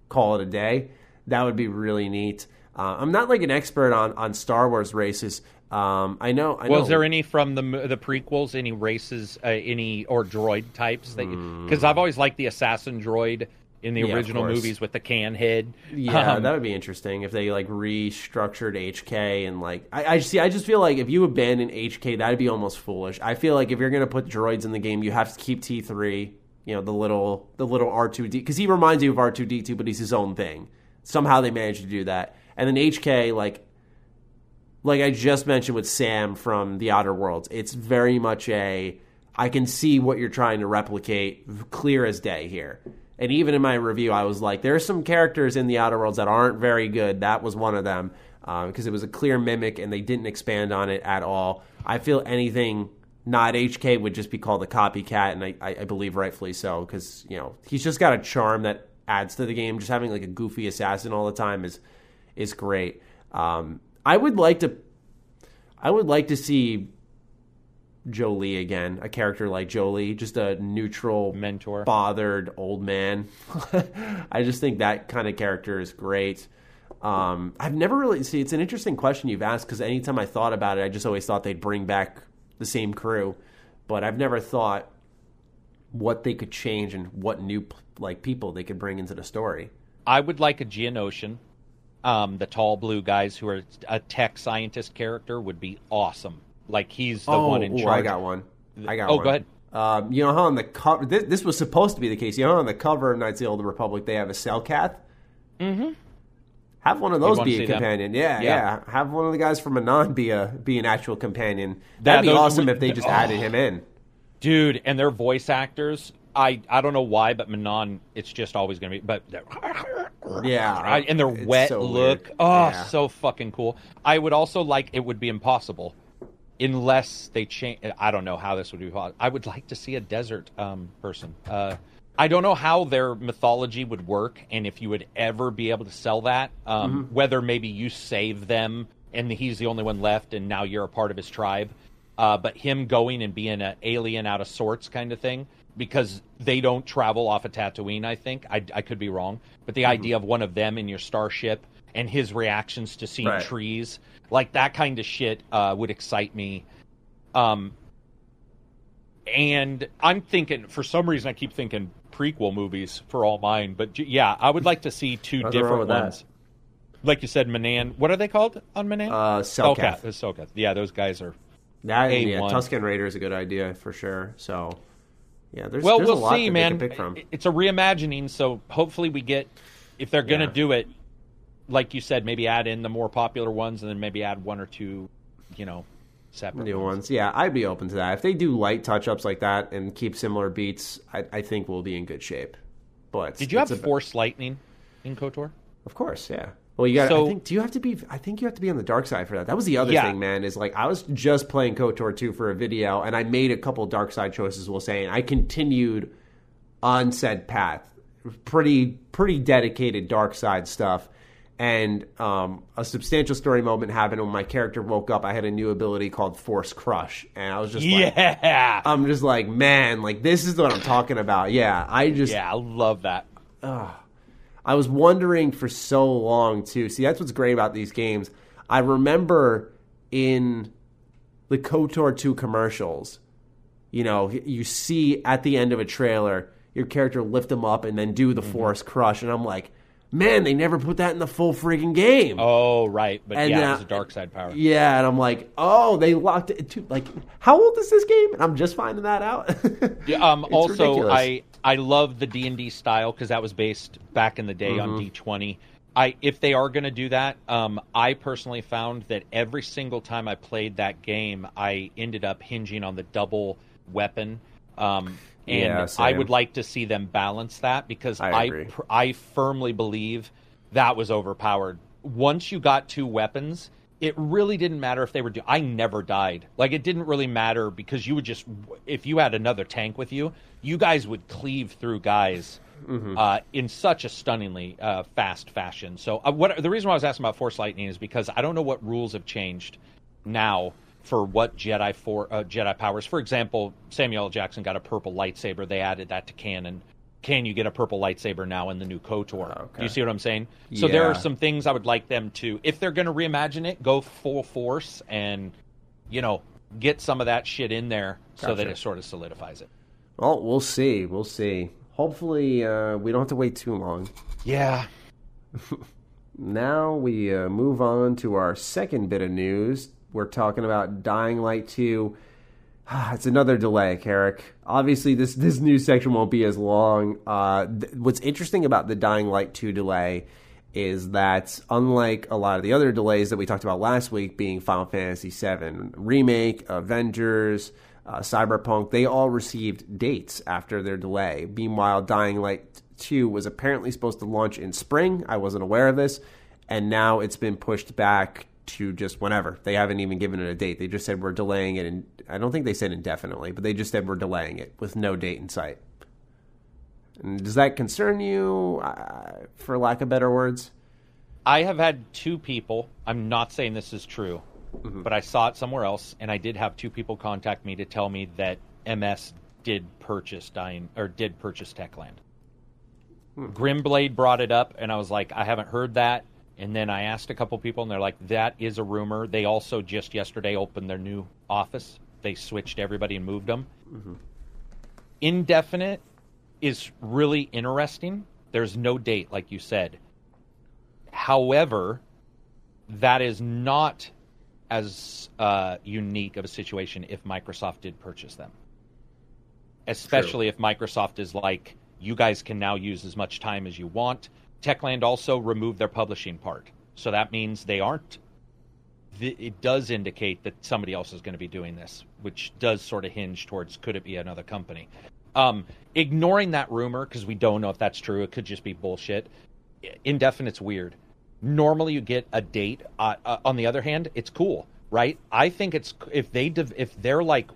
call it a day. That would be really neat. Uh, I'm not like an expert on, on Star Wars races. Um, I know. I know. Was there any from the the prequels? Any races? Uh, any or droid types that? Because I've always liked the assassin droid in the. Yeah, original movies with the can head. Yeah, Um, that would be interesting if they like restructured HK and like I, I see. I just feel like if you abandon HK, that'd be almost foolish. I feel like if you're gonna put droids in the game, you have to keep T three. You know the little the little R two D because he reminds you of R two D two, but he's his own thing. Somehow they managed to do that, and then HK like like I just mentioned with Sam from The Outer Worlds, it's very much a I can see what you're trying to replicate clear as day here. And even in my review, I was like, there are some characters in The Outer Worlds that aren't very good. That was one of them uh, because it was a clear mimic and they didn't expand on it at all. I feel anything not HK would just be called a copycat, and I, I, I believe rightfully so because you know he's just got a charm that adds to the game. Just having like a goofy assassin all the time is is great. Um, I would like to I would like to see Jolee again, a character like Jolee, just a neutral, Mentor. bothered old man. I just think that kind of character is great. Um, I've never really see. It's an interesting question you've asked because anytime I thought about it, I just always thought they'd bring back the same crew, but I've never thought what they could change and what new like people they could bring into the story. I would like a Geonosian. Um, the tall blue guys who are a tech scientist character would be awesome. Like he's the one in ooh, charge. I got one. I got Oh, one. go ahead. Um, you know how on the cover, this, this was supposed to be the case. You know how on the cover of Knights of the Old Republic they have a Selkath? Mm-hmm. Have one of those be a companion. Yeah, Yeah. yeah, Have one of the guys from Manaan be a be an actual companion. That'd be awesome would- if they just oh. added him in. dude, and their voice actors. I I don't know why, but Manaan, it's just always going to be. But Yeah, I, and their wet so look, weird. oh, Yeah. so fucking cool. I would also like it would be impossible unless they change. I don't know how this would be possible. I would like to see a desert um, person. Uh, I don't know how their mythology would work, and if you would ever be able to sell that. Um, Mm-hmm. Whether maybe you save them and he's the only one left, and now you're a part of his tribe. Uh, but him going and being an alien out of sorts kind of thing because they don't travel off of Tatooine. I think I, I could be wrong, but Mm-hmm. the idea of one of them in your starship and his reactions to seeing Right. trees, like that kind of shit, uh, would excite me. Um, and I'm thinking for some reason I keep thinking prequel movies for all mine, but yeah, I would like to see two different with that. ones. Like you said, Manaan. What are they called on Manaan? Uh, Selkath. Selkath. The Yeah, those guys are. That, A1. yeah, Tusken Raider is a good idea for sure. So, yeah, there's Well, there's a we'll lot see, man. They can pick from. It's a reimagining, so hopefully we get if they're going to Yeah. do it, like you said, maybe add in the more popular ones, and then maybe add one or two, you know, separate New ones, yeah, I'd be open to that. If they do light touch ups like that and keep similar beats, I, I think we'll be in good shape. But Did you have a- Force Lightning in Kotor? Of course, yeah. Well, you got. So- I think. Do you have to be? I think you have to be on the dark side for that. That was the other Yeah. thing, man. Is like I was just playing Kotor two for a video, and I made a couple dark side choices. While saying I continued on said path, pretty pretty dedicated dark side stuff. And um, a substantial story moment happened when my character woke up. I had a new ability called Force Crush, and I was just like, Yeah, I'm just like, man, like this is what I'm talking about. Yeah, I just yeah, I love that. I was wondering for so long too. See, that's what's great about these games. I remember in the KOTOR 2 commercials, you know, you see at the end of a trailer your character lift them up and then do the Mm-hmm. force crush, and I'm like, man, they never put that in the full freaking game. Oh, right, but And, yeah, uh, it was a dark side power. Yeah, and I'm like, oh, they locked it. To, like, how old is this game? And I'm just finding that out. Yeah, um, It's also, ridiculous. I I love the D and D style because that was based back in the day on Mm-hmm. D twenty, I if they are going to do that, um, I personally found that every single time I played that game, I ended up hinging on the double weapon. Um, and Yeah, I would like to see them balance that because I I pr- I firmly believe that was overpowered. Once you got two weapons, it really didn't matter if they were. Do- I never died. Like it didn't really matter because you would just if you had another tank with you, you guys would cleave through guys uh, in such a stunningly uh, fast fashion. So uh, what the reason why I was asking about Force Lightning is because I don't know what rules have changed now for what Jedi for uh, Jedi powers. For example, Samuel L. Jackson got a purple lightsaber. They added that to canon. Can you get a purple lightsaber now in the new KOTOR? Okay. Do you see what I'm saying? So there are some things I would like them to, if they're going to reimagine it, go full force and, you know, get some of that shit in there so that it sort of solidifies it. Well, we'll see. We'll see. Hopefully, uh, we don't have to wait too long. Yeah. Now we uh, move on to our second bit of news. We're talking about Dying Light 2. it's another delay, Carrick. Obviously, this, this news section won't be as long. Uh, th- what's interesting about the Dying Light 2 delay is that, unlike a lot of the other delays that we talked about last week, being Final Fantasy VII Remake, Avengers, uh, Cyberpunk, they all received dates after their delay. Meanwhile, Dying Light 2 was apparently supposed to launch in spring. I wasn't aware of this. And now it's been pushed back to just whenever. They haven't even given it a date. They just said we're delaying it. And I don't think they said indefinitely, but they just said we're delaying it with no date in sight. And does that concern you, uh, for lack of better words? I have had two people, I'm not saying this is true, Mm-hmm. but I saw it somewhere else, and I did have two people contact me to tell me that MS did purchase Dying, or did purchase Techland. Hmm. Grimblade brought it up, and I was like, I haven't heard that. And then I asked a couple people, and they're like, that is a rumor. They also just yesterday opened their new office. They switched everybody and moved them. Indefinite is really interesting. There's no date, like you said. However, that is not as uh, unique of a situation if Microsoft did purchase them. Especially if Microsoft is like, you guys can now use as much time as you want. Techland also removed their publishing part. So that means they aren't. It does indicate that somebody else is going to be doing this, which does sort of hinge towards could it be another company? Um, ignoring that rumor, because we don't know if that's true, it could just be bullshit. Indefinite's weird. Normally, you get a date. Uh, uh, on the other hand, it's cool, right? I think it's if they if they're like,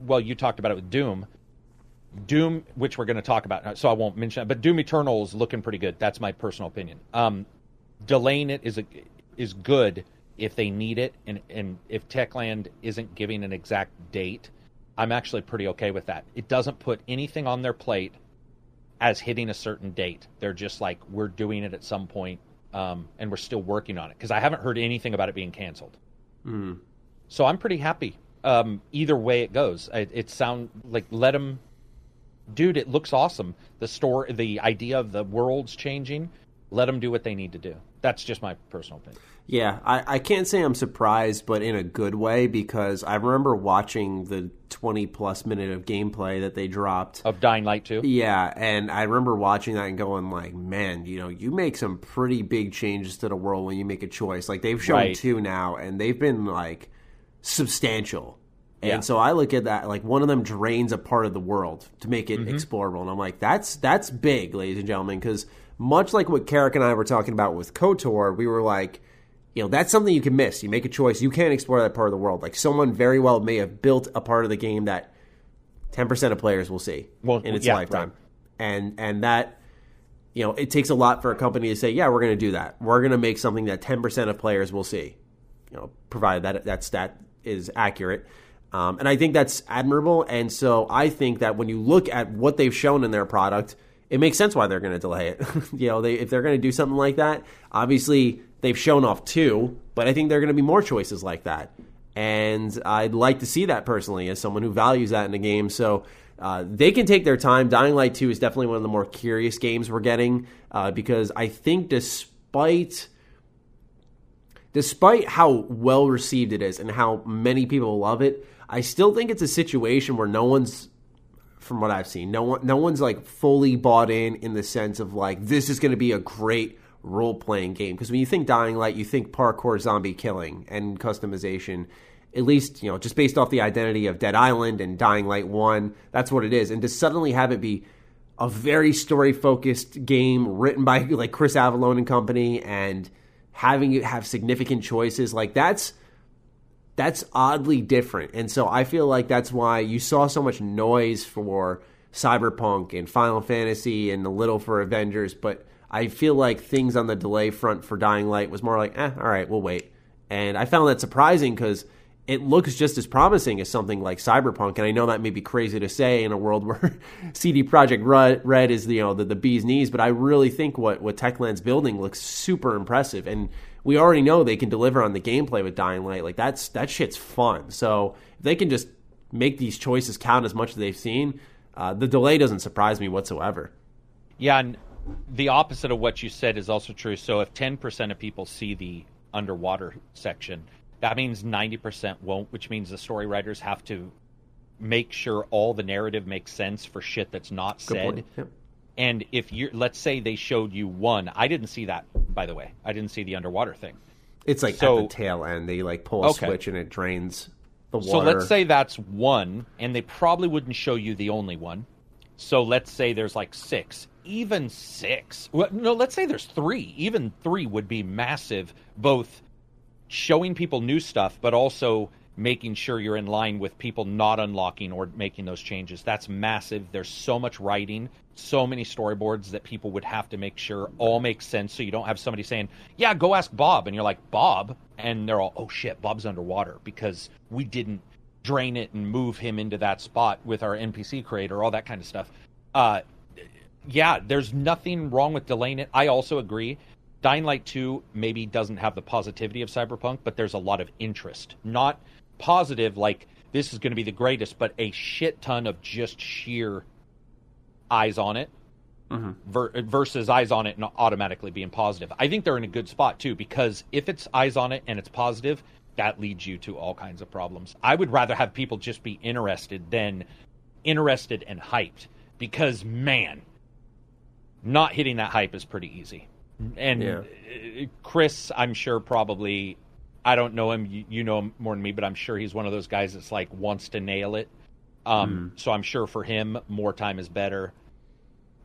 well, you talked about it with Doom. Doom, which we're going to talk about, so I won't mention it, but Doom Eternal is looking pretty good. That's my personal opinion. Um, delaying it is a, is good if they need it, and and if Techland isn't giving an exact date, I'm actually pretty okay with that. It doesn't put anything on their plate as hitting a certain date. They're just like we're doing it at some point, um, and we're still working on it because I haven't heard anything about it being canceled. So I'm pretty happy. Um, either way it goes, it, it sound like let them, dude. It looks awesome. The store, the idea of the world's changing. Let them do what they need to do. That's just my personal opinion. Yeah, I, I can't say I'm surprised, but in a good way because I remember watching the 20 plus minute of gameplay that they dropped. Of Dying Light 2. Yeah, and I remember watching that and going like, man, you know, you make some pretty big changes to the world when you make a choice. Like they've shown Right. two now, and they've been like substantial. And Yeah. so I look at that like one of them drains a part of the world to make Mm-hmm. it explorable, and I'm like, that's that's big, ladies and gentlemen, because much like what Carrick and I were talking about with Kotor, we were like. You know, that's something you can miss. You make a choice. You can't explore that part of the world. Like someone very well may have built a part of the game that 10% of players will see Well, in its yeah, lifetime. right. And and that you know, it takes a lot for a company to say, "Yeah, we're going to do that. We're going to make something that 10% of players will see." You know, provided that that stat is accurate. Um, and I think that's admirable. And so I think that when you look at what they've shown in their product, it makes sense why they're going to delay it. you know, they, if they're going to do something like that, obviously they've shown off two, but I think there are going to be more choices like that. And I'd like to see that personally as someone who values that in a game. So uh, they can take their time. Dying Light 2 is definitely one of the more curious games we're getting uh, because I think despite despite how well received it is and how many people love it, I still think it's a situation where no one's from what I've seen, no one no one's like fully bought in in the sense of like this is going to be a great role playing game. Because when you think Dying Light, you think parkour zombie killing and customization. At least, you know, just based off the identity of Dead Island and Dying Light 1, that's what it is. And to suddenly have it be a very story focused game written by like Chris Avellone and company and having it have significant choices, like that's that's oddly different. And so I feel like that's why you saw so much noise for Cyberpunk and Final Fantasy and a little for Avengers, but I feel like things on the delay front for Dying Light was more like, eh, all right, we'll wait. And I found that surprising because it looks just as promising as something like Cyberpunk. And I know that may be crazy to say in a world where CD Projekt Red is the, you know the, the bee's knees, but I really think what what Techland's building looks super impressive. And we already know they can deliver on the gameplay with Dying Light. Like that's that shit's fun. So if they can just make these choices count as much as they've seen, uh, the delay doesn't surprise me whatsoever. Yeah, and the opposite of what you said is also true. So if 10% of people see the underwater section, that means 90% won't, which means the story writers have to make sure all the narrative makes sense for shit that's not said. Yep. And if you let's say they showed you one, I didn't see that by the way. I didn't see the underwater thing. It's like so, at the tail end. They like pull a okay. switch and it drains the water. So let's say that's one, and they probably wouldn't show you the only one. So let's say there's like six even six. Well, no, let's say there's three. Even three would be massive, both showing people new stuff, but also making sure you're in line with people not unlocking or making those changes. That's massive. There's so much writing, so many storyboards that people would have to make sure all make sense so you don't have somebody saying, Yeah, go ask Bob. And you're like, Bob? And they're all, Oh shit, Bob's underwater because we didn't drain it and move him into that spot with our NPC creator, all that kind of stuff. Uh, yeah, there's nothing wrong with delaying it. I also agree. Dying Light 2 maybe doesn't have the positivity of Cyberpunk, but there's a lot of interest. Not positive like this is going to be the greatest, but a shit ton of just sheer eyes on it mm-hmm. ver- versus eyes on it and automatically being positive. I think they're in a good spot too because if it's eyes on it and it's positive, that leads you to all kinds of problems. I would rather have people just be interested than interested and hyped because man, not hitting that hype is pretty easy. And yeah. Chris, I'm sure probably, I don't know him. You, you, know him more than me, but I'm sure he's one of those guys that's like wants to nail it. Um, mm. So I'm sure for him, more time is better,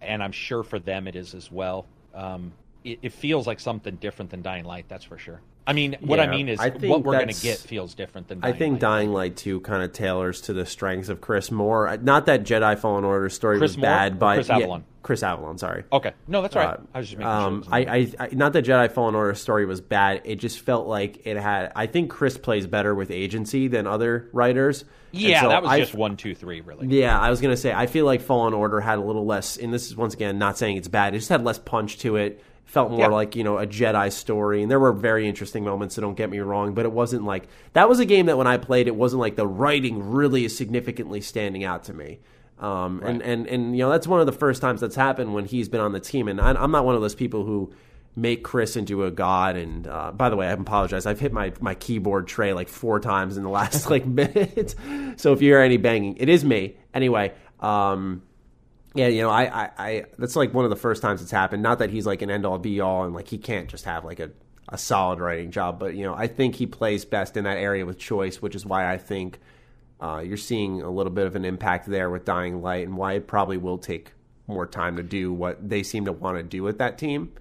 and I'm sure for them it is as well. Um, it, it feels like something different than Dying Light, that's for sure. I mean, what yeah, I mean is I what we're going to get feels different than. Dying I think Light. Dying Light Two kind of tailors to the strengths of Chris Moore. Not that Jedi Fallen Order story Chris was Moore bad, but Chris Avellone. Yeah, Chris Avellone, sorry. Okay, no, that's right. Uh, I was just making um, sure. I, I, I, not that Jedi Fallen Order story was bad. It just felt like it had. I think Chris plays better with agency than other writers. Yeah, so that was I, just one, two, three, really. Yeah, I was gonna say I feel like Fallen Order had a little less, and this is once again not saying it's bad. It just had less punch to it felt more yeah. like you know a Jedi story, and there were very interesting moments. So don't get me wrong, but it wasn't like that was a game that when I played, it wasn't like the writing really is significantly standing out to me. Um, right. and, and and you know that's one of the first times that's happened when he's been on the team, and I, am not one of those people who make Chris into a god. And uh, by the way, I apologize. I've hit my, my keyboard tray like four times in the last like minute. so if you hear any banging, it is me. Anyway, um, yeah, you know, I, I, I, that's like one of the first times it's happened. Not that he's like an end all be all and like he can't just have like a, a solid writing job, but you know, I think he plays best in that area with choice, which is why I think uh, you're seeing a little bit of an impact there with Dying Light, and why it probably will take more time to do what they seem to want to do with that team.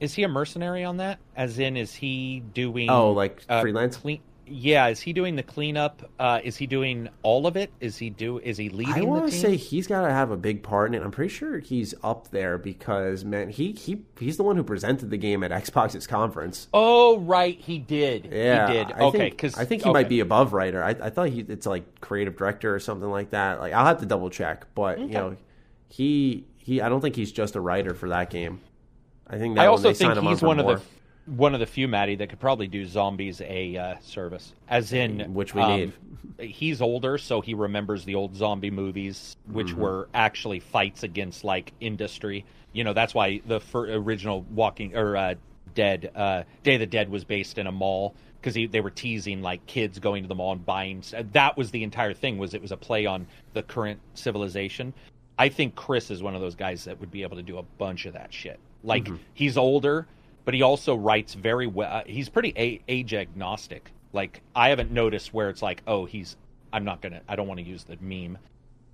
Is he a mercenary on that? As in, is he doing? Oh, like uh, freelance? Clean, yeah, is he doing the cleanup? Uh, is he doing all of it? Is he do? Is he leading? I want to say he's got to have a big part in it. I'm pretty sure he's up there because man, he he he's the one who presented the game at Xbox's conference. Oh right, he did. Yeah, he did. I okay, because I think he okay. might be above writer. I, I thought he it's like creative director or something like that. Like I'll have to double check, but okay. you know, he he. I don't think he's just a writer for that game. I think that I also think he's one more. of the one of the few Maddie that could probably do zombies a uh, service, as in which we um, need. He's older, so he remembers the old zombie movies, which mm-hmm. were actually fights against like industry. You know, that's why the original Walking or uh, Dead uh, Day of the Dead was based in a mall because they were teasing like kids going to the mall and buying. That was the entire thing. Was it was a play on the current civilization. I think Chris is one of those guys that would be able to do a bunch of that shit. Like mm-hmm. he's older, but he also writes very well. Uh, he's pretty a- age agnostic. Like I haven't noticed where it's like, oh, he's. I'm not gonna. I don't want to use the meme,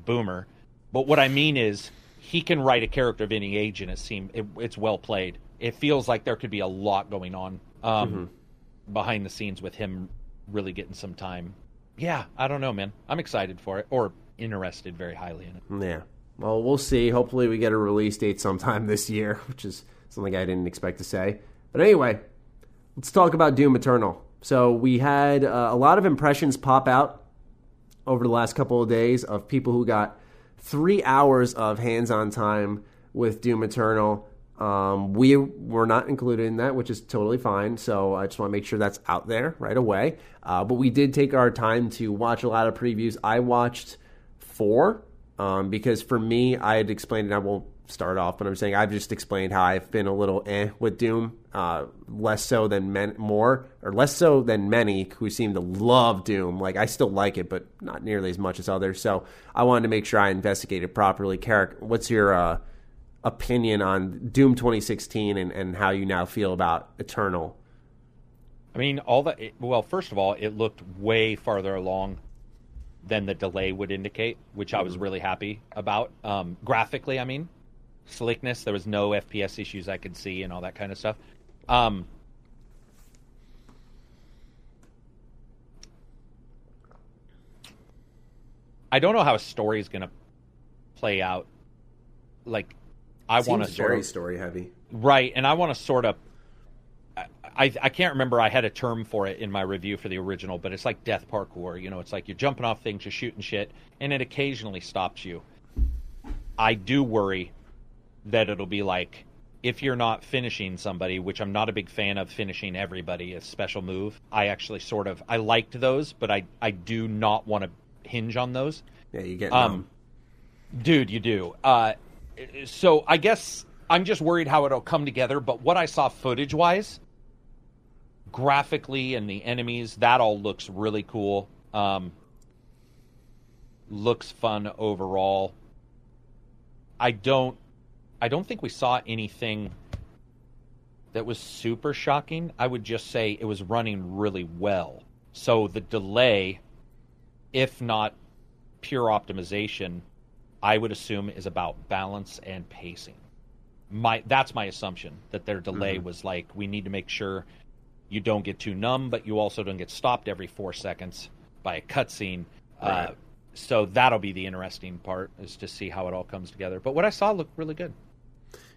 boomer. But what I mean is, he can write a character of any age, and it seems it, it's well played. It feels like there could be a lot going on um, mm-hmm. behind the scenes with him really getting some time. Yeah, I don't know, man. I'm excited for it, or interested very highly in it. Yeah. Well, we'll see. Hopefully, we get a release date sometime this year, which is something I didn't expect to say. But anyway, let's talk about Doom Eternal. So we had uh, a lot of impressions pop out over the last couple of days of people who got three hours of hands-on time with Doom Eternal. Um, we were not included in that, which is totally fine. So I just want to make sure that's out there right away. Uh, but we did take our time to watch a lot of previews. I watched four um, because for me, I had explained, and I won't start off, but I'm saying I've just explained how I've been a little eh with Doom, uh, less so than men, more or less so than many who seem to love Doom. Like I still like it, but not nearly as much as others. So I wanted to make sure I investigated properly. Carrick, what's your uh, opinion on Doom 2016 and, and how you now feel about Eternal? I mean, all that. Well, first of all, it looked way farther along than the delay would indicate, which I was mm-hmm. really happy about. Um, graphically, I mean, slickness. There was no FPS issues I could see and all that kind of stuff. Um, I don't know how a story is going to play out. Like, I want to very of, story heavy, right? And I want to sort of I, I can't remember. I had a term for it in my review for the original, but it's like death parkour. You know, it's like you're jumping off things, you're shooting shit, and it occasionally stops you. I do worry that it'll be like if you're not finishing somebody, which I'm not a big fan of finishing everybody a special move. I actually sort of I liked those, but I I do not want to hinge on those. Yeah, you get um, dude, you do. Uh, so I guess I'm just worried how it'll come together. But what I saw footage wise, graphically and the enemies, that all looks really cool. Um, looks fun overall. I don't I don't think we saw anything that was super shocking. I would just say it was running really well. So the delay, if not pure optimization, I would assume is about balance and pacing. My that's my assumption that their delay mm-hmm. was like we need to make sure you don't get too numb, but you also don't get stopped every four seconds by a cutscene. Uh, right. Uh, so that'll be the interesting part is to see how it all comes together. But what I saw looked really good.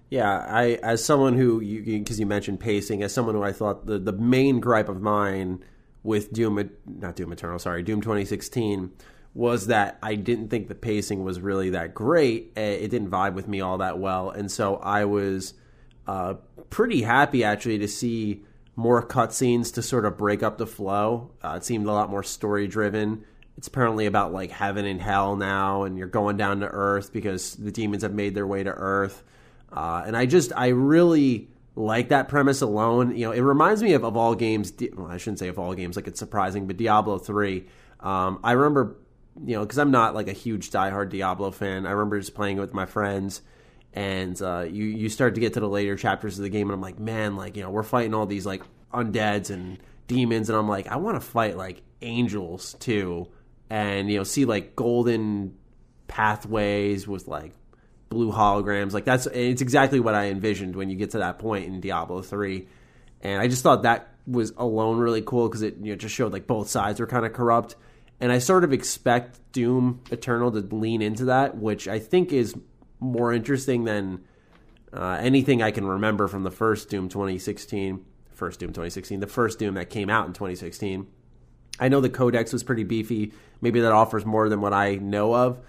Yeah, I as someone who you because you mentioned pacing, as someone who I thought the the main gripe of mine with Doom, not Doom Eternal, sorry, Doom 2016 was that I didn't think the pacing was really that great. It didn't vibe with me all that well, and so I was uh, pretty happy actually to see more cutscenes to sort of break up the flow. Uh, it seemed a lot more story driven. It's apparently about like heaven and hell now, and you're going down to Earth because the demons have made their way to Earth. Uh, and I just, I really like that premise alone. You know, it reminds me of, of all games. Well, I shouldn't say of all games, like it's surprising, but Diablo 3. Um, I remember, you know, because I'm not like a huge diehard Diablo fan. I remember just playing it with my friends and uh, you you start to get to the later chapters of the game, and I'm like, man, like you know, we're fighting all these like undeads and demons, and I'm like, I want to fight like angels too, and you know, see like golden pathways with like blue holograms. Like that's it's exactly what I envisioned when you get to that point in Diablo three, and I just thought that was alone really cool because it you know just showed like both sides were kind of corrupt. And I sort of expect Doom Eternal to lean into that, which I think is more interesting than uh, anything I can remember from the first Doom 2016. First Doom 2016, the first Doom that came out in 2016. I know the codex was pretty beefy. Maybe that offers more than what I know of,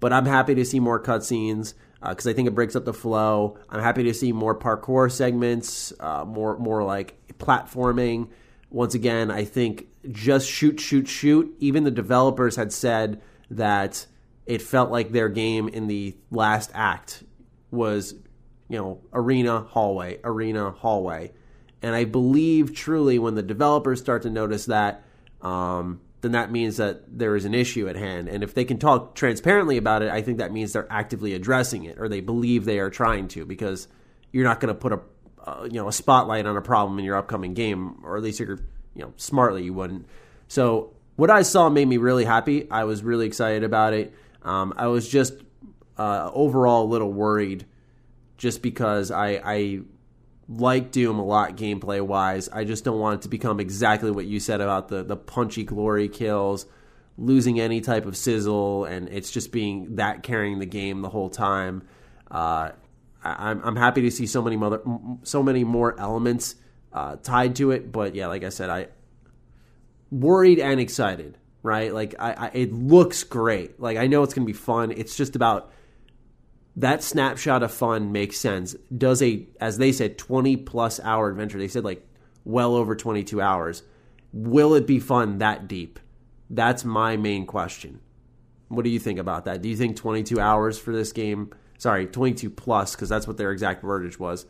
but I'm happy to see more cutscenes because uh, I think it breaks up the flow. I'm happy to see more parkour segments, uh, more more like platforming. Once again, I think just shoot, shoot, shoot. Even the developers had said that it felt like their game in the last act was, you know, arena, hallway, arena, hallway. And I believe truly when the developers start to notice that, um, then that means that there is an issue at hand. And if they can talk transparently about it, I think that means they're actively addressing it or they believe they are trying to because you're not going to put a uh, you know a spotlight on a problem in your upcoming game, or at least you're you know smartly you wouldn't. So what I saw made me really happy. I was really excited about it. Um, I was just uh, overall a little worried, just because I, I like Doom a lot gameplay wise. I just don't want it to become exactly what you said about the the punchy glory kills, losing any type of sizzle, and it's just being that carrying the game the whole time. Uh, I, I'm I'm happy to see so many mother so many more elements uh, tied to it, but yeah, like I said, I worried and excited. Right, like I, I it looks great. Like I know it's gonna be fun. It's just about that snapshot of fun makes sense. Does a, as they said, 20 plus hour adventure, they said like well over 22 hours. Will it be fun that deep? That's my main question. What do you think about that? Do you think 22 hours for this game, sorry, 22 plus, because that's what their exact wordage was,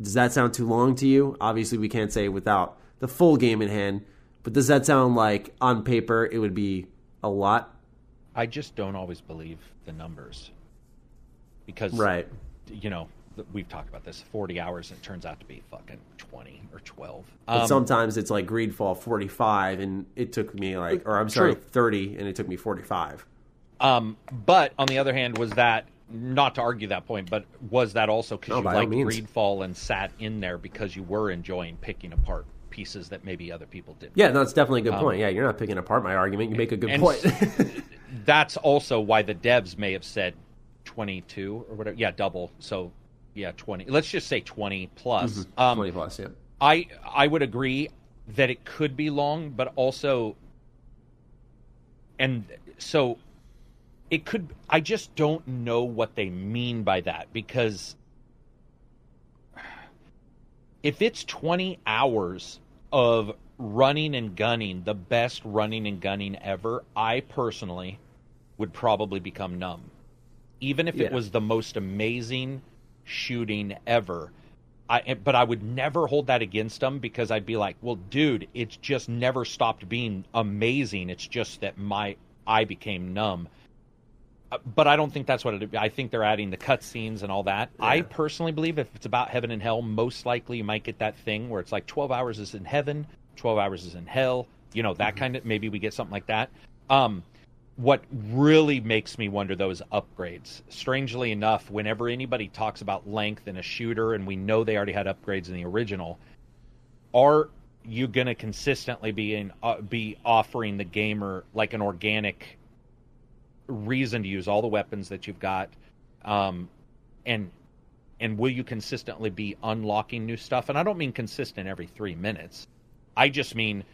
does that sound too long to you? Obviously, we can't say without the full game in hand, but does that sound like on paper it would be a lot? I just don't always believe the numbers because right. you know we've talked about this 40 hours and it turns out to be fucking 20 or 12 but um, sometimes it's like greedfall 45 and it took me like or i'm sorry True. 30 and it took me 45 um but on the other hand was that not to argue that point but was that also because No, you liked greedfall and sat in there because you were enjoying picking apart pieces that maybe other people didn't? Yeah no, that's definitely a good point. Yeah you're not picking apart my argument you make a good point. that's also why the devs may have said 22 or whatever. Yeah double. So yeah 20 let's just say 20 plus. Um 20 plus yeah. I I would agree that it could be long, but also, and so it could. I just don't know what they mean by that because if it's twenty hours of running and gunning, the best running and gunning ever, I personally would probably become numb, even if Yeah. it was the most amazing shooting ever. I, but I would never hold that against them because I'd be like, well, dude, it's just never stopped being amazing. It's just that my I became numb. Uh, But I don't think that's what it. I think they're adding the cutscenes and all that. I personally believe if it's about heaven and hell, most likely you might get that thing where it's like twelve hours is in heaven, twelve hours is in hell. You know that kind of. Maybe we get something like that. Um, what really makes me wonder though is upgrades. Strangely enough, whenever anybody talks about length in a shooter, and we know they already had upgrades in the original, are you going to consistently be in uh, be offering the gamer like an organic reason to use all the weapons that you've got, um, and and will you consistently be unlocking new stuff? And I don't mean consistent every three minutes. I just mean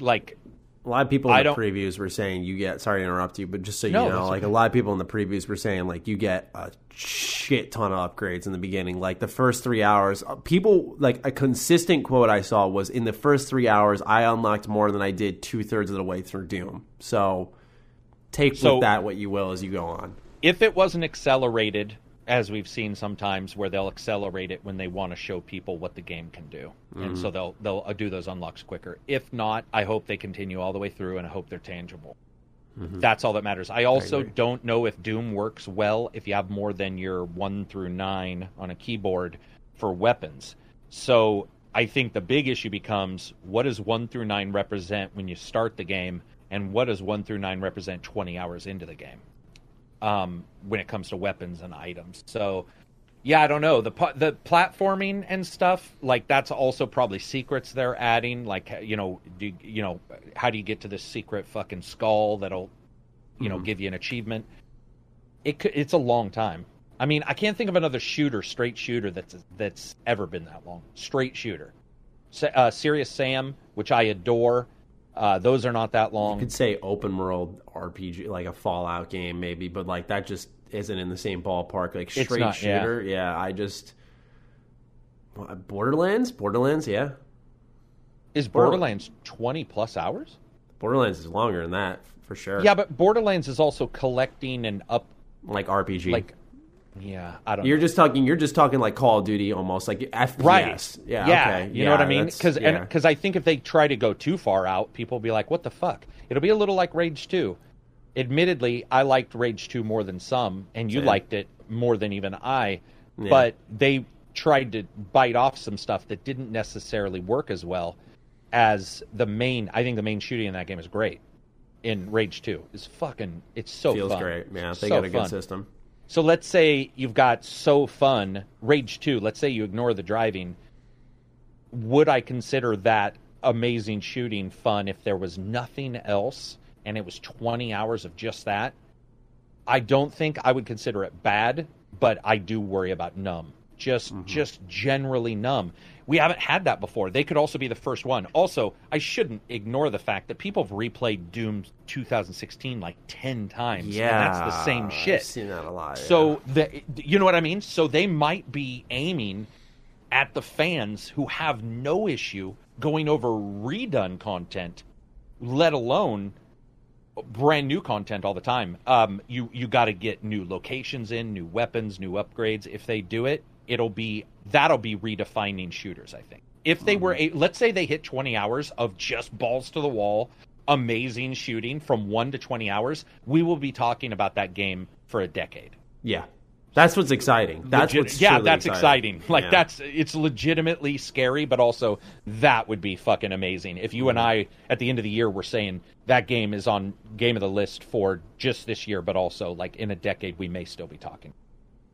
like a lot of people in I the don't- previews were saying you get sorry to interrupt you but just so you No, know like okay. a lot of people in the previews were saying like you get a shit ton of upgrades in the beginning. Like the first three hours uh, people like a consistent quote i saw was in the first three hours i unlocked more than i did two-thirds of the way through doom. So take So- with that what you will as you go on. if it wasn't accelerated, as we've seen sometimes, where they'll accelerate it when they want to show people what the game can do, and so they'll they'll uh, do those unlocks quicker. If not, I hope they continue all the way through, and I hope they're tangible. That's all that matters. I also agree. don't know if Doom works well if you have more than your one through nine on a keyboard for weapons. So I think the big issue becomes what does one through nine represent when you start the game, and what does one through nine represent twenty hours into the game? Um, when it comes to weapons and items. So, yeah, I don't know the the platforming and stuff like that's also probably secrets they're adding. Like you know, do you know how do you get to this secret fucking skull that'll you know give you an achievement? It could, it's a long time. I mean, I can't think of another shooter, straight shooter that's that's ever been that long. Straight shooter, uh, Serious Sam, which I adore. Uh, those are not that long. you could say open world rpg like a fallout game maybe but like that just isn't in the same ballpark like straight not, shooter yeah i just borderlands borderlands yeah Is Borderlands twenty plus hours? Borderlands is longer than that for sure. Yeah, but Borderlands is also collecting and up like RPG. like yeah, I don't you're know. just talking. You're just talking like Call of Duty, almost like FPS. right. Yeah. yeah, Okay. you yeah, know what I mean? that's- Cuz yeah. I think if they try to go too far out, people will be like, "What the fuck?" It'll be a little like Rage 2. Admittedly, I liked Rage 2 more than some, and you Same. liked it more than even I. but they tried to bite off some stuff that didn't necessarily work as well as the main. I think the main shooting in that game is great. In Rage Two, is fucking. It's so Feels fun. great. Yeah, they So got a good fun. system. So let's say you've got so fun Rage 2, let's say you ignore the driving. Would I consider that amazing shooting fun if there was nothing else and it was 20 hours of just that? I don't think I would consider it bad, but I do worry about numb. Just mm-hmm. just generally numb. We haven't had that before. They could also be the first one. Also, I shouldn't ignore the fact that people have replayed Doom 2016 like 10 times. and Yeah, that's the same shit. I've seen that a lot. yeah. So the you know what I mean? So they might be aiming at the fans who have no issue going over redone content, let alone brand new content all the time. Um, you you got to get new locations in, new weapons, new upgrades. If they do it, it'll be that'll be redefining shooters. I think if they were, a, let's say they hit twenty hours of just balls to the wall, amazing shooting from one to twenty hours, we will be talking about that game for a decade. yeah, that's what's exciting. That's Legit- what's yeah, that's exciting. Like Yeah. that's it's legitimately scary, but also that would be fucking amazing. If you and. I at the end of the year were saying that game is on game of the list for just this year, but also like in a decade we may still be talking.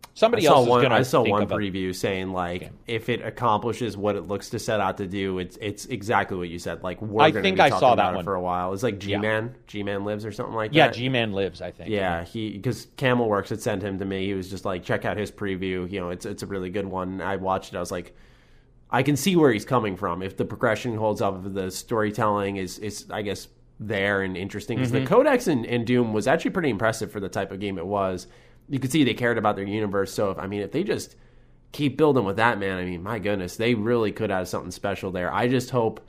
I Somebody saw else one. is gonna I saw one preview saying like if it accomplishes what it looks to set out to do, it's it's exactly what you said. Like we're I think be I saw about that one. for a while. It's like G Yeah. Man, G Man lives or something like Yeah, that. Yeah, G Man lives, I think. Yeah, he because Camel Works had sent him to me. He was just like, check out his preview. You know, it's it's a really good one. I watched it. I was like, I can see where he's coming from. If the progression holds up, if the storytelling is is I guess there and interesting. 'Cause Mm-hmm. the Codex in, in Doom was actually pretty impressive for the type of game it was. You could see they cared about their universe. So if I mean, if they just keep building with that, man, I mean, my goodness, they really could have something special there. I just hope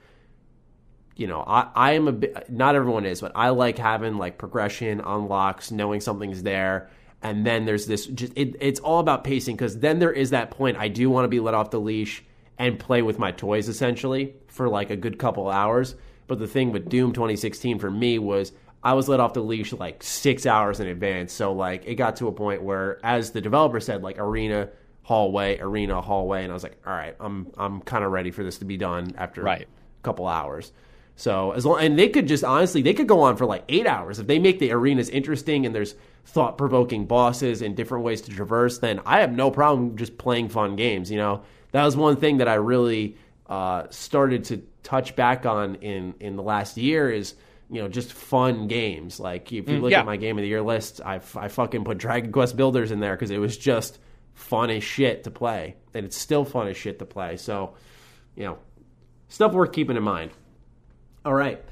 you know, I, I am a bit, not everyone is, but I like having like progression, unlocks, knowing something's there. And then there's this, just, it, it's all about pacing because then there is that point. I do want to be let off the leash and play with my toys essentially for like a good couple hours. But the thing with Doom 2016 for me was I was let off the leash like six hours in advance. So like it got to a point where, as the developer said, like arena, hallway, arena, hallway, and I was like, all right, I'm I'm kind of ready for this to be done after Right. a couple hours. So as long and they could just honestly they could go on for like eight hours if they make the arenas interesting and there's thought provoking bosses and different ways to traverse. Then I have no problem just playing fun games. You know that was one thing that I really uh, started to touch back on in in the last year is you know just fun games. Like if you look yeah. at my game of the year list, I, I fucking put Dragon Quest Builders in there because it was just fun as shit to play, and it's still fun as shit to play. So you know stuff worth keeping in mind. All right.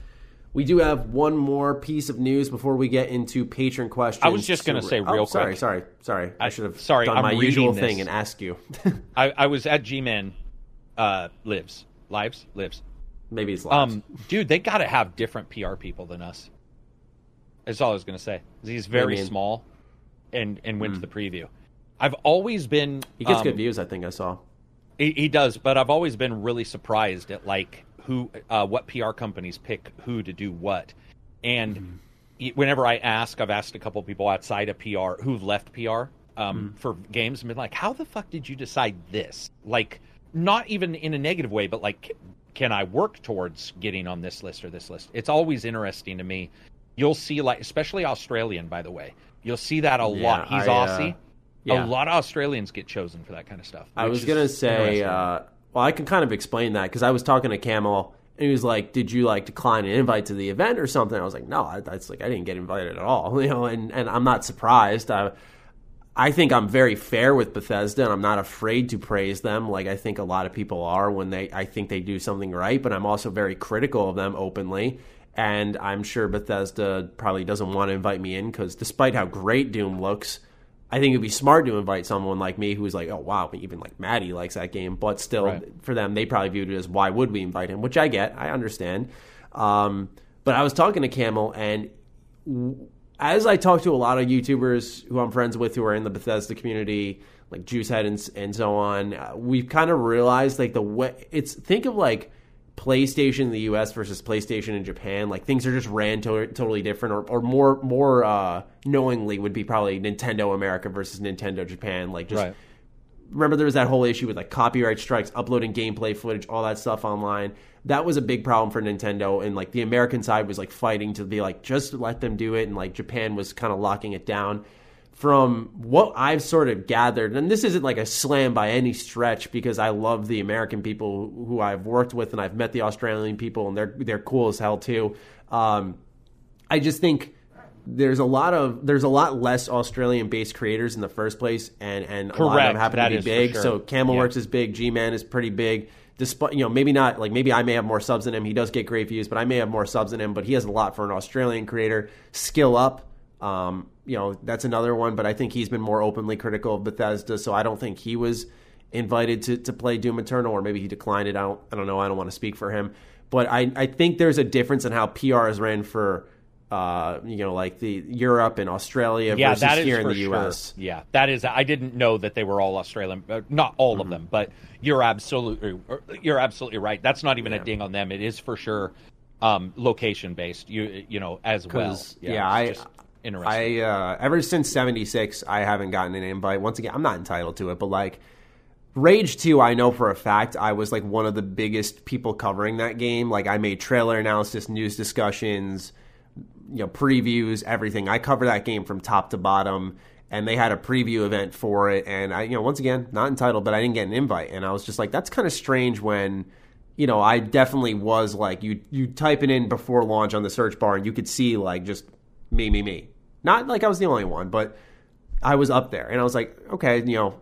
We do have one more piece of news before we get into patron questions. I was just gonna say oh, real sorry, quick. sorry, sorry. I, I- should have sorry, done I'm my usual this. thing and asked you. I, I was at G Man uh, lives. Lives? Lives. Maybe it's lives. Um, dude, they got to have different PR people than us. That's all I was to say. He's very small, and and went to the preview. I've always been. he gets um, good views. I think I saw. He, he does, but I've always been really surprised at like who, uh, what PR companies pick who to do what, and e- whenever I ask, I've asked a couple people outside of PR who've left PR um, for games and been like, "How the fuck did you decide this?" Like, not even in a negative way, but like, can I work towards getting on this list or this list? It's always interesting to me. You'll see, like, especially Australian, by the way. You'll see that a lot. He's I, uh, Aussie. yeah. A lot of Australians get chosen for that kind of stuff. I was gonna say, uh, well, I can kind of explain that because I was talking to Camel and he was like, "Did you like decline an invite to the event or something?" I was like, "No, I, that's like I didn't get invited at all," you know, and and I'm not surprised. I, I think I'm very fair with Bethesda, and I'm not afraid to praise them. Like I think a lot of people are when they, I think they do something right, but I'm also very critical of them openly. And I'm sure Bethesda probably doesn't want to invite me in because, despite how great Doom looks, I think it'd be smart to invite someone like me who's like, oh wow, even like Maddie likes that game, but still, Right. for them, they probably viewed it as why would we invite him, which I get, I understand. Um, but I was talking to Camel, and as I talk to a lot of YouTubers who I'm friends with who are in the Bethesda community, like Juicehead and, and so on, uh, we've kind of realized like the way it's think of like PlayStation in the US versus PlayStation in Japan. Like things are just ran to- totally different, or, or more more uh, knowingly would be probably Nintendo America versus Nintendo Japan. Like just Right. remember there was that whole issue with like copyright strikes, uploading gameplay footage, all that stuff online. That was a big problem for Nintendo, and like the American side was like fighting to be like just let them do it, and like Japan was kind of locking it down. From what I've sort of gathered, and this isn't like a slam by any stretch, because I love the American people who I've worked with, and I've met the Australian people, and they're they're cool as hell too. Um, I just think there's a lot of there's a lot less Australian based creators in the first place, and and a lot of Correct. them happen That to be big. sure. So Camelworks Yeah. is big, G Man is pretty big. Despite you know maybe not like maybe I may have more subs than him. He does get great views, but I may have more subs than him. But he has a lot for an Australian creator. Skill up. Um, you know that's another one, but I think he's been more openly critical of Bethesda, so I don't think he was invited to, to play Doom Eternal, or maybe he declined it. I don't I don't know. I don't want to speak for him, but I I think there's a difference in how PR is ran for uh you know like the Europe and Australia yeah, versus that is here in the sure. U.S. Yeah, that is. I didn't know that they were all Australian. Uh, not all Mm-hmm. of them, but you're absolutely you're absolutely right. That's not even a ding on them. It is for sure um, location based. You you know as well. yeah, it's I- just interesting. I uh, ever since '76, I haven't gotten an invite. Once again, I'm not entitled to it, but like Rage 2, I know for a fact I was like one of the biggest people covering that game. Like I made trailer analysis, news discussions, you know, previews, everything. I cover that game from top to bottom. And they had a preview event for it, and I, you know, once again, not entitled, but I didn't get an invite, and I was just like, that's kind of strange when you know, I definitely was like you you type it in before launch on the search bar and you could see like just me me me. Not like I was the only one, but I was up there and I was like, okay, you know,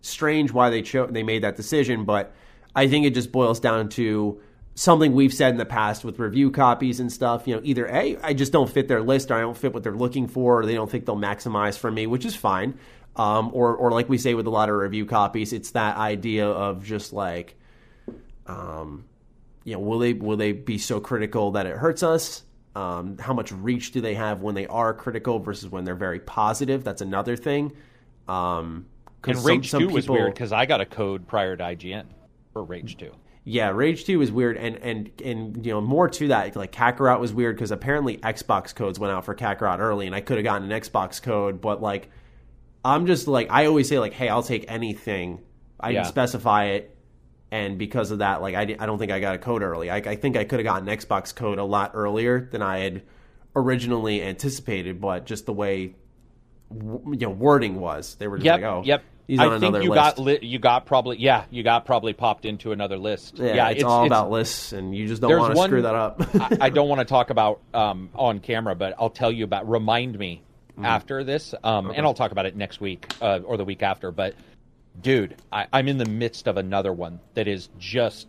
strange why they chose they made that decision, but I think it just boils down to something we've said in the past with review copies and stuff. You know, either a I just don't fit their list, or I don't fit what they're looking for, or they don't think they'll maximize for me, which is fine. Um, or or like we say with a lot of review copies, it's that idea of just like um, you know, will they will they be so critical that it hurts us? Um, how much reach do they have when they are critical versus when they're very positive? That's another thing. Um, and Rage some Two was weird because I got a code prior to IGN for Rage Two. Yeah, Rage Two is weird, and and and you know more to that. Like Kakarot was weird because apparently Xbox codes went out for Kakarot early, and I could have gotten an Xbox code, but like I'm just like I always say like, hey, I'll take anything. I Yeah. didn't specify it, and because of that, like I, I don't think I got a code early. I, I think I could have gotten an Xbox code a lot earlier than I had originally anticipated, but just the way you know wording was, they were just Yep, like, oh, yep. He's I think you list. got li- you got probably yeah you got probably popped into another list. yeah, it's, all about lists, and you just don't want to screw that up. I, I don't want to talk about um, on camera, but I'll tell you about. Remind me after this, um, and I'll talk about it next week uh, or the week after. But dude, I, I'm in the midst of another one that is just.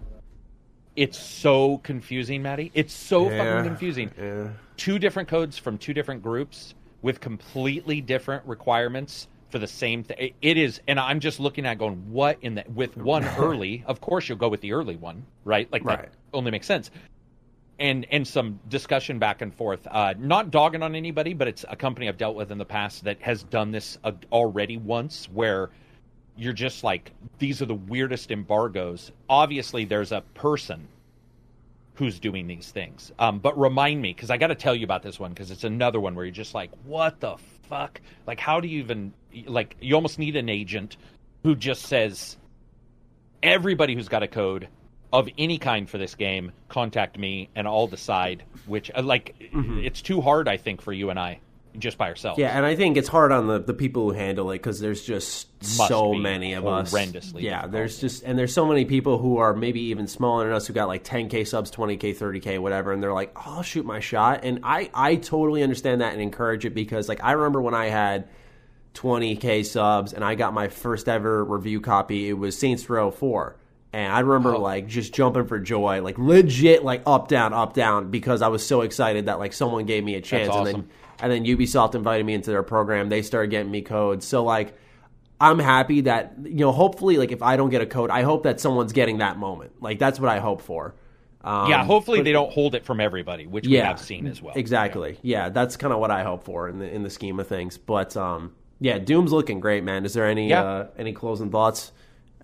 It's so confusing, Maddie. It's so Yeah, fucking confusing. yeah. Two different codes from two different groups with completely different requirements for the same thing. It is, and I'm just looking at going, what in the with one early? Of course, you'll go with the early one, right? Like Right. that only makes sense and and some discussion back and forth. Uh, not dogging on anybody, but it's a company I've dealt with in the past that has done this uh, already once, where you're just like, these are the weirdest embargoes. Obviously, there's a person who's doing these things. Um, but remind me, because I got to tell you about this one, because it's another one where you're just like, what the fuck? Like, how do you even like? You almost need an agent who just says, everybody who's got a code of any kind for this game, contact me, and I'll decide which. uh, Like, it's too hard, I think, for you and I, just by ourselves. Yeah, and I think it's hard on the, the people who handle it because there's just Must so many of us. horrendously Yeah, there's just and there's so many people who are maybe even smaller than us who got like 10k subs, 20k, 30k, whatever, and they're like, oh, "I'll shoot my shot," and I I totally understand that and encourage it because like I remember when I had 20k subs and I got my first ever review copy. It was Saints Row 4. And I remember Oh. like just jumping for joy, like legit, like up down, up down, because I was so excited that like someone gave me a chance, and awesome. then and then Ubisoft invited me into their program. They started getting me codes. So like I'm happy that you know hopefully like if I don't get a code, I hope that someone's getting that moment. Like that's what I hope for. Um, yeah. Hopefully, but- they don't hold it from everybody, which yeah, we have seen as well. Exactly. Yeah, that's kind of what I hope for in the in the scheme of things. But um, yeah, Doom's looking great, man. Is there any Yeah. uh, any closing thoughts?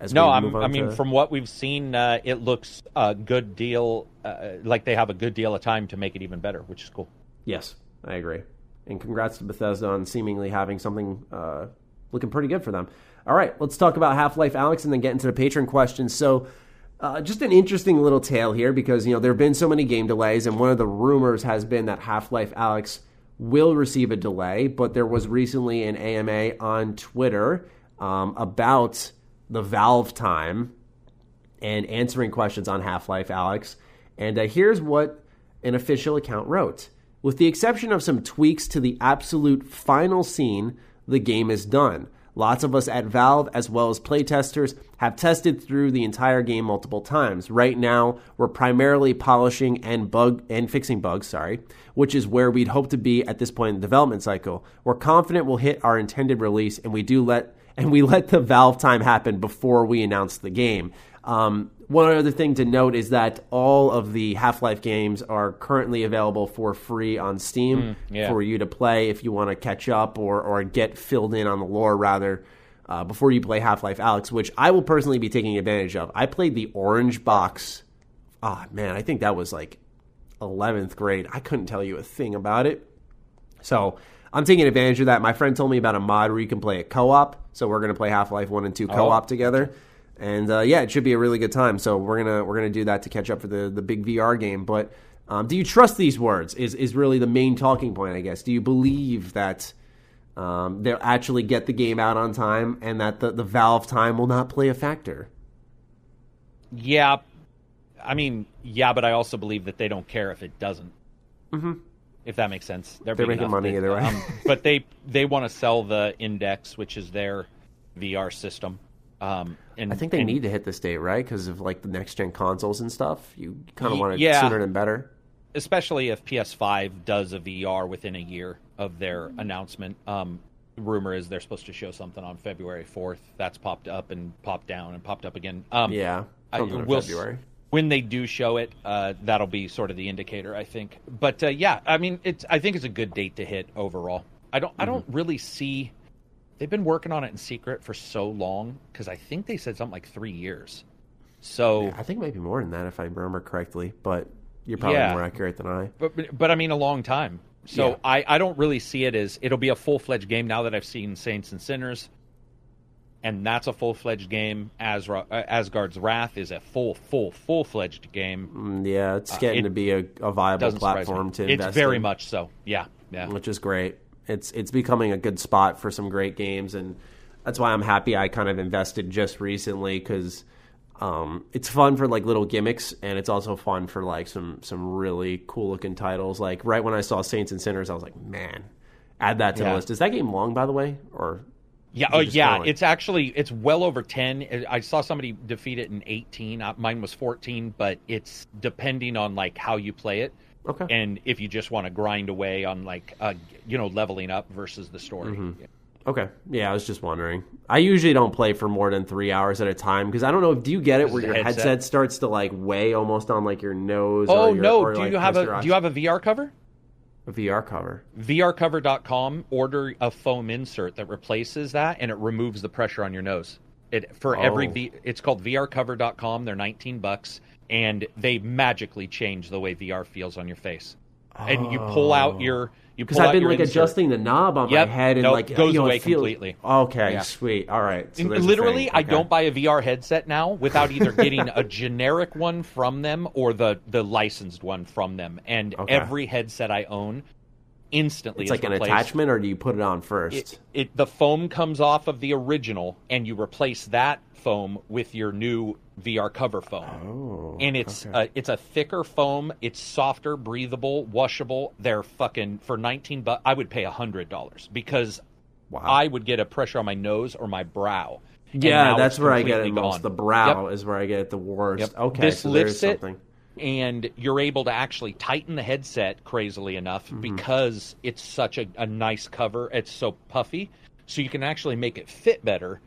As No, we I'm, move on I mean, from what we've seen, uh, it looks a good deal. Uh, like they have a good deal of time to make it even better, which is cool. yes, I agree. And congrats to Bethesda on seemingly having something uh, looking pretty good for them. All right, let's talk about Half Life Alyx and then get into the patron questions. So, uh, just an interesting little tale here because you know there have been so many game delays, and one of the rumors has been that Half Life Alyx will receive a delay. But there was recently an AMA on Twitter um, about the Valve time and answering questions on Half Life Alyx. And uh, here's what an official account wrote. With the exception of some tweaks to the absolute final scene, the game is done. Lots of us at Valve, as well as playtesters, have tested through the entire game multiple times. Right now, we're primarily polishing and bug and fixing bugs, sorry, which is where we'd hope to be at this point in the development cycle. We're confident we'll hit our intended release, and we do let and we let the Valve time happen before we announced the game. Um, one other thing to note is that all of the Half Life games are currently available for free on Steam Mm, yeah. for you to play if you want to catch up or, or get filled in on the lore, rather, uh, before you play Half Life Alyx, which I will personally be taking advantage of. I played the Orange Box. Ah, man, I think that was like 11th grade. I couldn't tell you a thing about it. So I'm taking advantage of that. My friend told me about a mod where you can play a co-op. So we're going to play Half Life One and Two co-op together, and uh, yeah, it should be a really good time. So we're gonna we're gonna do that to catch up for the the big VR game. But um, do you trust these words? Is is really the main talking point, I guess. Do you believe that? Um, they'll actually get the game out on time, and that the, the Valve time will not play a factor. Yeah, I mean, yeah, but I also believe that they don't care if it doesn't. Mm-hmm. If that makes sense, They're big making enough money either way. um, but they they want to sell the Index, which is their VR system. Um, and I think they and- need to hit this date, right? Because of like the next gen consoles and stuff. You kind of want it yeah. sooner than better. especially if PS5 does a VR within a year of their announcement. Um, rumor is they're supposed to show something on February 4th. That's popped up and popped down and popped up again. Um, Yeah, I- we'll February. When they do show it, uh, that'll be sort of the indicator, I think. But uh, yeah, I mean, it's. I think it's a good date to hit overall. I don't. I don't Mm-hmm. really see. They've been working on it in secret for so long because I think they said something like three years. So I think maybe more than that if I remember correctly, but you're probably Yeah. more accurate than I. but, but but I mean a long time. So Yeah. I, I don't really see it as it'll be a full fledged game now that I've seen Saints and Sinners, and that's a full fledged game. Uh, Asgard's Wrath is a full full full fledged game. Mm, Yeah, it's getting Uh, it to be a, a viable platform to It's invest very in, much so. Yeah, yeah. which is great. It's it's becoming a good spot for some great games, and that's why I'm happy I kind of invested just recently because um, it's fun for like little gimmicks, and it's also fun for like some some really cool looking titles. Like right when I saw Saints and Sinners, I was like, man, add that to the list. Is that game long, by the way, or Yeah, oh yeah, kinda it's actually it's well over ten. I saw somebody defeat it in eighteen. Uh, Mine was fourteen, but it's depending on like how you play it, okay? and if you just want to grind away on like uh, you know leveling up versus the story. Mm-hmm. Okay. Yeah, I was just wondering. I usually don't play for more than three hours at a time because I don't know. Do you get it where your headset. headset. starts to like weigh almost on like your nose? Oh or your, no! do like, you have a do you have a VR cover? VR cover? VRcover.com. Order a foam insert that replaces that, and it removes the pressure on your nose. It for every Oh. V. It's called VRcover.com. They're nineteen bucks, and they magically change the way VR feels on your face. And you pull out your you Because I've been like insert. adjusting the knob on Yep. my head and Nope. like Goes you know, away it feels- completely. Okay, Yeah. sweet. All right. So And there's a literally, thing. I don't buy a VR headset now without either getting a generic one from them or the the licensed one from them. And Okay. every headset I own instantly It's is like an attachment, or do you put it on first? It, it the foam comes off of the original, and you replace that foam with your new VR cover foam. oh, and it's okay. a, it's a thicker foam. It's softer, breathable, washable. They're fucking for nineteen bucks. I would pay hundred dollars because wow. I would get a pressure on my nose or my brow. Yeah, that's where I get it most. gone. The brow Yep. is where I get it the worst. Yep. Okay, This so lifts it. and you're able to actually tighten the headset crazily enough Mm-hmm. because it's such a, a nice cover. It's so puffy, so you can actually make it fit better,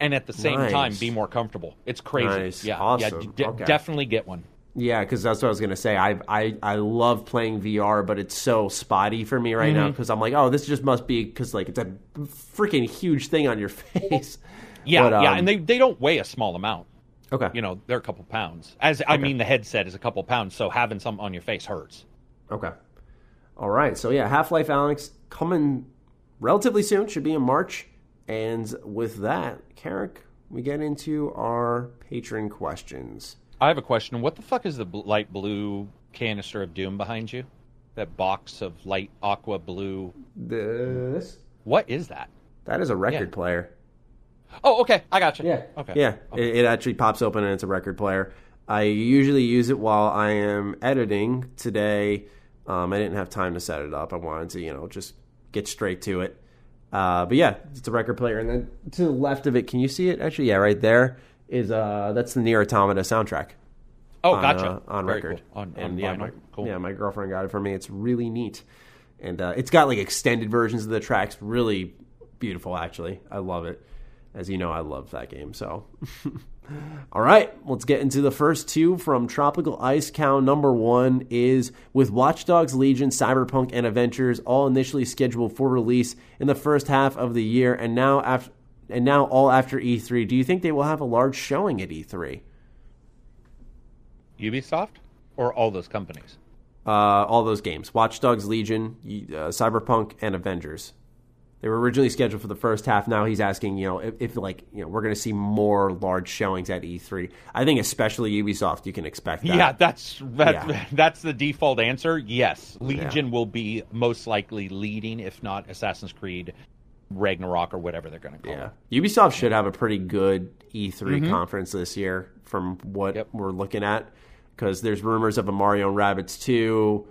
and at the same Nice. time be more comfortable. It's crazy. Nice. Yeah, Awesome. yeah. d- Okay. Definitely get one. Yeah, because that's what I was gonna say. I I I love playing VR, but it's so spotty for me right Mm-hmm. now because I'm like, oh, this just must be because like it's a freaking huge thing on your face. Yeah, But, yeah, um, and they they don't weigh a small amount. okay, You know, they're a couple pounds. As I mean, the headset is a couple pounds, so having something on your face hurts. okay, all right. So yeah, Half Life Alyx coming relatively soon. Should be in March. And with that, Carrick, we get into our patron questions. I have a question. What the fuck is the bl- light blue canister of doom behind you? That box of light aqua blue. This What is that? that is a record Yeah. player. Oh, okay. I got you. Yeah. Okay. Yeah. It, it actually pops open and it's a record player. I usually use it while I am editing. Today, um, I didn't have time to set it up. I wanted to, you know, just get straight to it. Uh, but yeah, it's a record player. And then to the left of it, can you see it? Actually, yeah, right there is uh, that's the Nier Automata soundtrack. Oh, on, gotcha. uh, on Very record. cool. On, and on yeah, my, cool. yeah, my girlfriend got it for me. It's really neat, and uh, it's got like extended versions of the tracks. Really beautiful, actually. I love it. As you know, I love that game. So, all right, let's get into the first two from Tropical Ice Cow. Number one is with Watch Dogs Legion, Cyberpunk, and Adventures all initially scheduled for release in the first half of the year, and now after. And now, all after E3, do you think they will have a large showing at E E3? Ubisoft or all those companies? uh, all those games Watch Dogs Legion, uh, Cyberpunk, and Avengers. They were originally scheduled for the first half. Now he's asking, you know, if, if like, you know, we're going to see more large showings at E3. I think, especially Ubisoft, you can expect that. Yeah, that's that, Yeah. that's the default answer. Yes, Legion will be most likely leading, if not Assassin's Creed, Ragnarok, or whatever they're going to call Yeah. it. Ubisoft should have a pretty good E3 mm-hmm. conference this year from what Yep. we're looking at because there's rumors of a Mario and Rabbids 2.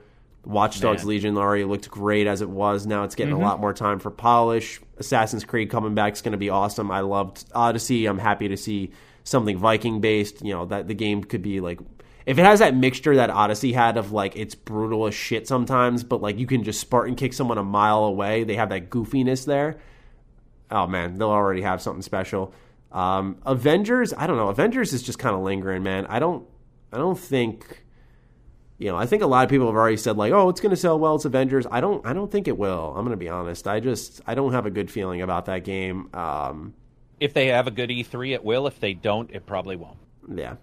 Watch Dogs Man. Legion already looked great as it was. Now it's getting a lot more time for polish. Assassin's Creed coming back is going to be awesome. I loved Odyssey. I'm happy to see something Viking based. You know that the game could be like if it has that mixture that Odyssey had of like it's brutal as shit sometimes, but like you can just Spartan kick someone a mile away. They have that goofiness there oh man, they'll already have something special. Um, Avengers, I don't know. Avengers is just kind of lingering, man. I don't, I don't think, you know, I think a lot of people have already said like, oh, it's going to sell well. It's Avengers. I don't, I don't think it will. I'm going to be honest. I just, I don't have a good feeling about that game. Um, If they have a good E3, it will. If they don't, it probably won't. yeah,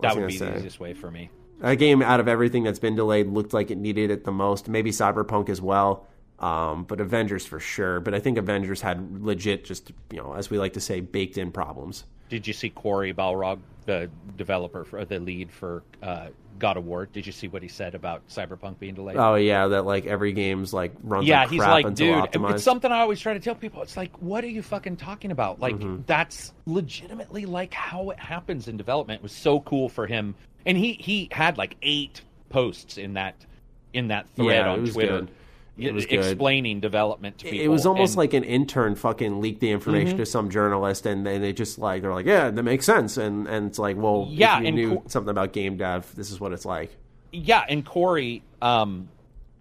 That would be say. the easiest way for me. That game, out of everything that's been delayed, looked like it needed it the most. Maybe Cyberpunk as well. Um, but Avengers for sure. But I think Avengers had legit, just you know, as we like to say, baked in problems. Did you see Cory Barlog, the developer for the lead for uh, God of War? Did you see what he said about Cyberpunk being delayed? Oh yeah, that like every game's like runs yeah, like he's like, until dude, optimized. it's something I always try to tell people. It's like, what are you fucking talking about? Like, Mm-hmm. that's legitimately like how it happens in development. It was so cool for him, and he he had like eight posts in that in that thread Yeah, on Twitter. good. It was good. explaining development to people. it was almost and- like an intern fucking leaked the information Mm-hmm. to some journalist, and, and they just like they're like, yeah, that makes sense, and and it's like, well, Yeah, if you knew co- something about game dev, this is what it's like. yeah, and Cory um,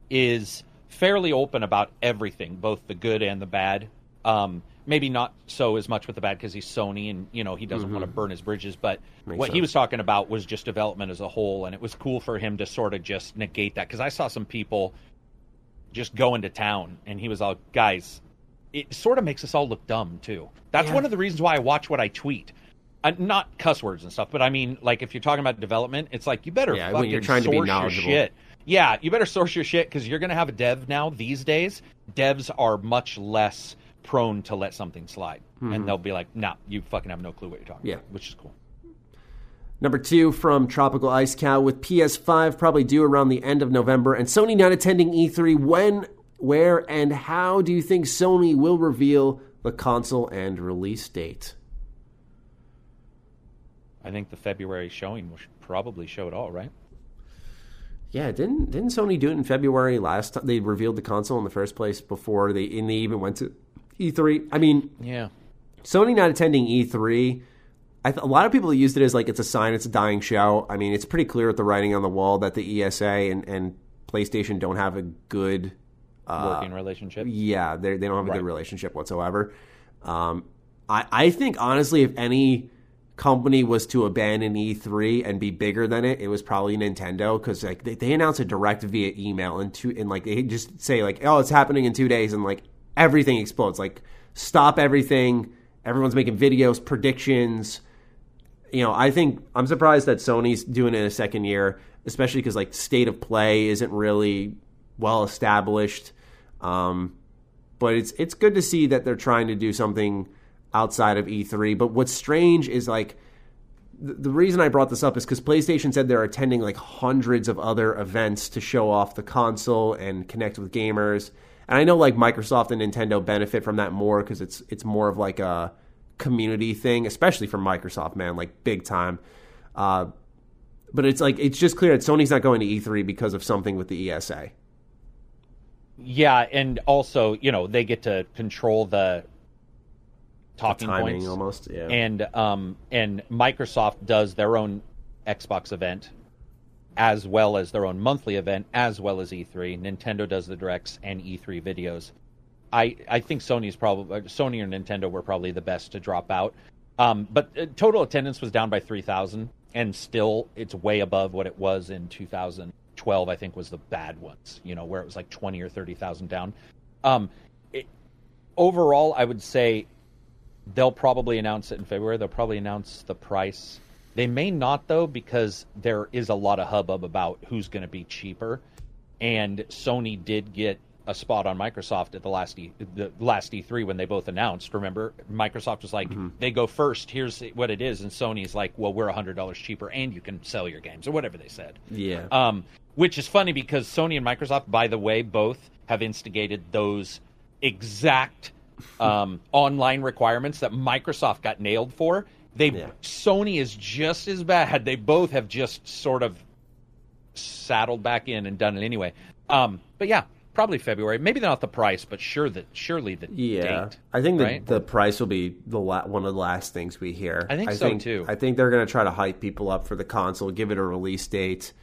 is fairly open about everything, both the good and the bad. Um, maybe not so as much with the bad because he's Sony and you know he doesn't want to burn his bridges. But Mm-hmm. Makes what he was talking about was just development as a whole, and it was cool for him to sort of just negate that because I saw some people just going to town, and he was all, guys, it sort of makes us all look dumb too. That's Yeah. one of the reasons why I watch what I tweet. Uh, not cuss words and stuff, but I mean, like if you're talking about development, it's like you better Yeah, fucking you're trying to be source your knowledgeable. shit. Yeah, you better source your shit because you're going to have a dev now. These days, devs are much less prone to let something slide, and they'll be like, "Nah, you fucking have no clue what you're talking Mm-hmm. Yeah. about," which is cool. Number two from Tropical Ice Cow with PS5 probably due around the end of November, and Sony not attending E3. When, where, and how do you think Sony will reveal the console and release date? I think the February showing will probably show it all, right? Yeah, didn't didn't Sony do it in February last time? They revealed the console in the first place before they and they even went to E3. I mean, Yeah. Sony not attending E3. I th- a lot of people used it as like it's a sign it's a dying show. I mean, it's pretty clear with the writing on the wall that the ESA and, and PlayStation don't have a good Working relationship. yeah, they they don't have a Right. good relationship whatsoever. Um, I I think honestly, if any company was to abandon E3 and be bigger than it, it was probably Nintendo because like they, they announce a direct via email and two and like they just say like oh it's happening in two days and like everything explodes like stop everything. Everyone's making videos, predictions. You know, I think I'm surprised that Sony's doing it in a second year, especially because like state of play isn't really well established. Um, but it's it's good to see that they're trying to do something outside of E3. But what's strange is like the, the reason I brought this up is because PlayStation said they're attending like hundreds of other events to show off the console and connect with gamers. And I know like Microsoft and Nintendo benefit from that more because it's it's more of like a community thing, especially for Microsoft, man, like big time. Uh, but it's like it's just clear that Sony's not going to E3 because of something with the ESA. Yeah, and also, you know, they get to control the talking the timing points almost, yeah. And um and Microsoft does their own Xbox event as well as their own monthly event as well as E3. Nintendo does the directs and E3 videos. I I think Sony's probably Sony or Nintendo were probably the best to drop out. Um, but uh, total attendance was down by 3,000 and still it's way above what it was in 2012 I think was the bad ones, you know, where it was like 20 or 30,000 down. Um, it, overall I would say they'll probably announce it in February. They'll probably announce the price. They may not though because there is a lot of hubbub about who's going to be cheaper, and Sony did get a spot on Microsoft at the last e, the last E3 when they both announced. Remember, Microsoft was like, Mm-hmm. they go first. Here's what it is, and Sony's like, well, we're hundred dollars cheaper, and you can sell your games or whatever they said. Yeah. Um, which is funny because Sony and Microsoft, by the way, both have instigated those exact um, online requirements that Microsoft got nailed for. They Yeah. Sony is just as bad. They both have just sort of saddled back in and done it anyway. Um, but yeah, probably February. Maybe not the price, but sure that surely the Yeah, date. I think the, right? the price will be the la- one of the last things we hear. I think so, too. I think they're going to try to hype people up for the console, give it a release date,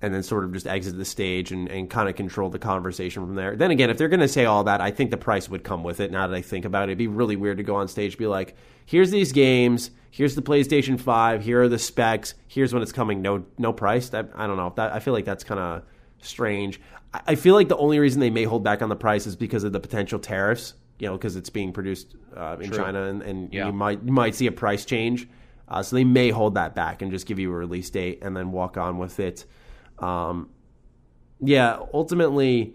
and then sort of just exit the stage and, and kind of control the conversation from there. Then again, if they're going to say all that, I think the price would come with it. Now that I think about it, it'd be really weird to go on stage and be like, "Here's these games. Here's the PlayStation Five. Here are the specs. Here's when it's coming. No, no price." That I don't know. That I feel like that's kind of strange. I, feel like the only reason they may hold back on the price is because of the potential tariffs. You know, because it's being produced uh, in True. China, and, and Yeah. you might you might see a price change. Uh, so they may hold that back and just give you a release date and then walk on with it. Um, yeah, ultimately,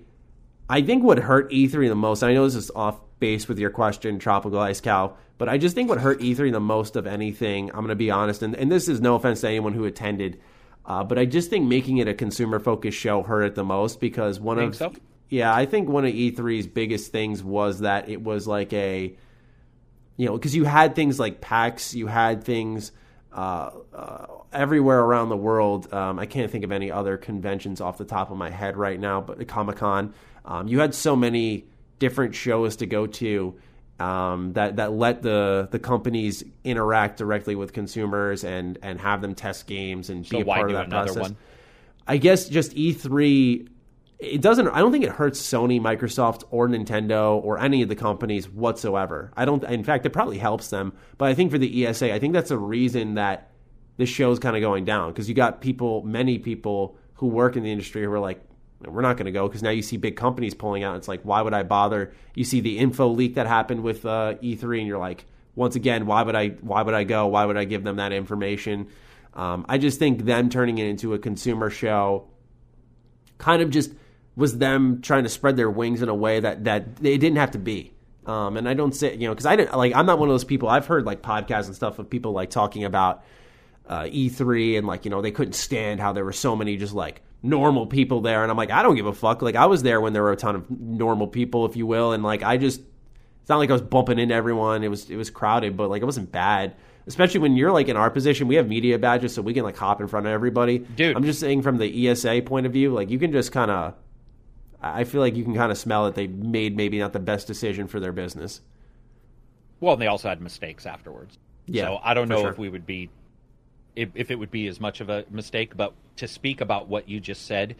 I think what hurt E3 the most, I know this is off base with your question, Tropical Ice Cow, but I just think what hurt E3 the most of anything, I'm going to be honest, and, and this is no offense to anyone who attended, uh, but I just think making it a consumer focused show hurt it the most because one Think of. so? Yeah, I think one of E3's biggest things was that it was like a you know, because you had things like PAX, you had things uh, uh, everywhere around the world. Um, I can't think of any other conventions off the top of my head right now, but Comic Con. Um, you had so many different shows to go to um, that that let the the companies interact directly with consumers and and have them test games and So be a part of that another process. one? I guess just E3 it doesn't I don't think it hurts Sony, Microsoft or Nintendo or any of the companies whatsoever. I don't in fact it probably helps them, but I think for the ESA, I think that's a reason that this show's kind of going down because you got people, many people who work in the industry who are like we're not going to go because now you see big companies pulling out. It's like, why would I bother? You see the info leak that happened with uh, E3, and you're like, once again, why would I? Why would I go? Why would I give them that information? Um, I just think them turning it into a consumer show kind of just was them trying to spread their wings in a way that that they didn't have to be. Um, and I don't say you know because I didn't like I'm not one of those people. I've heard like podcasts and stuff of people like talking about uh, E3 and like you know they couldn't stand how there were so many just like normal people there, and I'm like I don't give a fuck. Like I was there when there were a ton of normal people, if you will, and like I just it's not like I was bumping into everyone. It was it was crowded, but like it wasn't bad. Especially when you're like in our position, we have media badges, so we can like hop in front of everybody. Dude. I'm just saying from the ESA point of view, like you can just kind of. I feel like you can kind of smell that they made maybe not the best decision for their business. Well, and they also had mistakes afterwards. Yeah, So I don't know sure. if we would be, if, if it would be as much of a mistake. But to speak about what you just said,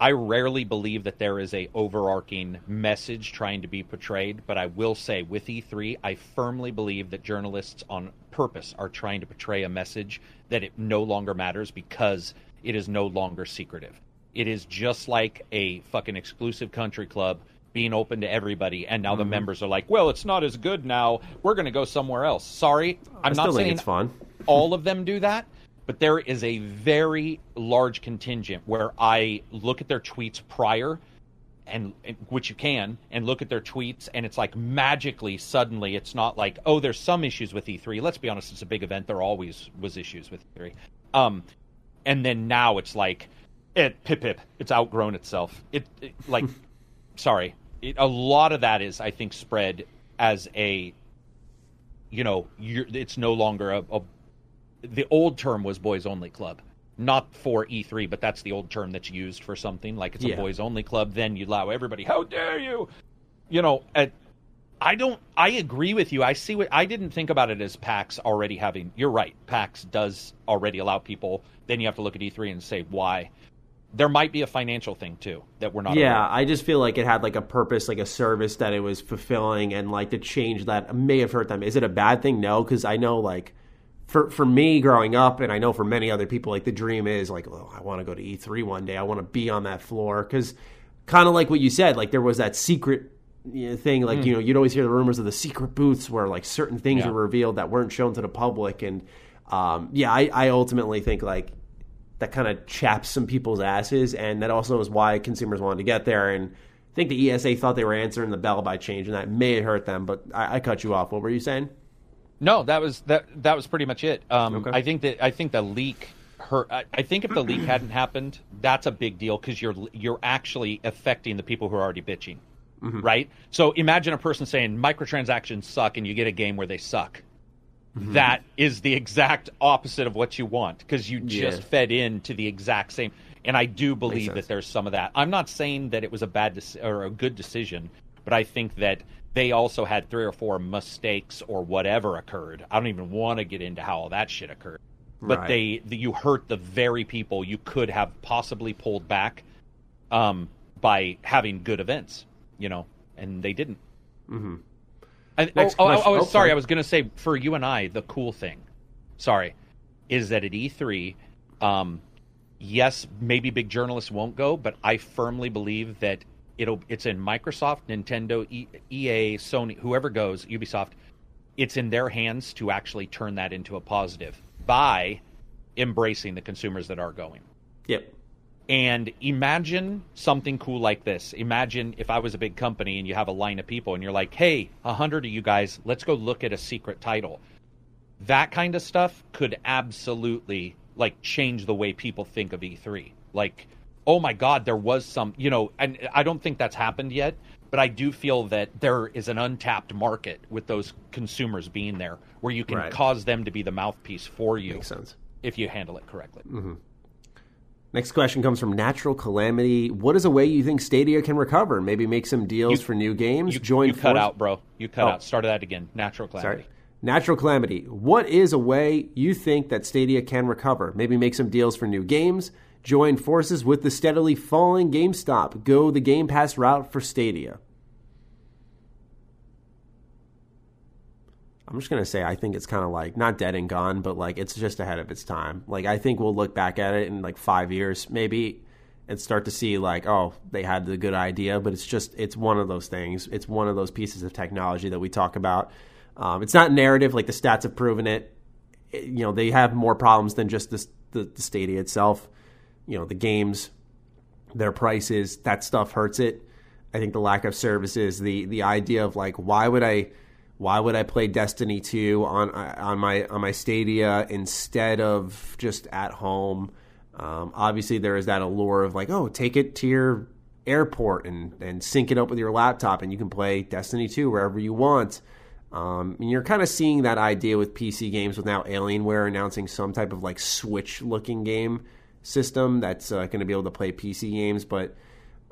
I rarely believe that there is a overarching message trying to be portrayed. But I will say, with E3, I firmly believe that journalists on purpose are trying to portray a message that it no longer matters because it is no longer secretive. It is just like a fucking exclusive country club being open to everybody, and now Mm-hmm. the members are like, "Well, it's not as good now. We're going to go somewhere else." Sorry, I'm I not saying it's fun. all of them do that, but there is a very large contingent where I look at their tweets prior and, and which you can, and look at their tweets, and it's like magically, suddenly, it's not like, oh, there's some issues with E3. Let's be honest, it's a big event. There always was issues with E3. Um, and then now it's like, it pip pip, it's outgrown itself. It, it like, sorry, it, a lot of that is, I think, spread as a, you know, it's no longer a, a. The old term was boys only club not for E3, but that's the old term that's used for something like it's a yeah. boys only club. Then you allow everybody. How dare you? You know, at, I don't. I agree with you. I see what I didn't think about it as PAX already having. You're right. PAX does already allow people. Then you have to look at E3 and say why. There might be a financial thing too that we're not. Yeah, I just feel like it had like a purpose, like a service that it was fulfilling, and like the change that may have hurt them. Is it a bad thing? No, because I know like for for me growing up, and I know for many other people, like the dream is like, oh, I want to go to E3 one day. I want to be on that floor because, kind of like what you said, like there was that secret thing. Like mm. you know, you'd always hear the rumors of the secret booths where like certain things yeah. were revealed that weren't shown to the public, and um, yeah, I, I ultimately think like that kind of chaps some people's asses, and that also is why consumers wanted to get there. And I think the ESA thought they were answering the bell by changing that may hurt them, but I, I cut you off. What were you saying? No, that was that. That was pretty much it. Um, okay. I think that I think the leak hurt. I, I think if the leak hadn't happened, that's a big deal because you're you're actually affecting the people who are already bitching, mm-hmm. right? So imagine a person saying microtransactions suck, and you get a game where they suck. Mm-hmm. That is the exact opposite of what you want because you just yeah. fed into the exact same. And I do believe that there's some of that. I'm not saying that it was a bad de- or a good decision, but I think that they also had three or four mistakes or whatever occurred. I don't even want to get into how all that shit occurred. But right. they, the, you hurt the very people you could have possibly pulled back um, by having good events, you know, and they didn't. Mm-hmm. Oh, oh, oh, oh, sorry. I was going to say for you and I, the cool thing, sorry, is that at E3, um, yes, maybe big journalists won't go, but I firmly believe that it'll it's in Microsoft, Nintendo, EA, Sony, whoever goes, Ubisoft. It's in their hands to actually turn that into a positive by embracing the consumers that are going. Yep. And imagine something cool like this. Imagine if I was a big company and you have a line of people and you're like, "Hey, a hundred of you guys, let's go look at a secret title." That kind of stuff could absolutely like change the way people think of E3. Like oh my God, there was some, you know, and I don't think that's happened yet, but I do feel that there is an untapped market with those consumers being there where you can right. cause them to be the mouthpiece for you. Makes sense. If you handle it correctly. Mm-hmm. Next question comes from Natural Calamity. What is a way you think Stadia can recover? Maybe make some deals you, for new games? You, Join. You cut out, bro. You cut oh. out. Start that again. Natural Calamity. Sorry. Natural Calamity. What is a way you think that Stadia can recover? Maybe make some deals for new games? Join forces with the steadily falling GameStop. Go the Game Pass route for Stadia. I'm just gonna say I think it's kind of like not dead and gone, but like it's just ahead of its time. Like I think we'll look back at it in like five years maybe and start to see like oh they had the good idea, but it's just it's one of those things. It's one of those pieces of technology that we talk about. Um, it's not narrative like the stats have proven it. it. You know they have more problems than just this, the, the Stadia itself you know the games, their prices, that stuff hurts it. I think the lack of services, the the idea of like why would I why would I play Destiny 2 on on my on my Stadia instead of just at home? Um, obviously, there is that allure of like, oh, take it to your airport and and sync it up with your laptop, and you can play Destiny 2 wherever you want. Um, and you're kind of seeing that idea with PC games with now Alienware announcing some type of like Switch looking game system that's uh, going to be able to play PC games, but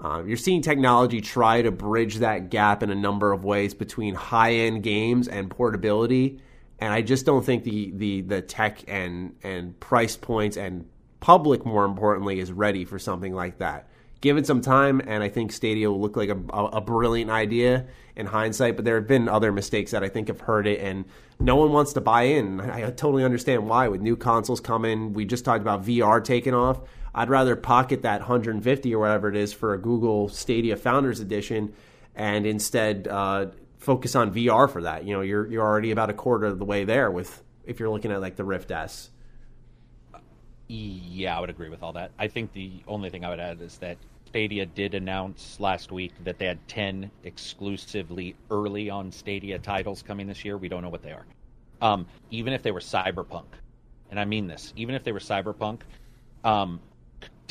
uh, you're seeing technology try to bridge that gap in a number of ways between high end games and portability. And I just don't think the, the, the tech and, and price points and public, more importantly, is ready for something like that give it some time, and I think Stadia will look like a, a, brilliant idea in hindsight. But there have been other mistakes that I think have hurt it, and no one wants to buy in. I totally understand why. With new consoles coming, we just talked about VR taking off. I'd rather pocket that 150 or whatever it is for a Google Stadia Founders Edition, and instead uh, focus on VR for that. You know, you're you're already about a quarter of the way there with if you're looking at like the Rift S. Yeah, I would agree with all that. I think the only thing I would add is that Stadia did announce last week that they had 10 exclusively early on Stadia titles coming this year. We don't know what they are. Um, even if they were Cyberpunk, and I mean this, even if they were Cyberpunk, um,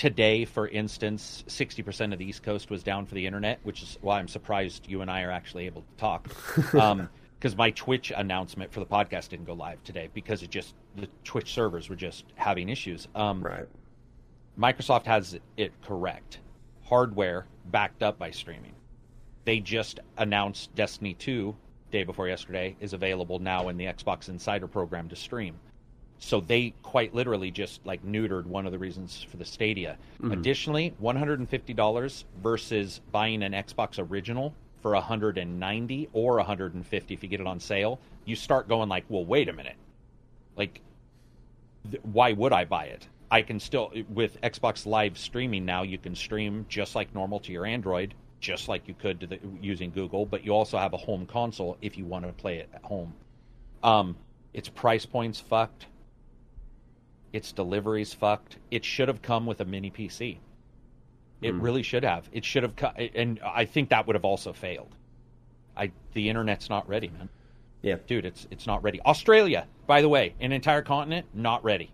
today, for instance, 60% of the East Coast was down for the internet, which is why I'm surprised you and I are actually able to talk. Um, because my Twitch announcement for the podcast didn't go live today because it just the Twitch servers were just having issues. Um, Right. Microsoft has it correct. Hardware backed up by streaming. They just announced Destiny 2 day before yesterday is available now in the Xbox Insider program to stream. So they quite literally just like neutered one of the reasons for the Stadia. Additionally, $150 versus buying an Xbox original for 190 or 150 if you get it on sale. You start going like, "Well, wait a minute." Like th- why would I buy it? I can still with Xbox Live streaming now. You can stream just like normal to your Android, just like you could to the, using Google. But you also have a home console if you want to play it at home. Um, its price points fucked. Its deliveries fucked. It should have come with a mini PC. It really should have. It should have, co- and I think that would have also failed. I the internet's not ready, man Yeah. dude, it's it's not ready. Australia, by the way, an entire continent not ready.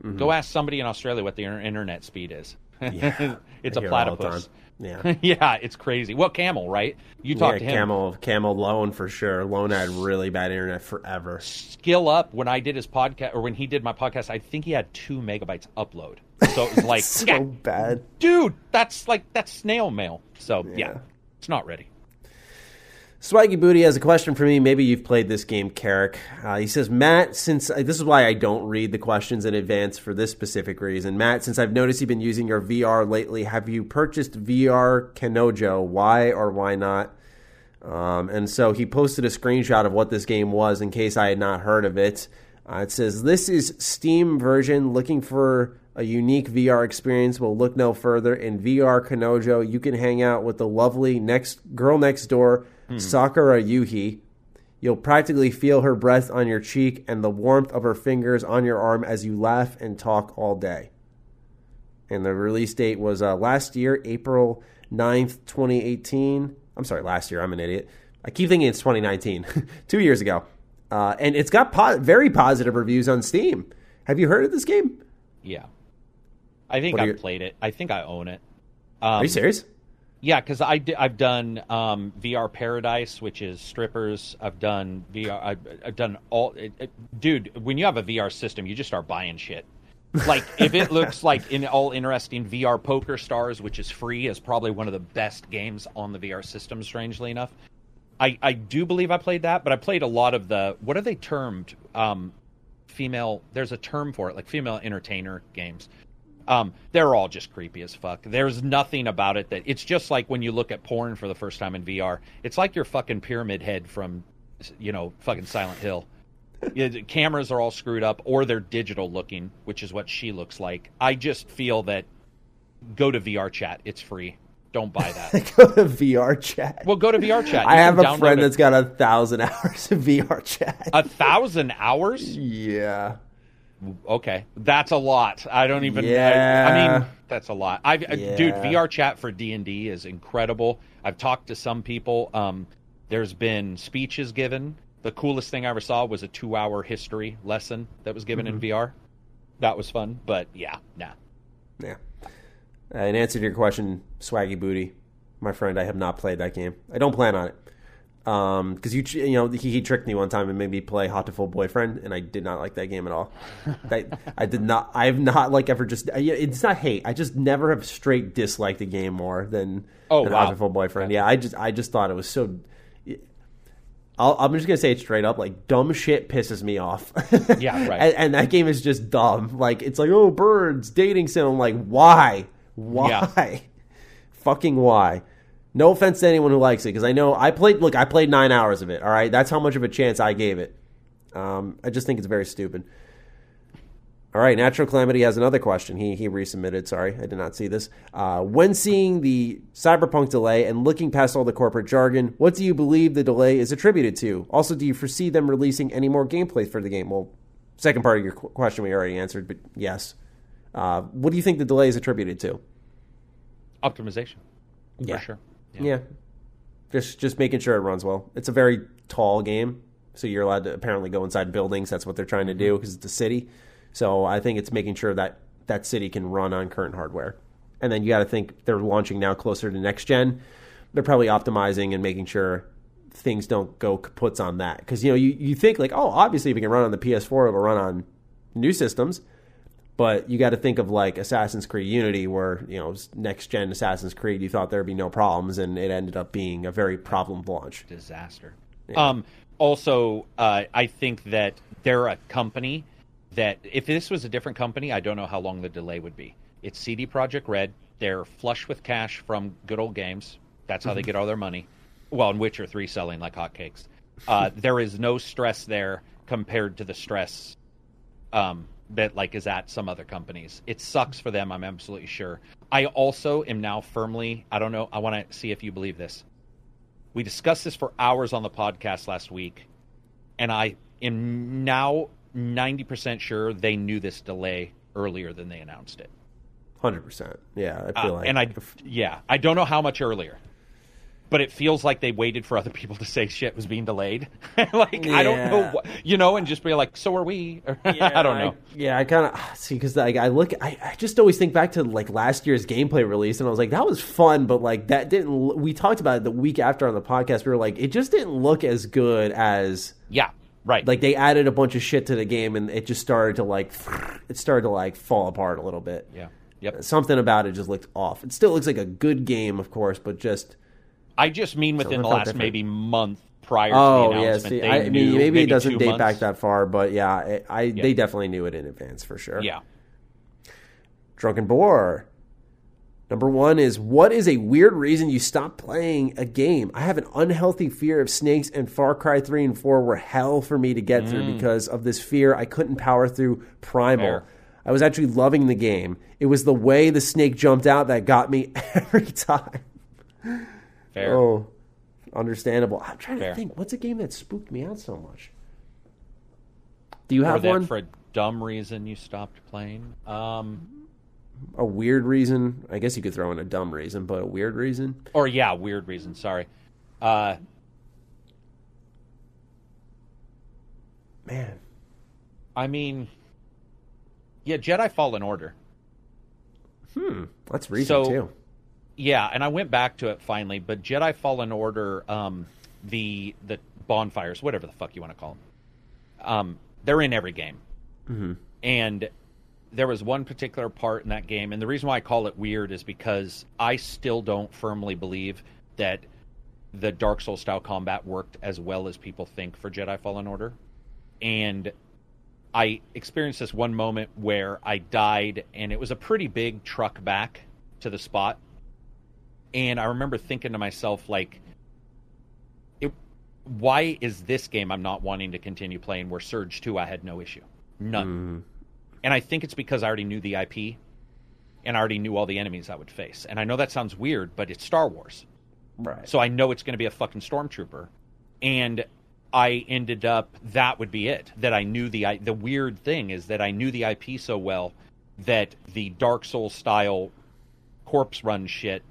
Mm-hmm. Go ask somebody in Australia what the internet speed is. Yeah. it's I a platypus. Yeah. yeah, it's crazy. Well, Camel, right? You talked yeah, to him. Camel, Camel Lorne for sure. Lorne had really bad internet forever. Skill up when I did his podcast or when he did my podcast. I think he had two megabytes upload. So it was like, so bad. dude, that's like that's snail mail. So yeah, Yeah. it's not ready. Swaggy Booty has a question for me. Maybe you've played this game, Carrick. Uh, he says, Matt, since this is why I don't read the questions in advance for this specific reason. Matt, since I've noticed you've been using your VR lately, have you purchased VR Kanojo? Why or why not? Um, and so he posted a screenshot of what this game was in case I had not heard of it. Uh, it says, This is Steam version. Looking for a unique VR experience will look no further. In VR Kanojo, you can hang out with the lovely next girl next door, Sakura Yuhi. You'll practically feel her breath on your cheek and the warmth of her fingers on your arm as you laugh and talk all day. And the release date was uh, last year, April 9th, 2018. I'm sorry, last year. I'm an idiot. I keep thinking it's 2019, two years ago. Uh, and it's got po- very positive reviews on Steam. Have you heard of this game? Yeah, I think I've your- played it. I think I own it. Are you serious? Yeah, because I I've done um, VR Paradise, which is strippers. I've done VR. I've, I've done all. It, it, dude, when you have a VR system, you just start buying shit. Like if it looks like in all interesting VR Poker Stars, which is free, is probably one of the best games on the VR system. Strangely enough, I I do believe I played that, but I played a lot of the what are they termed? Um, female. There's a term for it, like female entertainer games. Um, they're all just creepy as fuck. There's nothing about it that it's just like when you look at porn for the first time in VR. It's like your fucking pyramid head from, you know, fucking Silent Hill. Yeah, the cameras are all screwed up, or they're digital looking, which is what she looks like. I just feel that go to VR chat. It's free. Don't buy that. Go to VR chat. well, go to VR chat. I have a friend that's got a thousand hours of VR chat. a thousand hours. yeah. Okay, that's a lot. I don't even. I- I, mean, that's a lot. I, Yeah. dude, VR chat for D and D is incredible. I've talked to some people. Um, there's been speeches given. The coolest thing I ever saw was a two-hour history lesson that was given Mm-hmm. in VR. That was fun, but yeah, nah. Yeah. Uh, in answer to your question, Swaggy Booty, my friend, I have not played that game. I don't plan on it. Um, because you you know he, he tricked me one time and made me play Hatoful Boyfriend, and I did not like that game at all. I, I did not. I have not like ever just. I- It's not hate. I just never have straight disliked a game more than, Oh, than wow. Hatoful Boyfriend. Yeah, I just I just thought it was so. I'll, I'm just gonna say it straight up. Like dumb shit pisses me off. Yeah, right. and, and that game is just dumb. Like it's like oh birds dating sim. I'm like why, why, Yeah. fucking why? No offense to anyone who likes it because I know I played. Look, I played nine hours of it. All right, that's how much of a chance I gave it. Um, I just think it's very stupid. All right, Natural Calamity has another question. He he resubmitted. Sorry, I did not see this. Uh, when seeing the Cyberpunk delay and looking past all the corporate jargon, what do you believe the delay is attributed to? Also, do you foresee them releasing any more gameplay for the game? Well, second part of your qu- question we already answered, but yes. Uh, what do you think the delay is attributed to? Optimization. Yeah. For sure. Yeah. Just just making sure it runs well. It's a very tall game, so you're allowed to apparently go inside buildings. That's what they're trying to do mm-hmm. because it's a city. So I think it's making sure that that city can run on current hardware. And then you got to think they're launching now closer to next gen. They're probably optimizing and making sure things don't go kaputs on that. Because you know you, you think like oh obviously if it can run on the PS4 it'll run on new systems. But you got to think of like Assassin's Creed Unity, where you know next gen Assassin's Creed, you thought there'd be no problems, and it ended up being a very problem launch. disaster. Um, also, uh, I think that they're a company that if this was a different company, I don't know how long the delay would be. It's CD Projekt Red. They're flush with cash from good old games. That's how they get all their money. Well, and Witcher Three selling like hotcakes. Uh, there is no stress there compared to the stress um, that like is at some other companies. It sucks for them. I'm absolutely sure. I also am now firmly. I don't know. I want to see if you believe this. We discussed this for hours on the podcast last week, and I am now 90% sure they knew this delay earlier than they announced it. Hundred percent. Yeah, I feel Uh, like and I, yeah, I don't know how much earlier, but it feels like they waited for other people to say shit was being delayed. like I don't know, what, you know, and just be like, so are we? Or, I don't know. yeah, I kind of see because like I look, I, I just always think back to like last year's gameplay release, and I was like, that was fun, but like that didn't. We talked about it the week after on the podcast. We were like, it just didn't look as good as yeah, right. like they added a bunch of shit to the game, and it just started to like, it started to like fall apart a little bit. yeah, yep. something about it just looked off. It still looks like a good game, of course, but just I just mean within the last different. maybe month prior to oh the yeah. announcement. See, they I knew, mean, maybe, it doesn't date months. back that far, but yeah, it, I they definitely knew it in advance for sure. Yeah. Drunken Boar. Number one is what is a weird reason you stopped playing a game? I have an unhealthy fear of snakes, and Far Cry 3 and 4 were hell for me to get through mm. because of this fear. I couldn't power through Primal. Fair. I was actually loving the game. It was the way the snake jumped out that got me every time. Fair. Oh, understandable. I'm trying Fair. to think. What's a game that spooked me out so much? Do you or have that one? for a dumb reason you stopped playing. Um, a weird reason? I guess you could throw in a dumb reason, but a weird reason? or yeah, weird reason. Sorry. Uh, Man, I mean, yeah, Jedi Fallen Order. Hmm, that's reason So- too. Yeah, and I went back to it finally, but Jedi Fallen Order, um, the the bonfires, whatever the fuck you want to call them, um, they're in every game, mm-hmm. and there was one particular part in that game, and the reason why I call it weird is because I still don't firmly believe that the Dark Souls style combat worked as well as people think for Jedi Fallen Order, and I experienced this one moment where I died, and it was a pretty big truck back to the spot. And I remember thinking to myself, like, it, why is this game I'm not wanting to continue playing where Surge 2 I had no issue? None. Mm. And I think it's because I already knew the IP and I already knew all the enemies I would face. And I know that sounds weird, but it's Star Wars. Right. So I know it's going to be a fucking stormtrooper, and I ended up that would be it. That I knew the the weird thing is that I knew the IP so well that the Dark Souls style corpse run shit,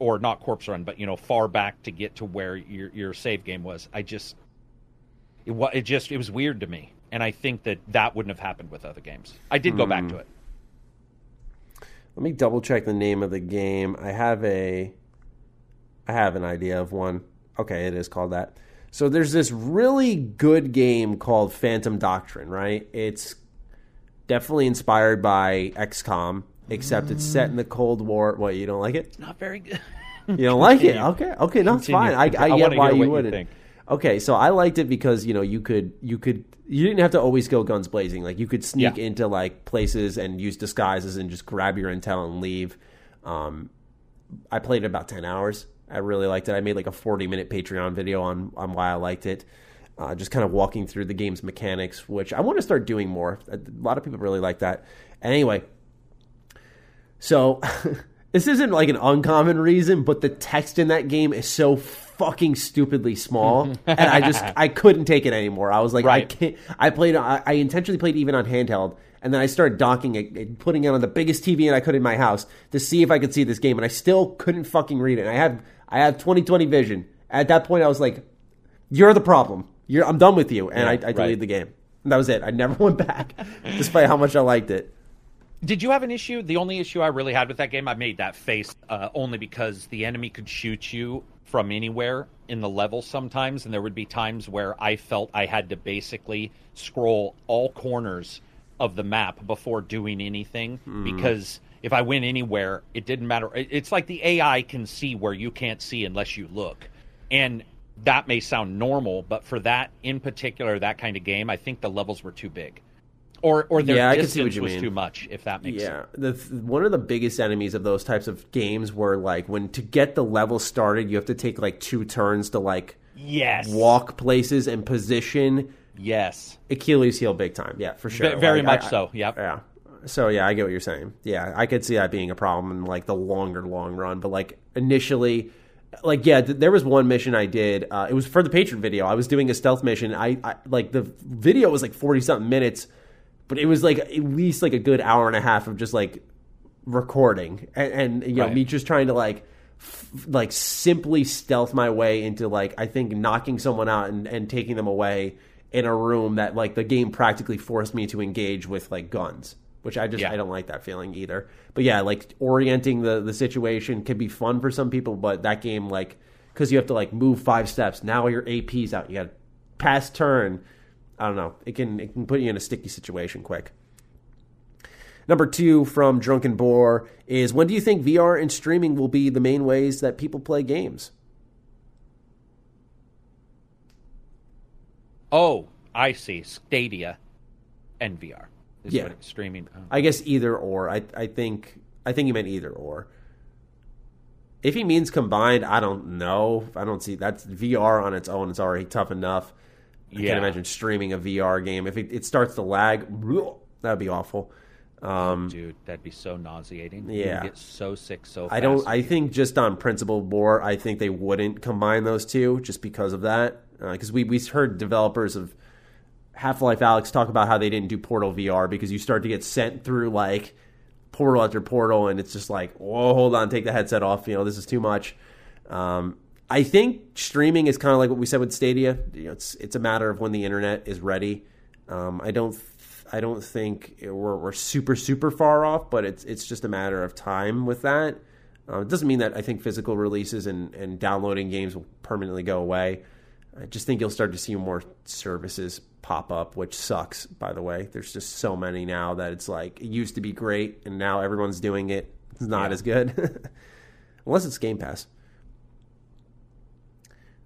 or not corpse run, but you know far back to get to where your your save game was. I just it was it just it was weird to me, and I think that that wouldn't have happened with other games. I did go back to it. Hmm. Let me double check the name of the game. I have a I have an idea of one. Okay, it is called that. So there's this really good game called Phantom Doctrine, right? It's definitely inspired by XCOM, except it's set in the Cold War. What, you don't like it? Not very good. You don't like it? Okay, okay, no, it's fine. I, I, I get why you wouldn't. think. Okay, so I liked it because you know you could you could you didn't have to always go guns blazing. Like you could sneak Yeah. into like places and use disguises and just grab your intel and leave. Um, I played it about ten hours. I really liked it. I made like a forty minute Patreon video on on why I liked it. Uh, just kind of walking through the game's mechanics, which I want to start doing more. A lot of people really like that. And anyway, so this isn't like an uncommon reason, but the text in that game is so fucking stupidly small, and I just I couldn't take it anymore. I was like, I can't. I played. I, I intentionally played even on handheld, And then I started docking it and putting it on the biggest TV I could in my house to see if I could see this game, and I still couldn't fucking read it. And I had I had 20/20 vision. At that point, I was like, "You're the problem. You're I'm done with you," and I, I deleted right. the game. And that was it. I never went back, despite how much I liked it. Did you have an issue? The only issue I really had with that game, I made that face uh, only because the enemy could shoot you from anywhere in the level sometimes, and there would be times where I felt I had to basically scroll all corners of the map before doing anything because if I went anywhere, it didn't matter. It's like the AI can see where you can't see unless you look, and that may sound normal, but for that in particular, that kind of game, I think the levels were too big. Or, or their Yeah, I can see what distance you was mean. too much, if that makes sense. Yeah, the th- one of the biggest enemies of those types of games were like when to get the level started, you have to take like two turns to like Yes. walk places and position. Yes. Achilles heel big time. Yeah, for sure. Ve- very Like, much I- so. Yep. Yeah. So yeah, I get what you're saying. Yeah, I could see that being a problem in like the longer long run, but like initially like yeah, th- there was one mission I did. Uh, it was for the Patreon video. I was doing a stealth mission. I, I like the video was like 40 something minutes, but it was like at least like a good hour and a half of just like recording and, and you know Right. me just trying to like f- like simply stealth my way into like I think knocking someone out and, and taking them away in a room that like the game practically forced me to engage with like guns, which I just Yeah. I don't like that feeling either. But yeah, like orienting the the situation can be fun for some people, but that game like because you have to like move five steps. Now your AP's out. You got to pass turn. I don't know. It can it can put you in a sticky situation quick. Number two from Drunken Boar is when do you think VR and streaming will be the main ways that people play games? Oh, I see. Stadia and VR. Is Yeah. streaming. Oh. I guess either or. I I think I think he meant either or. If he means combined, I don't know. I don't see that's VR on its own. It's already tough enough. I Yeah. can't imagine streaming a VR game. If it, it starts to lag, that'd be awful. Um, Dude, that'd be so nauseating. Yeah. Get so sick so fast. I don't. I think just on principle, more. I think they wouldn't combine those two just because of that. Because we we heard developers of Half Life Alyx talk about how they didn't do Portal VR because you start to get sent through like portal after portal, and it's just like, oh, hold on, take the headset off. You know, this is too much. Um, I think streaming is kind of like what we said with Stadia. You know, it's it's a matter of when the internet is ready. Um, I don't. I don't think we're, we're super super far off, but it's it's just a matter of time with that. Uh, it doesn't mean that I think physical releases and, and downloading games will permanently go away. I just think you'll start to see more services pop up, which sucks. By the way, there's just so many now that it's like it used to be great, and now everyone's doing it. It's not Yeah. as good, unless it's Game Pass.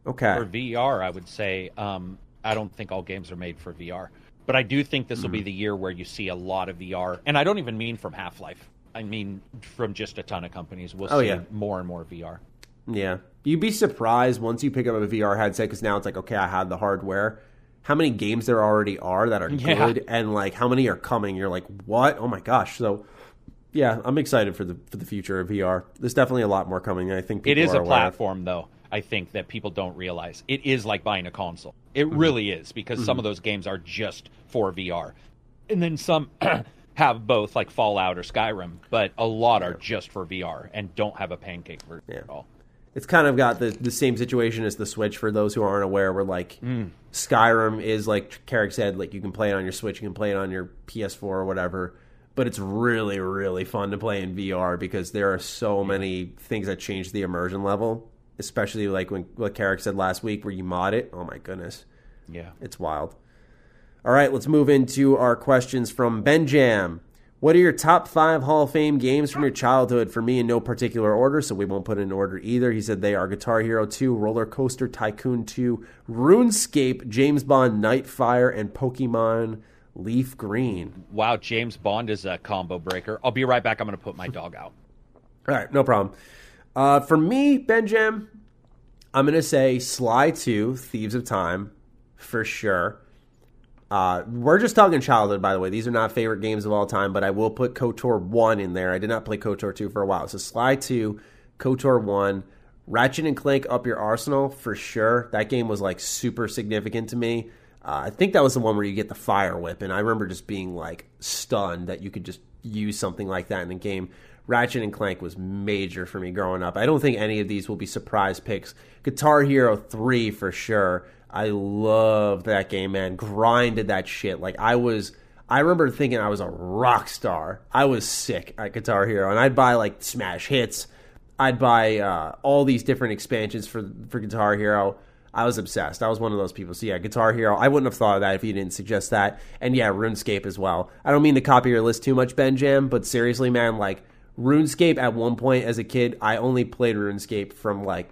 Okay. For VR, I would say um, I don't think all games are made for VR, but I do think this will Mm-hmm. be the year where you see a lot of VR, and I don't even mean from Half Life. I mean from just a ton of companies. We'll Oh, see yeah. more and more VR. Yeah. You'd be surprised once you pick up a VR headset because now it's like, okay, I have the hardware. How many games there already are that are Yeah. good and like how many are coming? You're like, what? Oh my gosh. So yeah, I'm excited for the for the future of VR. There's definitely a lot more coming. I think It people is are a aware platform, though. I think that people don't realize it is like buying a console. It Mm-hmm. really is because some of those games are just for VR, and then some have both, like Fallout or Skyrim. But a lot are just for VR and don't have a pancake version Yeah. at all. It's kind of got the, the same situation as the Switch for those who aren't aware, where like Mm. Skyrim is like Carrick said, like you can play it on your Switch, you can play it on your PS4 or whatever. But it's really, really fun to play in VR because there are so many things that change the immersion level. Especially like when what Carrick said last week, where you mod it. Oh my goodness, Yeah. it's wild. All right, let's move into our questions from Ben Jam. What are your top five Hall of Fame games from your childhood? For me, in no particular order, so we won't put it in order either. He said they are Guitar Hero 2, Roller Coaster Tycoon 2, RuneScape, James Bond Nightfire, and Pokemon Leaf Green. Wow, James Bond is a combo breaker. I'll be right back. I'm going to put my dog out. All right, no problem. Uh, for me, Benjam, I'm going to say Sly 2, Thieves of Time, for sure. Uh, we're just talking childhood, by the way. These are not favorite games of all time, but I will put KOTOR 1 in there. I did not play KOTOR 2 for a while. So Sly 2, KOTOR 1, Ratchet and Clank Up Your Arsenal, for sure. That game was like super significant to me. Uh, I think that was the one where you get the fire whip, and I remember just being like stunned that you could just use something like that in the game. Ratchet and Clank was major for me growing up. I don't think any of these will be surprise picks. Guitar Hero 3 for sure. I loved that game, man. Grinded that shit. Like I was I remember thinking I was a rock star. I was sick at Guitar Hero and I'd buy like smash hits. I'd buy uh, all these different expansions for for Guitar Hero. I was obsessed. I was one of those people. So yeah, Guitar Hero. I wouldn't have thought of that if you didn't suggest that. And yeah, RuneScape as well. I don't mean to copy your list too much, Ben Jam, but seriously, man, like RuneScape at one point as a kid, I only played RuneScape from like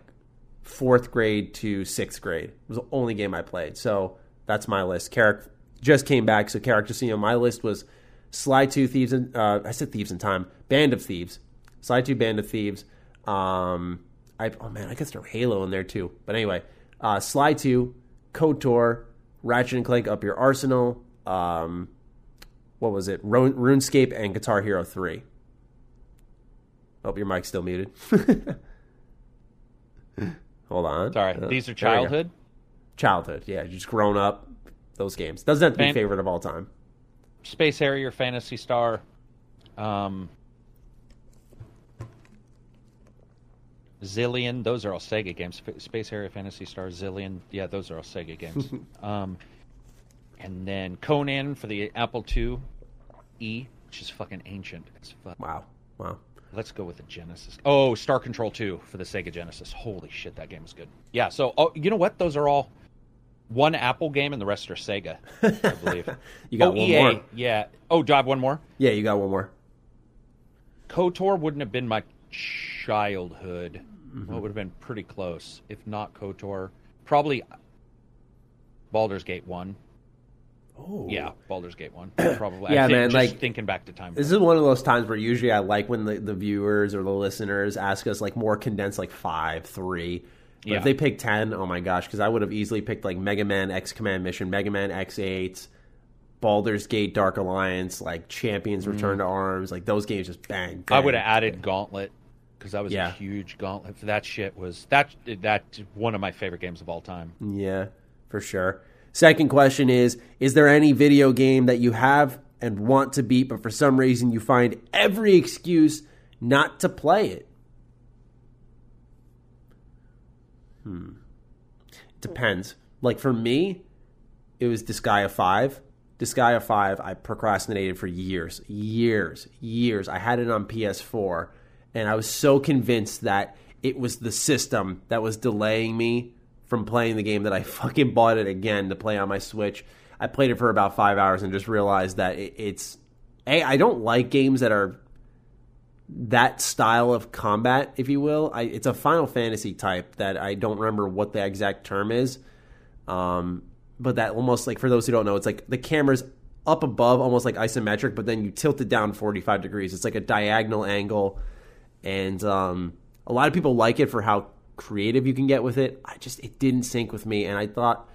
fourth grade to sixth grade. It was the only game I played. So that's my list. Carrick just came back, so Carrick just, you know, my list was Sly 2 Thieves and uh, I said Thieves in Time, Band of Thieves, Sly 2 Band of Thieves. Um, I oh man, I guess throw Halo in there too. But anyway, uh, Sly 2, KOTOR, Ratchet and Clank Up Your Arsenal, um, what was it? RuneScape and Guitar Hero 3. Oh, your mic's still muted. Hold on. Sorry. Uh, These are childhood? Childhood, yeah. Just grown up, those games. Doesn't have to be favorite of all time. Space Harrier, Phantasy Star. Um, Zillion, those are all Sega games. Space Harrier, Phantasy Star, Zillion, yeah, those are all Sega games. um, and then Conan for the Apple II E, which is fucking ancient fuck. Wow, wow. Let's go with the Genesis. Oh, Star Control 2 for the Sega Genesis. Holy shit, that game is good. Yeah, so oh, you know what? Those are all one Apple game and the rest are Sega, I believe. you got oh, one EA, more. Yeah. Oh, do I have one more? Yeah, you got one more. KOTOR wouldn't have been my childhood. Mm-hmm. Well, it would have been pretty close. If not KOTOR, probably Baldur's Gate 1. Oh. Yeah, Baldur's Gate one probably. yeah, think, man. like thinking back to time. This is one of those times where usually I like when the, the viewers or the listeners ask us like more condensed, like five, three. But yeah. if they pick ten, oh my gosh, because I would have easily picked like Mega Man X Command Mission, Mega Man X Eight, Baldur's Gate Dark Alliance, like Champions mm. Return to Arms, like those games just bang. bang I would have added Gauntlet because that was yeah. a huge Gauntlet. That shit was that that one of my favorite games of all time. Yeah, for sure. Second question is Is there any video game that you have and want to beat, but for some reason you find every excuse not to play it? Hmm. Depends. Like for me, it was Disgaea 5. Disgaea 5, I procrastinated for years, years, years. I had it on PS4, and I was so convinced that it was the system that was delaying me from playing the game that I fucking bought it again to play on my Switch. I played it for about five hours and just realized that it, it's a I don't like games that are that style of combat, if you will. I, it's a Final Fantasy type that I don't remember what the exact term is. Um, but that almost like for those who don't know, it's like the camera's up above, almost like isometric, but then you tilt it down 45 degrees. It's like a diagonal angle, and um, a lot of people like it for how creative you can get with it. I just it didn't sync with me, and I thought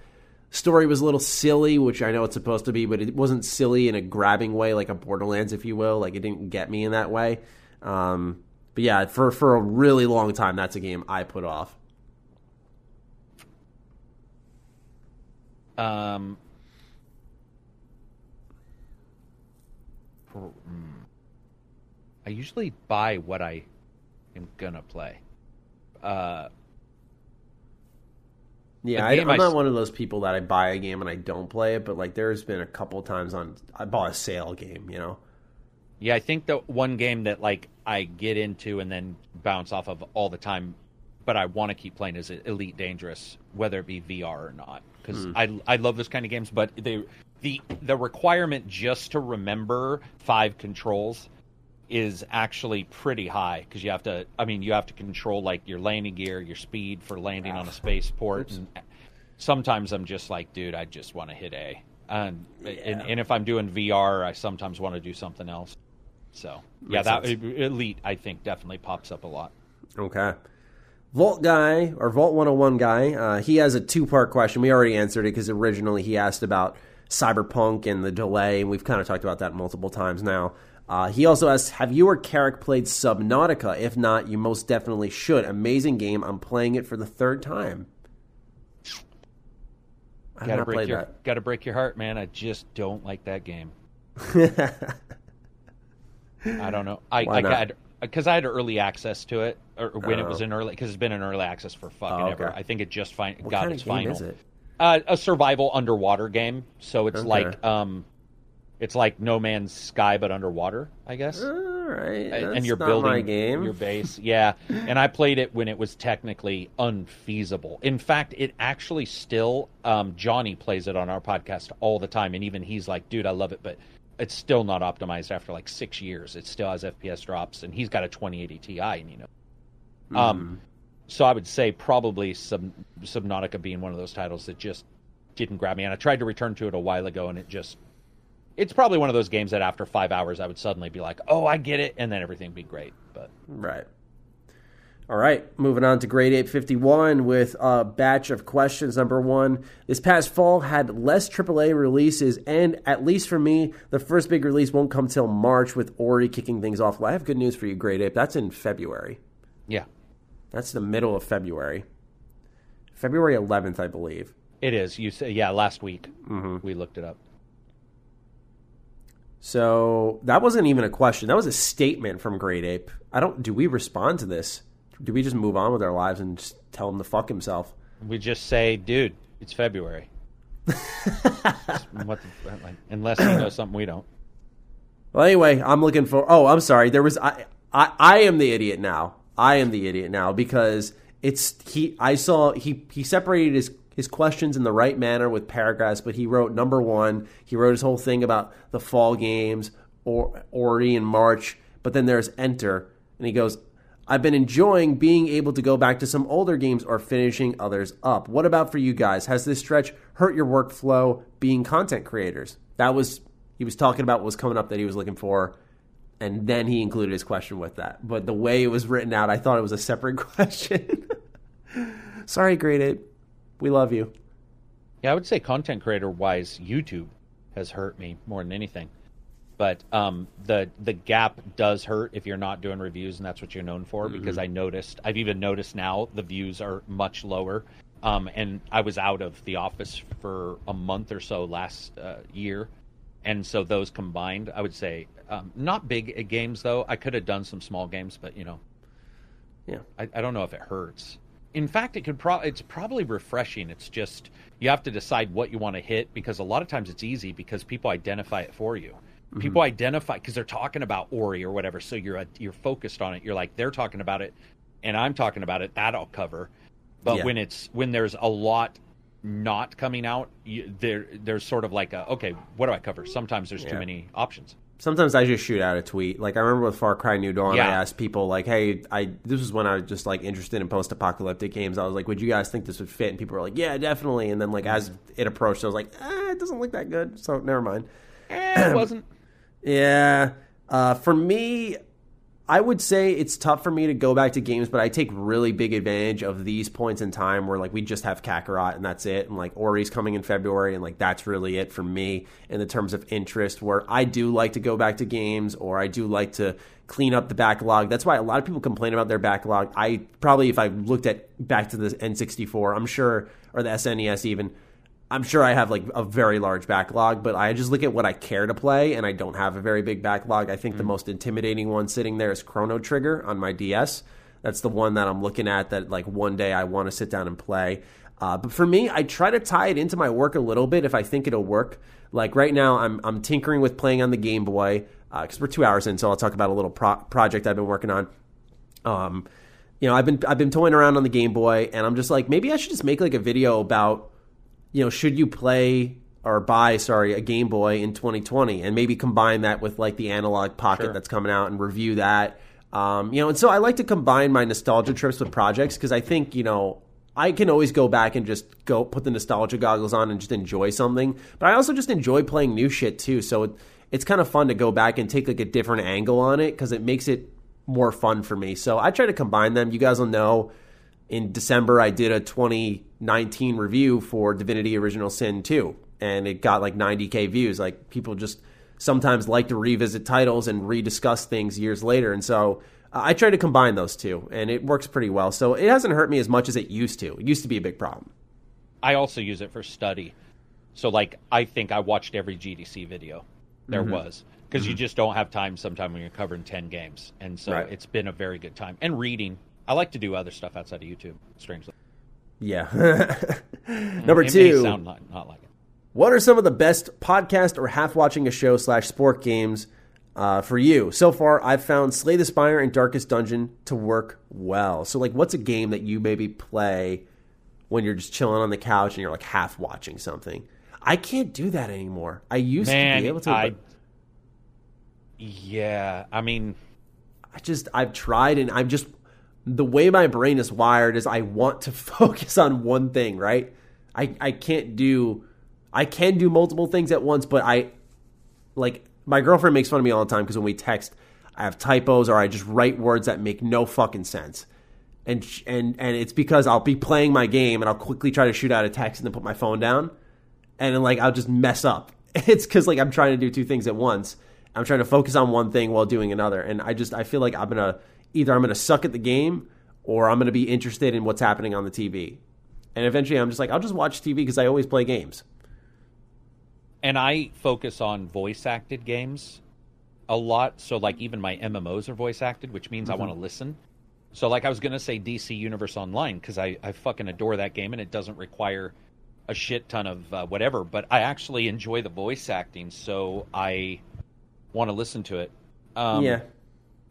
story was a little silly, which I know it's supposed to be, but it wasn't silly in a grabbing way, like a Borderlands, if you will. Like it didn't get me in that way. Um, but yeah, for for a really long time, that's a game I put off. Um. I usually buy what I am gonna play. Uh, yeah, I, am not one of those people that I buy a game and I don't play it, but like there's been a couple times on I bought a sale game, you know. Yeah, I think the one game that like I get into and then bounce off of all the time, but I want to keep playing is Elite Dangerous, whether it be VR or not, because mm. I I love those kind of games, but they the the requirement just to remember five controls is actually pretty high because you have to. I mean, you have to control like your landing gear, your speed for landing on a spaceport. And sometimes I'm just like, dude, I just want to hit A. And, yeah. and, and if I'm doing VR, I sometimes want to do something else. So yeah, that elite I think definitely pops up a lot. Okay. Vault guy or Vault 101 guy, uh, he has a two part question. We already answered it because originally he asked about Cyberpunk and the delay, and we've kind of talked about that multiple times now. Uh, he also asks, "Have you or Carrick played Subnautica? If not, you most definitely should. Amazing game. I'm playing it for the third time." I Gotta break your gotta break your heart, man. I just don't like that game. I don't know. I, I got because I had early access to it, or when it was Oh. in early because it's been in early access for fucking Oh, ever. I think it just fin- what got kind its of game final. is it? Uh, a survival underwater game. So it's Okay. like um, it's like No Man's Sky but underwater, I guess. All right, and- that's and you're building your base. Yeah, and I played it when it was technically unfeasible. In fact, it actually still um, Johnny plays it on our podcast all the time, and even he's like, "Dude, I love it," but it's still not optimized after like six years. It still has FPS drops, and he's got a 2080 Ti, and you know. Hmm. Um, so I would say probably Sub- Subnautica being one of those titles that just didn't grab me, and I tried to return to it a while ago, and it just. It's probably one of those games that after five hours I would suddenly be like, "Oh, I get it," and then everything would be great. But Right. All right, moving on to grade 851 with a batch of questions. Number one, this past fall had less AAA releases, and at least for me, the first big release won't come till March with Ori kicking things off. Well, I have good news for you, Great Ape. That's in February. yeah, That's the middle of February. February 11th, I believe. it is. You say, yeah, last week Mm-hmm. we looked it up. So that wasn't even a question. That was a statement from Great Ape. I don't. Do we respond to this? Do we just move on with our lives and just tell him to fuck himself? We just say, "Dude, it's February." what the, like, unless he knows something we don't. Well, anyway, I'm looking for. Oh, I'm sorry. There was I. I, I am the idiot now. I am the idiot now because it's he. I saw he he separated his his questions in the right manner with paragraphs, but he wrote number one. He wrote his whole thing about the fall games or Ori in March, but then there's enter, and he goes. I've been enjoying being able to go back to some older games or finishing others up. What about for you guys? Has this stretch hurt your workflow being content creators? That was he was talking about what was coming up that he was looking for, and then he included his question with that. But the way it was written out, I thought it was a separate question. Sorry, Great Ape. We love you. Yeah, I would say content creator wise, YouTube has hurt me more than anything. But um, the the gap does hurt if you're not doing reviews, and that's what you're known for. Because I noticed, I've even noticed now the views are much lower. Um, and I was out of the office for a month or so last uh, year, and so those combined, I would say, um, not big games though. I could have done some small games, but you know, Yeah. I, I don't know if it hurts. In fact, it could pro- it's probably refreshing. It's just you have to decide what you want to hit because a lot of times it's easy because people identify it for you. Mm-hmm. People identify because they're talking about Ori or whatever, so you're you're focused on it. You're like they're talking about it, and I'm talking about it. That I'll cover. But Yeah. when it's when there's a lot not coming out, you, there there's sort of like a okay, what do I cover? Sometimes there's too many options. Sometimes I just shoot out a tweet. Like I remember with Far Cry New Dawn, I asked people like, "Hey, I this was when I was just like interested in post-apocalyptic games. I was like, would you guys think this would fit?" And people were like, "Yeah, definitely." And then like as it approached, I was like, "Ah, it doesn't look that good." So never mind. Eh, it wasn't. Yeah. Uh, for me, I would say it's tough for me to go back to games, but I take really big advantage of these points in time where like we just have Kakarot and that's it, and like Ori's coming in February, and like that's really it for me in the terms of interest. Where I do like to go back to games, or I do like to clean up the backlog. That's why a lot of people complain about their backlog. I probably, if I looked at back to the N64, I'm sure, or the SNES even. I'm sure I have like a very large backlog, but I just look at what I care to play, and I don't have a very big backlog. I think the most intimidating one sitting there is Chrono Trigger on my DS. That's the one that I'm looking at that like one day I want to sit down and play. Uh, but for me, I try to tie it into my work a little bit if I think it'll work. Like right now, I'm I'm tinkering with playing on the Game Boy because we're two hours in, so I'll talk about a little pro- project I've been working on. Um, you know, I've been I've been toying around on the Game Boy, and I'm just like, maybe I should just make like a video about you know, should you play or buy, sorry, a Game Boy in 2020 and maybe combine that with like the Analogue Pocket Sure. that's coming out and review that. Um, you know, and so I like to combine my nostalgia trips with projects because I think, you know, I can always go back and just go put the nostalgia goggles on and just enjoy something. But I also just enjoy playing new shit too. So it, it's kind of fun to go back and take like a different angle on it because it makes it more fun for me. So I try to combine them. You guys will know in December I did a 2019 review for Divinity Original Sin 2 and it got like 90k views. Like people just sometimes like to revisit titles and rediscuss things years later and so uh, I try to combine those two and it works pretty well. So it hasn't hurt me as much as it used to. It used to be a big problem. I also use it for study. So like I think I watched every GDC video there Mm-hmm. was because you just don't have time sometime when you're covering 10 games. And so Right. it's been a very good time. And reading. I like to do other stuff outside of YouTube, strangely. Yeah. Number It two. sound not, not like it. What are some of the best podcast or half watching a show slash sport games uh, for you? So far, I've found Slay the Spire and Darkest Dungeon to work well. So, like, what's a game that you maybe play when you're just chilling on the couch and you're like half watching something? I can't do that anymore. I used to be able to. I, yeah, I mean, I just I've tried and I'm just the way my brain is wired is I want to focus on one thing, right? I I can't do I can do multiple things at once, but I like my girlfriend makes fun of me all the time because when we text, I have typos or I just write words that make no fucking sense. And and and it's because I'll be playing my game and I'll quickly try to shoot out a text and then put my phone down and then like I'll just mess up. It's because like I'm trying to do two things at once. I'm trying to focus on one thing while doing another, and I just I feel like I'm gonna either I'm gonna suck at the game or I'm gonna be interested in what's happening on the TV. And eventually, I'm just like I'll just watch TV because I always play games. and I focus on voice acted games a lot. So like even my MMOs are voice acted, which means I want to listen. So like I was gonna say DC Universe Online because I I fucking adore that game and it doesn't require a shit ton of uh, whatever, but I actually enjoy the voice acting, so I want to listen to it. Um, yeah,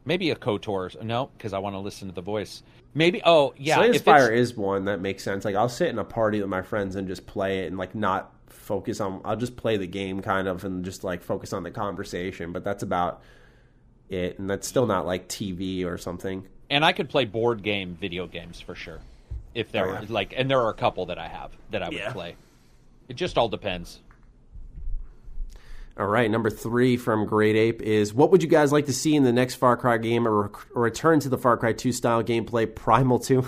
maybe a Kotor. No, because I want to listen to the voice. Maybe. Oh yeah, Slay the if Spire is one that makes sense. Like I'll sit in a party with my friends and just play it and like not focus on. I'll just play the game kind of and just like focus on the conversation. But that's about it, and that's still not like TV or something. and I could play board game video games for sure. If there Oh, were like, and there are a couple that I have that I would Yeah. play. It just all depends. All right, number three from Great Ape is what would you guys like to see in the next Far Cry game or a return to the Far Cry 2 style gameplay, Primal 2?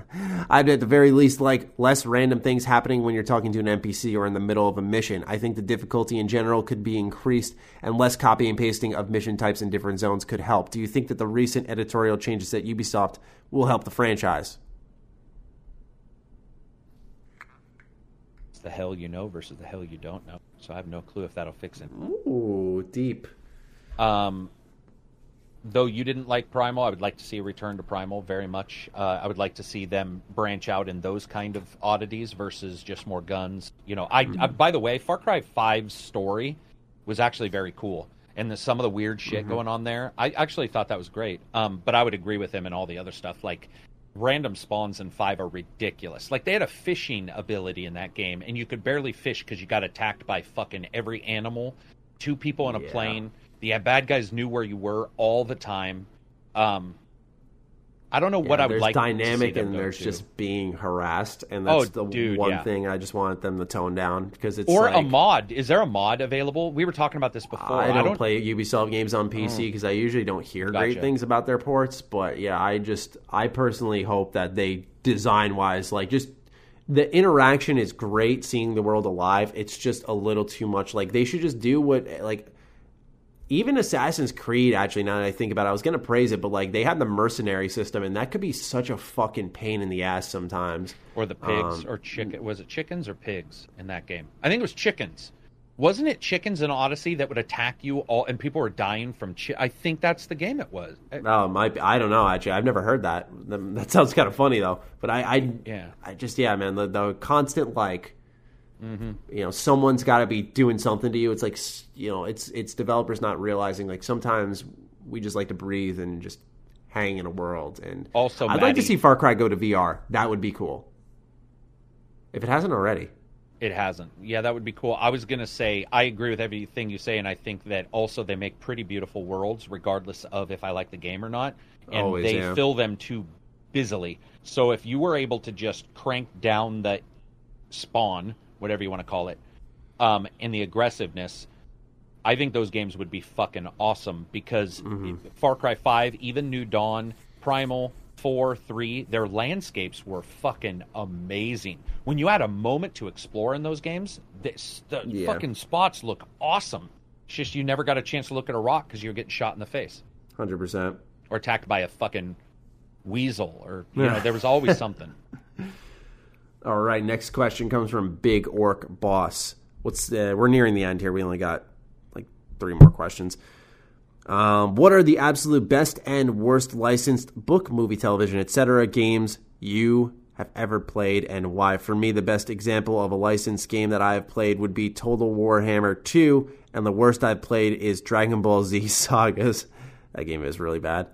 I'd at the very least like less random things happening when you're talking to an NPC or in the middle of a mission. I think the difficulty in general could be increased and less copy and pasting of mission types in different zones could help. Do you think that the recent editorial changes at Ubisoft will help the franchise? It's the hell you know versus the hell you don't know. So I have no clue if that'll fix it. Ooh, deep. Um, though you didn't like Primal, I would like to see a return to Primal very much. Uh, I would like to see them branch out in those kind of oddities versus just more guns. You know, I, I by the way, Far Cry 5's story was actually very cool. And the, some of the weird shit going on there, I actually thought that was great. Um, but I would agree with him and all the other stuff. Like random spawns in five are ridiculous. Like they had a fishing ability in that game, and you could barely fish because you got attacked by fucking every animal. Two people on a Yeah. plane. The bad guys knew where you were all the time. Um, I don't know what Yeah, I would like. dynamic to see them and there's to. just being harassed, and oh, that's Oh, the dude, one yeah. thing I just wanted them to tone down because it's or like, a mod. Is there a mod available? We were talking about this before. I don't, play Ubisoft games on PC because mm. I usually don't hear great things about their ports. But yeah, I just I personally hope that they design wise, like just the interaction is great, seeing the world alive. It's just a little too much. Like they should just do what like. Even Assassin's Creed, actually, now that I think about it, I was going to praise it, but like they had the mercenary system, and that could be such a fucking pain in the ass sometimes. Or the pigs, Um, or chicken. Was it chickens or pigs in that game? I think it was chickens. Wasn't it chickens in Odyssey that would attack you all, and people were dying from? Chi- I think that's the game it was. I- Oh, it might be. I don't know. Actually, I've never heard that. That sounds kind of funny though. But I, I, Yeah. I just yeah, man. The, the constant like, Mm-hmm. you know, someone's got to be doing something to you. It's like you know, it's it's developers not realizing like sometimes we just like to breathe and just hang in a world. And Also, I'd like to see Far Cry go to VR. That would be cool. If it hasn't already. It hasn't. Yeah, that would be cool. I was gonna say I agree with everything you say, and I think that also they make pretty beautiful worlds, regardless of if I like the game or not, and Always, they yeah. fill them too busily. So if you were able to just crank down the spawn, whatever you want to call it, um, and the aggressiveness, I think those games would be fucking awesome because Mm-hmm. Far Cry Five, even New Dawn, Primal. Four, three, their landscapes were fucking amazing. When you had a moment to explore in those games, this, the Yeah. fucking spots look awesome. It's just you never got a chance to look at a rock because you're getting shot in the face Hundred percent. or attacked by a fucking weasel or you know there was always something. All right, next question comes from Big Orc Boss. what's uh, we're nearing the end here. We only got like three more questions. Um, what are the absolute best and worst licensed book, movie, television, etc. games you have ever played, and why? For me, the best example of a licensed game that I have played would be Total Warhammer 2, and the worst I've played is Dragon Ball Z Sagas. That game is really bad.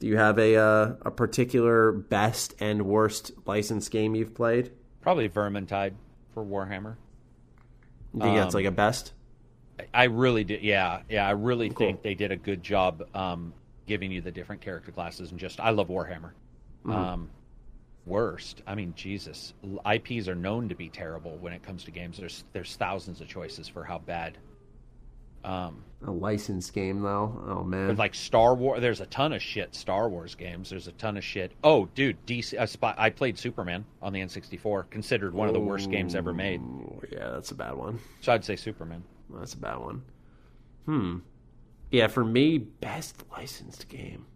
Do you have a uh, a particular best and worst licensed game you've played? Probably Vermintide for Warhammer. You think that's like a best? I really did. Yeah, yeah. I really Cool. think they did a good job um, giving you the different character classes and just. I love Warhammer. Mm-hmm. Um, worst. I mean, Jesus. IPs are known to be terrible when it comes to games. There's there's thousands of choices for how bad. Um, A licensed game though. Oh man. like Star Wars, there's a ton of shit Star Wars games. There's a ton of shit. Oh, dude, DC. I, spot, I played Superman on the N64, considered one of the worst games ever made. Yeah, that's a bad one. So I'd say Superman. That's a bad one. Hmm. Yeah, for me, best licensed game.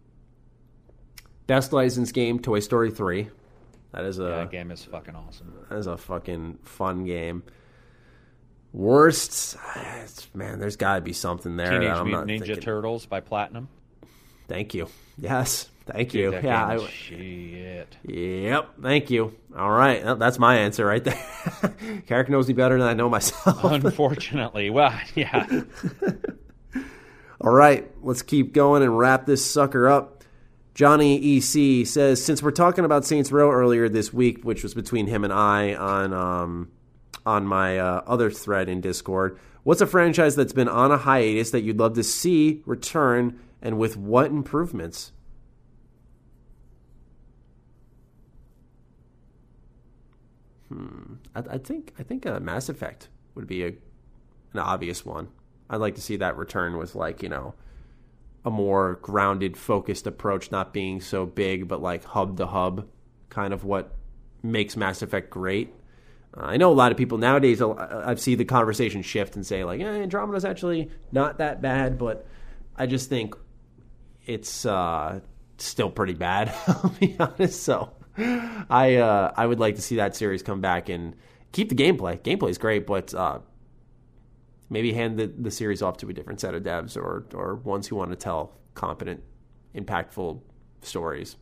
Best licensed game, Toy Story three. That is a Yeah, that game is fucking awesome. that is a fucking fun game. Worst, man, there's got to be something there. Teenage I'm Mutant not Ninja thinking. Turtles by Platinum. Thank you. Yes, thank you. that Yeah, I, shit. Yep, thank you. All right, that's my answer right there. Carrick knows me better than I know myself. Unfortunately, well, yeah. All right, let's keep going and wrap this sucker up. Johnny EC says, since we're talking about Saints Row earlier this week, which was between him and I on um, on my uh, other thread in Discord, what's a franchise that's been on a hiatus that you'd love to see return, and with what improvements? Hmm, I, I think I think uh, Mass Effect would be a an obvious one. I'd like to see that return with like you know a more grounded, focused approach, not being so big, but like hub to hub, kind of what makes Mass Effect great. Uh, I know a lot of people nowadays. I've seen the conversation shift and say like, eh, Andromeda's actually not that bad, but I just think it's uh, still pretty bad. I'll be honest. So I uh, I would like to see that series come back and keep the gameplay. Gameplay is great, but uh, maybe hand the, the series off to a different set of devs or or ones who want to tell competent, impactful stories.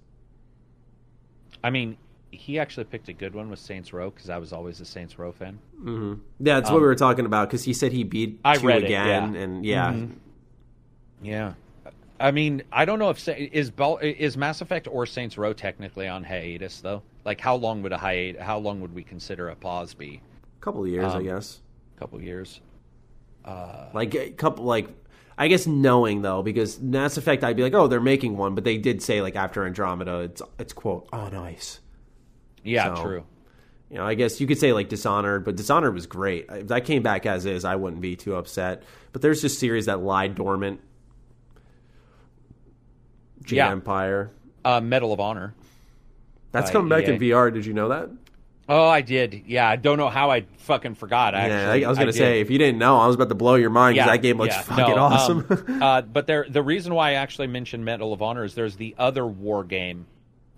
I mean, he actually picked a good one with Saints Row because I was always a Saints Row fan. Mm-hmm. Yeah, that's what we were um, talking about because he said he beat I two read it, again, yeah. and yeah, mm-hmm. Yeah. I mean, I don't know if is is Mass Effect or Saints Row technically on hiatus though. Like, how long would a hiatus? How long would we consider a pause be? a couple of years, I Um, guess. A couple years. Uh, like a couple, like I guess knowing though, because Mass Effect, I'd be like, oh, they're making one, but they did say like after Andromeda, it's it's quote on ice. Yeah, So- true. You know, I guess you could say like Dishonored, but Dishonored was great. If that came back as is, I wouldn't be too upset. But there's just series that lie dormant. Jade Yeah. Empire. Uh, Medal of Honor. That's By coming back in VR. Did you know that? Oh, I did. Yeah, I don't know how I fucking forgot. Actually, yeah, I, I was gonna did. say if you didn't know, I was about to blow your mind because yeah, that game looks yeah, fucking no, awesome. um, uh, but there, the reason why I actually mentioned Medal of Honor is there's the other war game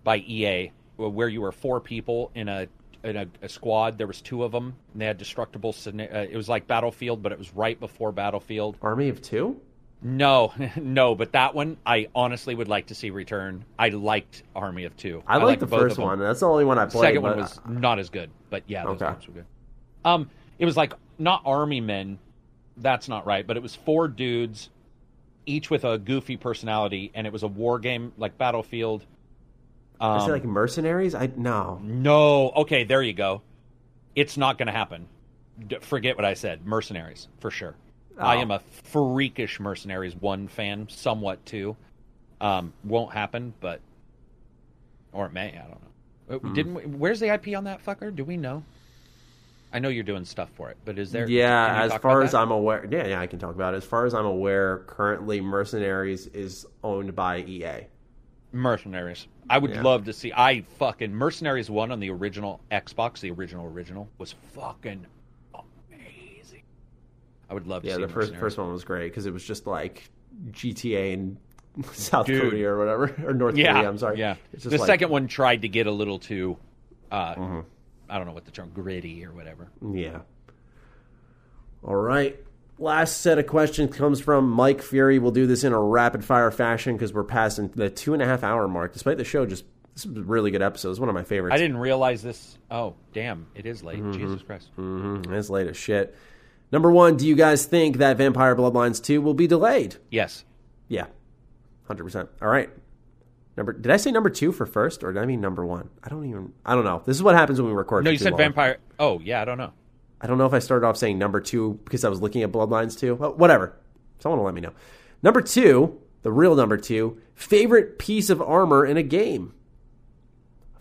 by EA where you were four people in a in a, a squad. There was two of them. And they had destructible. Uh, it was like Battlefield, but it was right before Battlefield. Army of Two. No, no, but that one I honestly would like to see return. I liked Army of Two. I, like the first of them. one. That's the only one I played. Second one was not as good, but yeah, those Okay. games were good. Um, it was like not army men. That's not right, but it was four dudes, each with a goofy personality, and it was a war game like Battlefield. Um, Is it like mercenaries? I no. no, okay, there you go. It's not going to happen. D- forget what I said. Mercenaries for sure. I Oh. am a freakish Mercenaries one fan, somewhat too. Um, won't happen, but or it may. I don't know. Uh, Hmm. Didn't we, where's the IP on that fucker? Do we know? I know you're doing stuff for it, but is there? Yeah, as far as that? I'm aware, yeah, yeah, I can talk about it. As far as I'm aware, currently Mercenaries is owned by EA. Mercenaries. I would Yeah. love to see. I fucking Mercenaries one on the original Xbox, the original original was fucking amazing. I would love to Yeah, the first first one was great because it was just like GTA in South Dude. Korea or whatever, or North Yeah, Korea. I'm sorry. Yeah, It's just the like, second one tried to get a little too uh, I don't know what the term gritty or whatever. Yeah. All right. Last set of questions comes from Mike Fury. We'll do this in a rapid fire fashion because we're passing the two and a half hour mark. Despite the show, just this is a really good episode. It's one of my favorites. I didn't realize this. Oh, damn! It is late. Jesus Christ. Mm-hmm. it's late as shit. Number one, do you guys think that Vampire Bloodlines 2 will be delayed? Yes. Yeah. 100%. All right. Number Did I say number 2 for first or did I mean number 1? I don't even I don't know. This is what happens when we record. No, you said long. vampire. Oh, yeah. I don't know. I don't know if I started off saying number 2 because I was looking at Bloodlines too. Well, whatever. Someone will let me know. Number 2, the real number 2, favorite piece of armor in a game.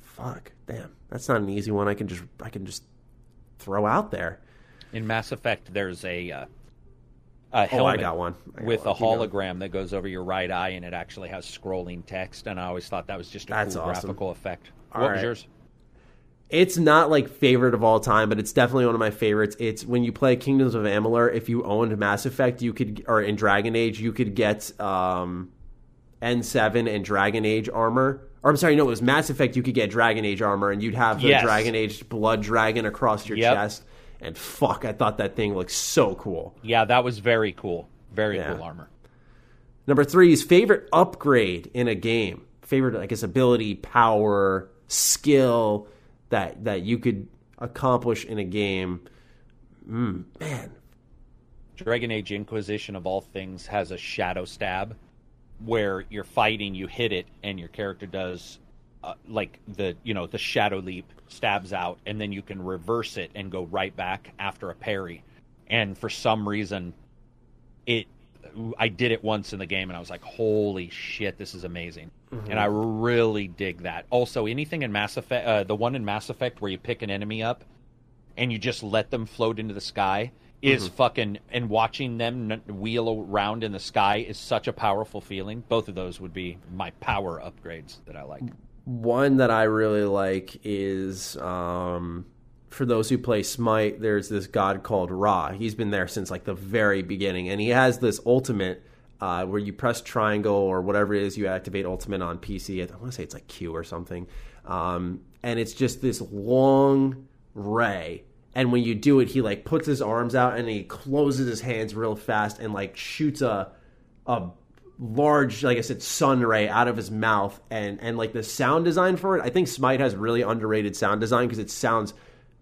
Fuck. Damn. That's not an easy one I can just I can just throw out there. In Mass Effect, there's a uh, a Oh, I got one. I got with a one. Going. hologram that goes over your right eye, and it actually has scrolling text. And I always thought that was just a That's cool awesome. graphical effect. All what was yours? It's not like favorite of all time, but it's definitely one of my favorites. It's when you play Kingdoms of Amalur. If you owned Mass Effect, you could, or in Dragon Age, you could get um, N7 and Dragon Age armor. Or I'm sorry, no, it was Mass Effect. You could get Dragon Age armor, and you'd have the Yes. Dragon Age blood dragon across your Yep. chest. And fuck, I thought that thing looked so cool. Yeah, that was very cool. Very Yeah. cool armor. Number three is favorite upgrade in a game. Favorite, I guess, ability, power, skill that that you could accomplish in a game. Mm, man, Dragon Age Inquisition of all things has a shadow stab where you're fighting, you hit it, and your character does uh, like the you know the shadow leap stabs out, and then you can reverse it and go right back after a parry. And for some reason, it I did it once in the game, and I was like, "Holy shit, this is amazing!" And I really dig that. Also, anything in Mass Effect, uh, the one in Mass Effect where you pick an enemy up and you just let them float into the sky is fucking and watching them n- wheel around in the sky is such a powerful feeling both of those would be my power upgrades that i like one that I really like is um, for those who play Smite. There's this god called Ra. He's been there since like the very beginning, and he has this ultimate. Uh, where you press triangle or whatever it is you activate ultimate on PC. I want to say it's like Q or something. Um, and it's just this long ray. And when you do it, he like puts his arms out and he closes his hands real fast and like shoots a a large, like I said, sun ray out of his mouth, and and like the sound design for it, I think Smite has really underrated sound design because it sounds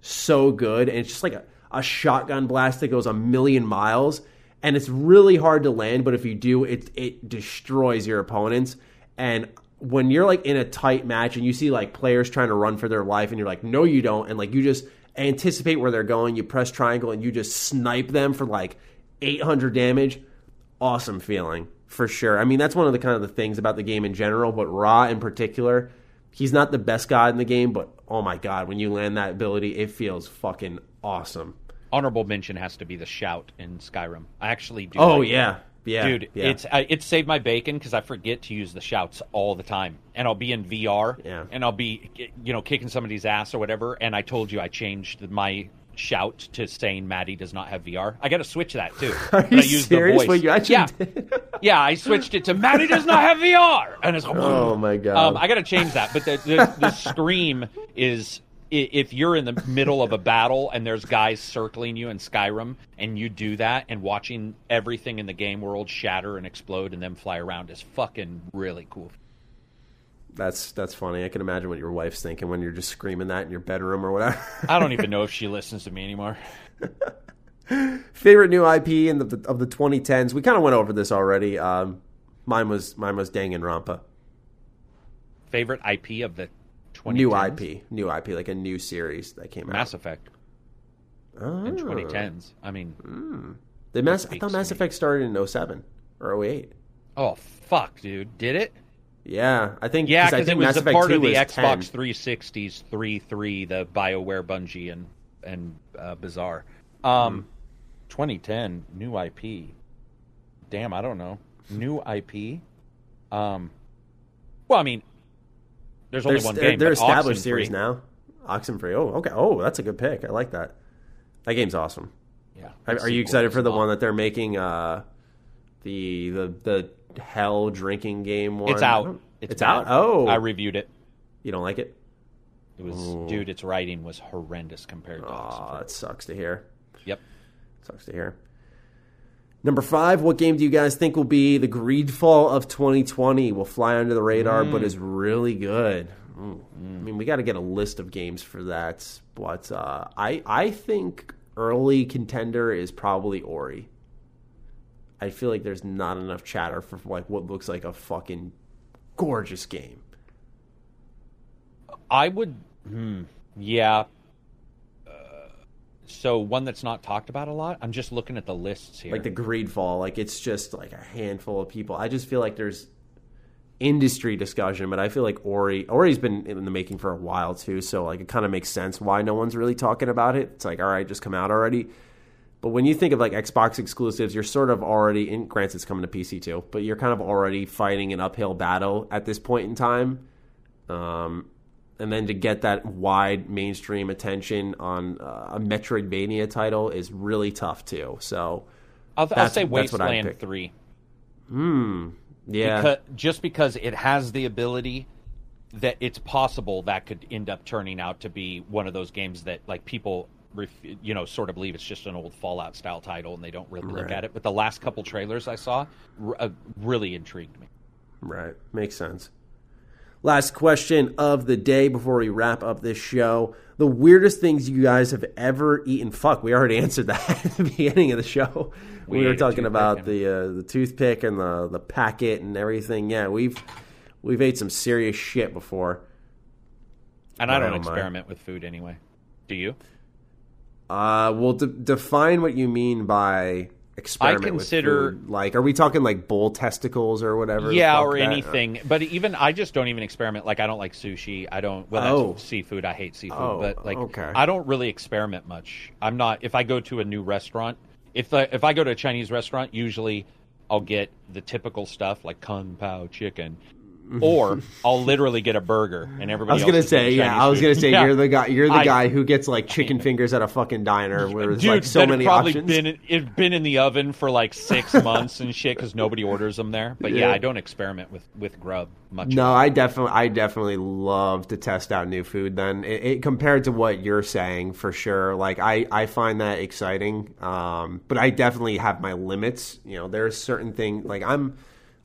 so good, and it's just like a, a shotgun blast that goes a million miles, and it's really hard to land, but if you do, it it destroys your opponents, and when you're like in a tight match and you see like players trying to run for their life, and you're like, no, you don't, and like you just anticipate where they're going, you press triangle, and you just snipe them for like 800 damage awesome feeling for sure. I mean, that's one of the kind of the things about the game in general, but Ra in particular, he's not the best god in the game, but oh my god, when you land that ability, it feels fucking awesome. Honorable mention has to be the shout in skyrim i actually do Oh like it. yeah, yeah, dude yeah. it's I, it saved my bacon because i forget to use the shouts all the time and i'll be in vr Yeah. and i'll be you know kicking somebody's ass or whatever and i told you i changed my shout to saying maddie does not have vr i gotta switch that too Are you I use the serious? voice. Wait, yeah yeah i switched it to maddie does not have vr and it's Oh, my God. um, i gotta change that but the, the, the scream is if you're in the middle of a battle and there's guys circling you in Skyrim and you do that and watching everything in the game world shatter and explode and then fly around is fucking really cool. That's that's funny. I can imagine what your wife's thinking when you're just screaming that in your bedroom or whatever. I don't even know if she listens to me anymore. Favorite new IP in the of the 2010s. We kind of went over this already. Um, mine was mine was Danganronpa. Favorite IP of the 2010s? New IP, new IP, like a new series that came out. Mass. Effect Oh. in 2010s. I mean, The Mass, I thought Mass. Effect started in 07 or 08. oh fuck, dude, did it? Yeah, I think Yeah, 'cause because it was Mass the Effect part of the Xbox 10. 360's 3.3, the BioWare Bungie and and uh, Bizarre. Um, 2010 new IP. Damn, I don't know. New IP. Um, well, I mean, there's only They're, one game. they're established Oxenfree- series now. Oxenfree. Oh, okay. Oh, that's a good pick. I like that. That game's awesome. Yeah. Are, are you excited for the one that they're making? Uh, the the the hell drinking game one. It's out. It's, It's, out. Oh, I reviewed it. you don't like it? It was, dude, its writing was horrendous compared to Oh, Oxenfree. that sucks to hear. Yep. Sucks to hear. Number five, what game do you guys think will be the Greedfall of 2020? Will fly under the radar, but is really good. Mm. I mean, we got to get a list of games for that. But uh, I, I think early contender is probably Ori. I feel like there's not enough chatter for like what looks like a fucking gorgeous game. I would, hmm, yeah. So one that's not talked about a lot. I'm just looking at the lists here. like the Greedfall. Like it's just like a handful of people. I just feel like there's industry discussion, but I feel like Ori Ori's been in the making for a while too. So like it kind of makes sense why no one's really talking about it. It's like all right, just come out already. But when you think of like Xbox exclusives, you're sort of already. In, granted, it's coming to PC too, but you're kind of already fighting an uphill battle at this point in time. Um, and then to get that wide mainstream attention on uh, a Metroidvania title is really tough too. So I'll, I'll say that's what I'd Wasteland. Three. yeah, Because, just because it has the ability that it's possible that could end up turning out to be one of those games that like people ref, you know sort of believe it's just an old fallout style title and they don't really look Right. at it but the last couple trailers i saw r- uh, really intrigued me Right. Makes sense. Last question of the day before we wrap up this show. The weirdest things you guys have ever eaten. Fuck, we already answered that at the beginning of the show. We, We were talking about the uh, the toothpick and the the packet and everything. Yeah, we've we've ate some serious shit before. and i don't oh my. experiment with food anyway do you Uh, well, de- define what you mean by experiment consider- with food. Like, are we talking like bull testicles or whatever? yeah or that- uh, anything but even i just don't even experiment like i don't like sushi i don't well Oh. that's seafood i hate seafood Oh, but like okay. i don't really experiment much i'm not if i go to a new restaurant if I, if i go to a chinese restaurant usually i'll get the typical stuff like kung pao chicken or I'll literally get a burger and I everybody. was gonna say, yeah. Chinese I was food. gonna say Yeah. you're the guy. You're the I- guy who gets like chicken fingers at a fucking diner where there's Dude, like so many probably options. been it's been in the oven for like six months and shit because nobody orders them there. But yeah, Yeah. I don't experiment with with grub much. No, I definitely, I definitely love to test out new food. Then, it, it, compared to what you're saying, for sure. Like, I, I find that exciting. Um, but I definitely have my limits. You know, there's certain things like I'm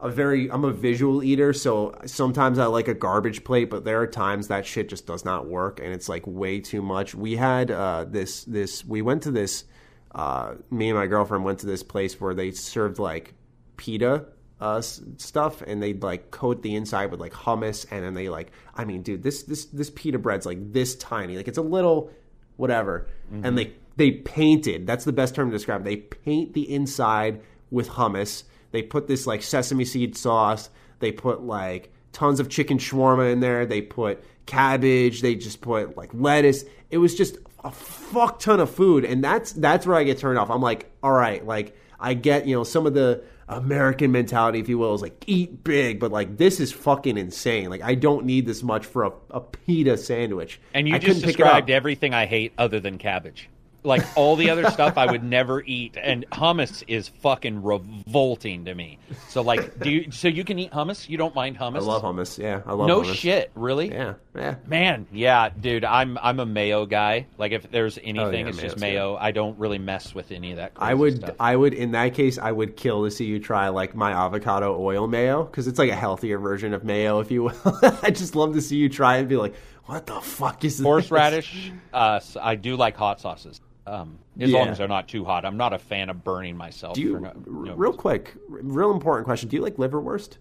a very, I'm a visual eater, so sometimes I like a garbage plate, but there are times that shit just does not work, and it's like way too much. We had uh, this, this, we went to this. Uh, me and my girlfriend went to this place where they served like pita uh, stuff, and they'd like coat the inside with like hummus, and then they like, I mean, dude, this this this pita bread's like this tiny, like it's a little whatever, and they they painted. That's the best term to describe. it. They paint the inside with hummus. They put this like sesame seed sauce. They put like tons of chicken shawarma in there. They put cabbage. They just put like lettuce. It was just a fuck ton of food, and that's that's where I get turned off. I'm like, all right, like I get you know some of the American mentality, if you will, is like eat big, but like this is fucking insane. Like I don't need this much for a, a pita sandwich. And you I just couldn't pick it up. described everything I hate other than cabbage. Like all the other stuff I would never eat, and hummus is fucking revolting to me. So like, do you? So you can eat hummus? You don't mind hummus? I love hummus. Yeah, I love hummus. No hummus. shit, really? Yeah, yeah. Man, yeah, dude, I'm I'm a mayo guy. Like if there's anything, Oh, yeah, it's just mayo. I don't really mess with any of that. I would, Stuff. I would, in that case, I would kill to see you try like my avocado oil mayo because it's like a healthier version of mayo, if you will. I just love to see you try and be like, "What the fuck is this?" Horseradish. Uh, I do like hot sauces. Um, as Yeah. long as they're not too hot. I'm not a fan of burning myself. Do you, for no, no real reason. quick, real important question? Do you like liverwurst?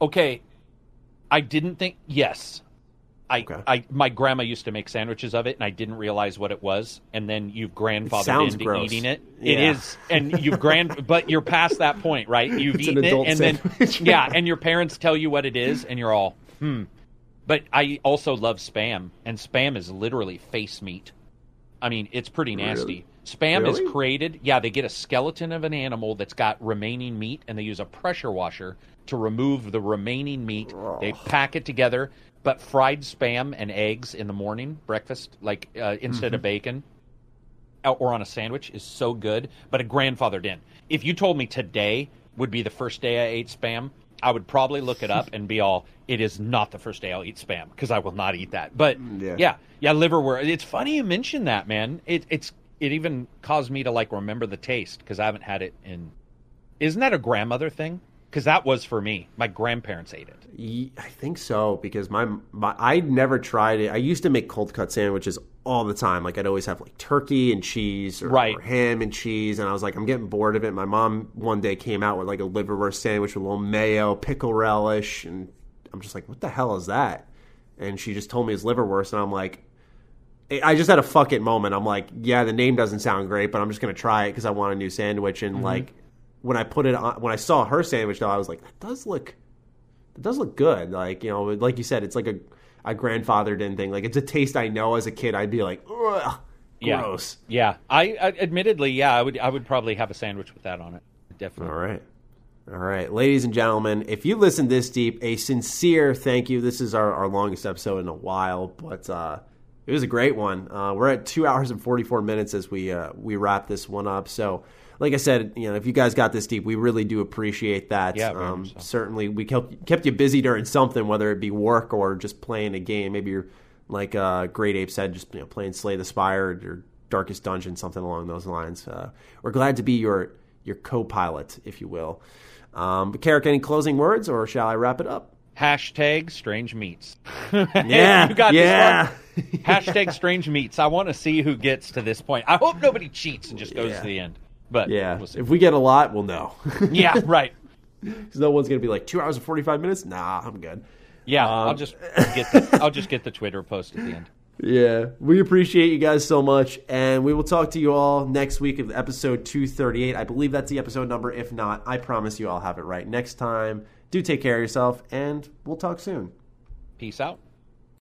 Okay, I didn't think. Yes, I, Okay. I, my grandma used to make sandwiches of it, and I didn't realize what it was. And then you've grandfathered into gross. eating it. Yeah. It is, and you've grand, but you're past that point, right? You've It's an eaten it, and sandwich. then yeah, and your parents tell you what it is, and you're all hmm. But I also love spam, and spam is literally face meat. I mean, it's pretty nasty. Really? Spam Really? is created. Yeah, they get a skeleton of an animal that's got remaining meat, and they use a pressure washer to remove the remaining meat. They pack it together. But fried spam and eggs in the morning breakfast, like uh, instead Mm-hmm. of bacon, uh, or on a sandwich, is so good. But a grandfathered in. If you told me today would be the first day I ate spam, I would probably look it up and be all, "It is not the first day I'll eat spam because I will not eat that." But mm, Yeah. yeah, yeah, liverwurst. It's funny you mentioned that, man. It it's it even caused me to like remember the taste because I haven't had it in. Isn't that a grandmother thing? Because that was for me. My grandparents ate it. I think so because my, my I never tried it. I used to make cold cut sandwiches all the time. Like I'd always have like turkey and cheese or, Right. or ham and cheese, and I was like, I'm getting bored of it. My mom one day came out with like a liverwurst sandwich with a little mayo, pickle relish, and I'm just like, what the hell is that? And she just told me it's liverwurst, and I'm like. I just had a fuck it moment. I'm like, yeah, the name doesn't sound great, but I'm just gonna try it because I want a new sandwich. And mm-hmm. like, when I put it on, when I saw her sandwich, though, I was like, that does look it does look good. Like you know, like you said, it's like a a grandfathered in thing. Like it's a taste I know as a kid. I'd be like, ugh, Yeah. gross. Yeah, I, I admittedly, yeah, I would I would probably have a sandwich with that on it. Definitely. All right. All right, ladies and gentlemen, if you listen this deep, a sincere thank you. This is our, our longest episode in a while, but uh, it was a great one. Uh, we're at two hours and forty four minutes as we uh, we wrap this one up. So, like I said, you know, if you guys got this deep, we really do appreciate that. Yeah, um, so. certainly we kept kept you busy during something, whether it be work or just playing a game. Maybe you're like uh, Great Ape said, just you know, playing Slay the Spire or Darkest Dungeon, something along those lines. Uh, we're glad to be your your co-pilot, if you will. Um, but Carrick, any closing words, or shall I wrap it up? Hashtag strange meats. Yeah, you got yeah. this one. Hashtag strange meats. I want to see who gets to this point. I hope nobody cheats and just goes Yeah. to the end. But Yeah, we'll see. if we get a lot, we'll know. yeah, right. Because no one's gonna be like two hours and forty five minutes. Nah, I'm good. Yeah, Um, I'll just get the, I'll just get the Twitter post at the end. Yeah, we appreciate you guys so much, and we will talk to you all next week of episode 238. I believe that's the episode number. If not, I promise you I'll have it right next time. Do take care of yourself, and we'll talk soon. Peace out.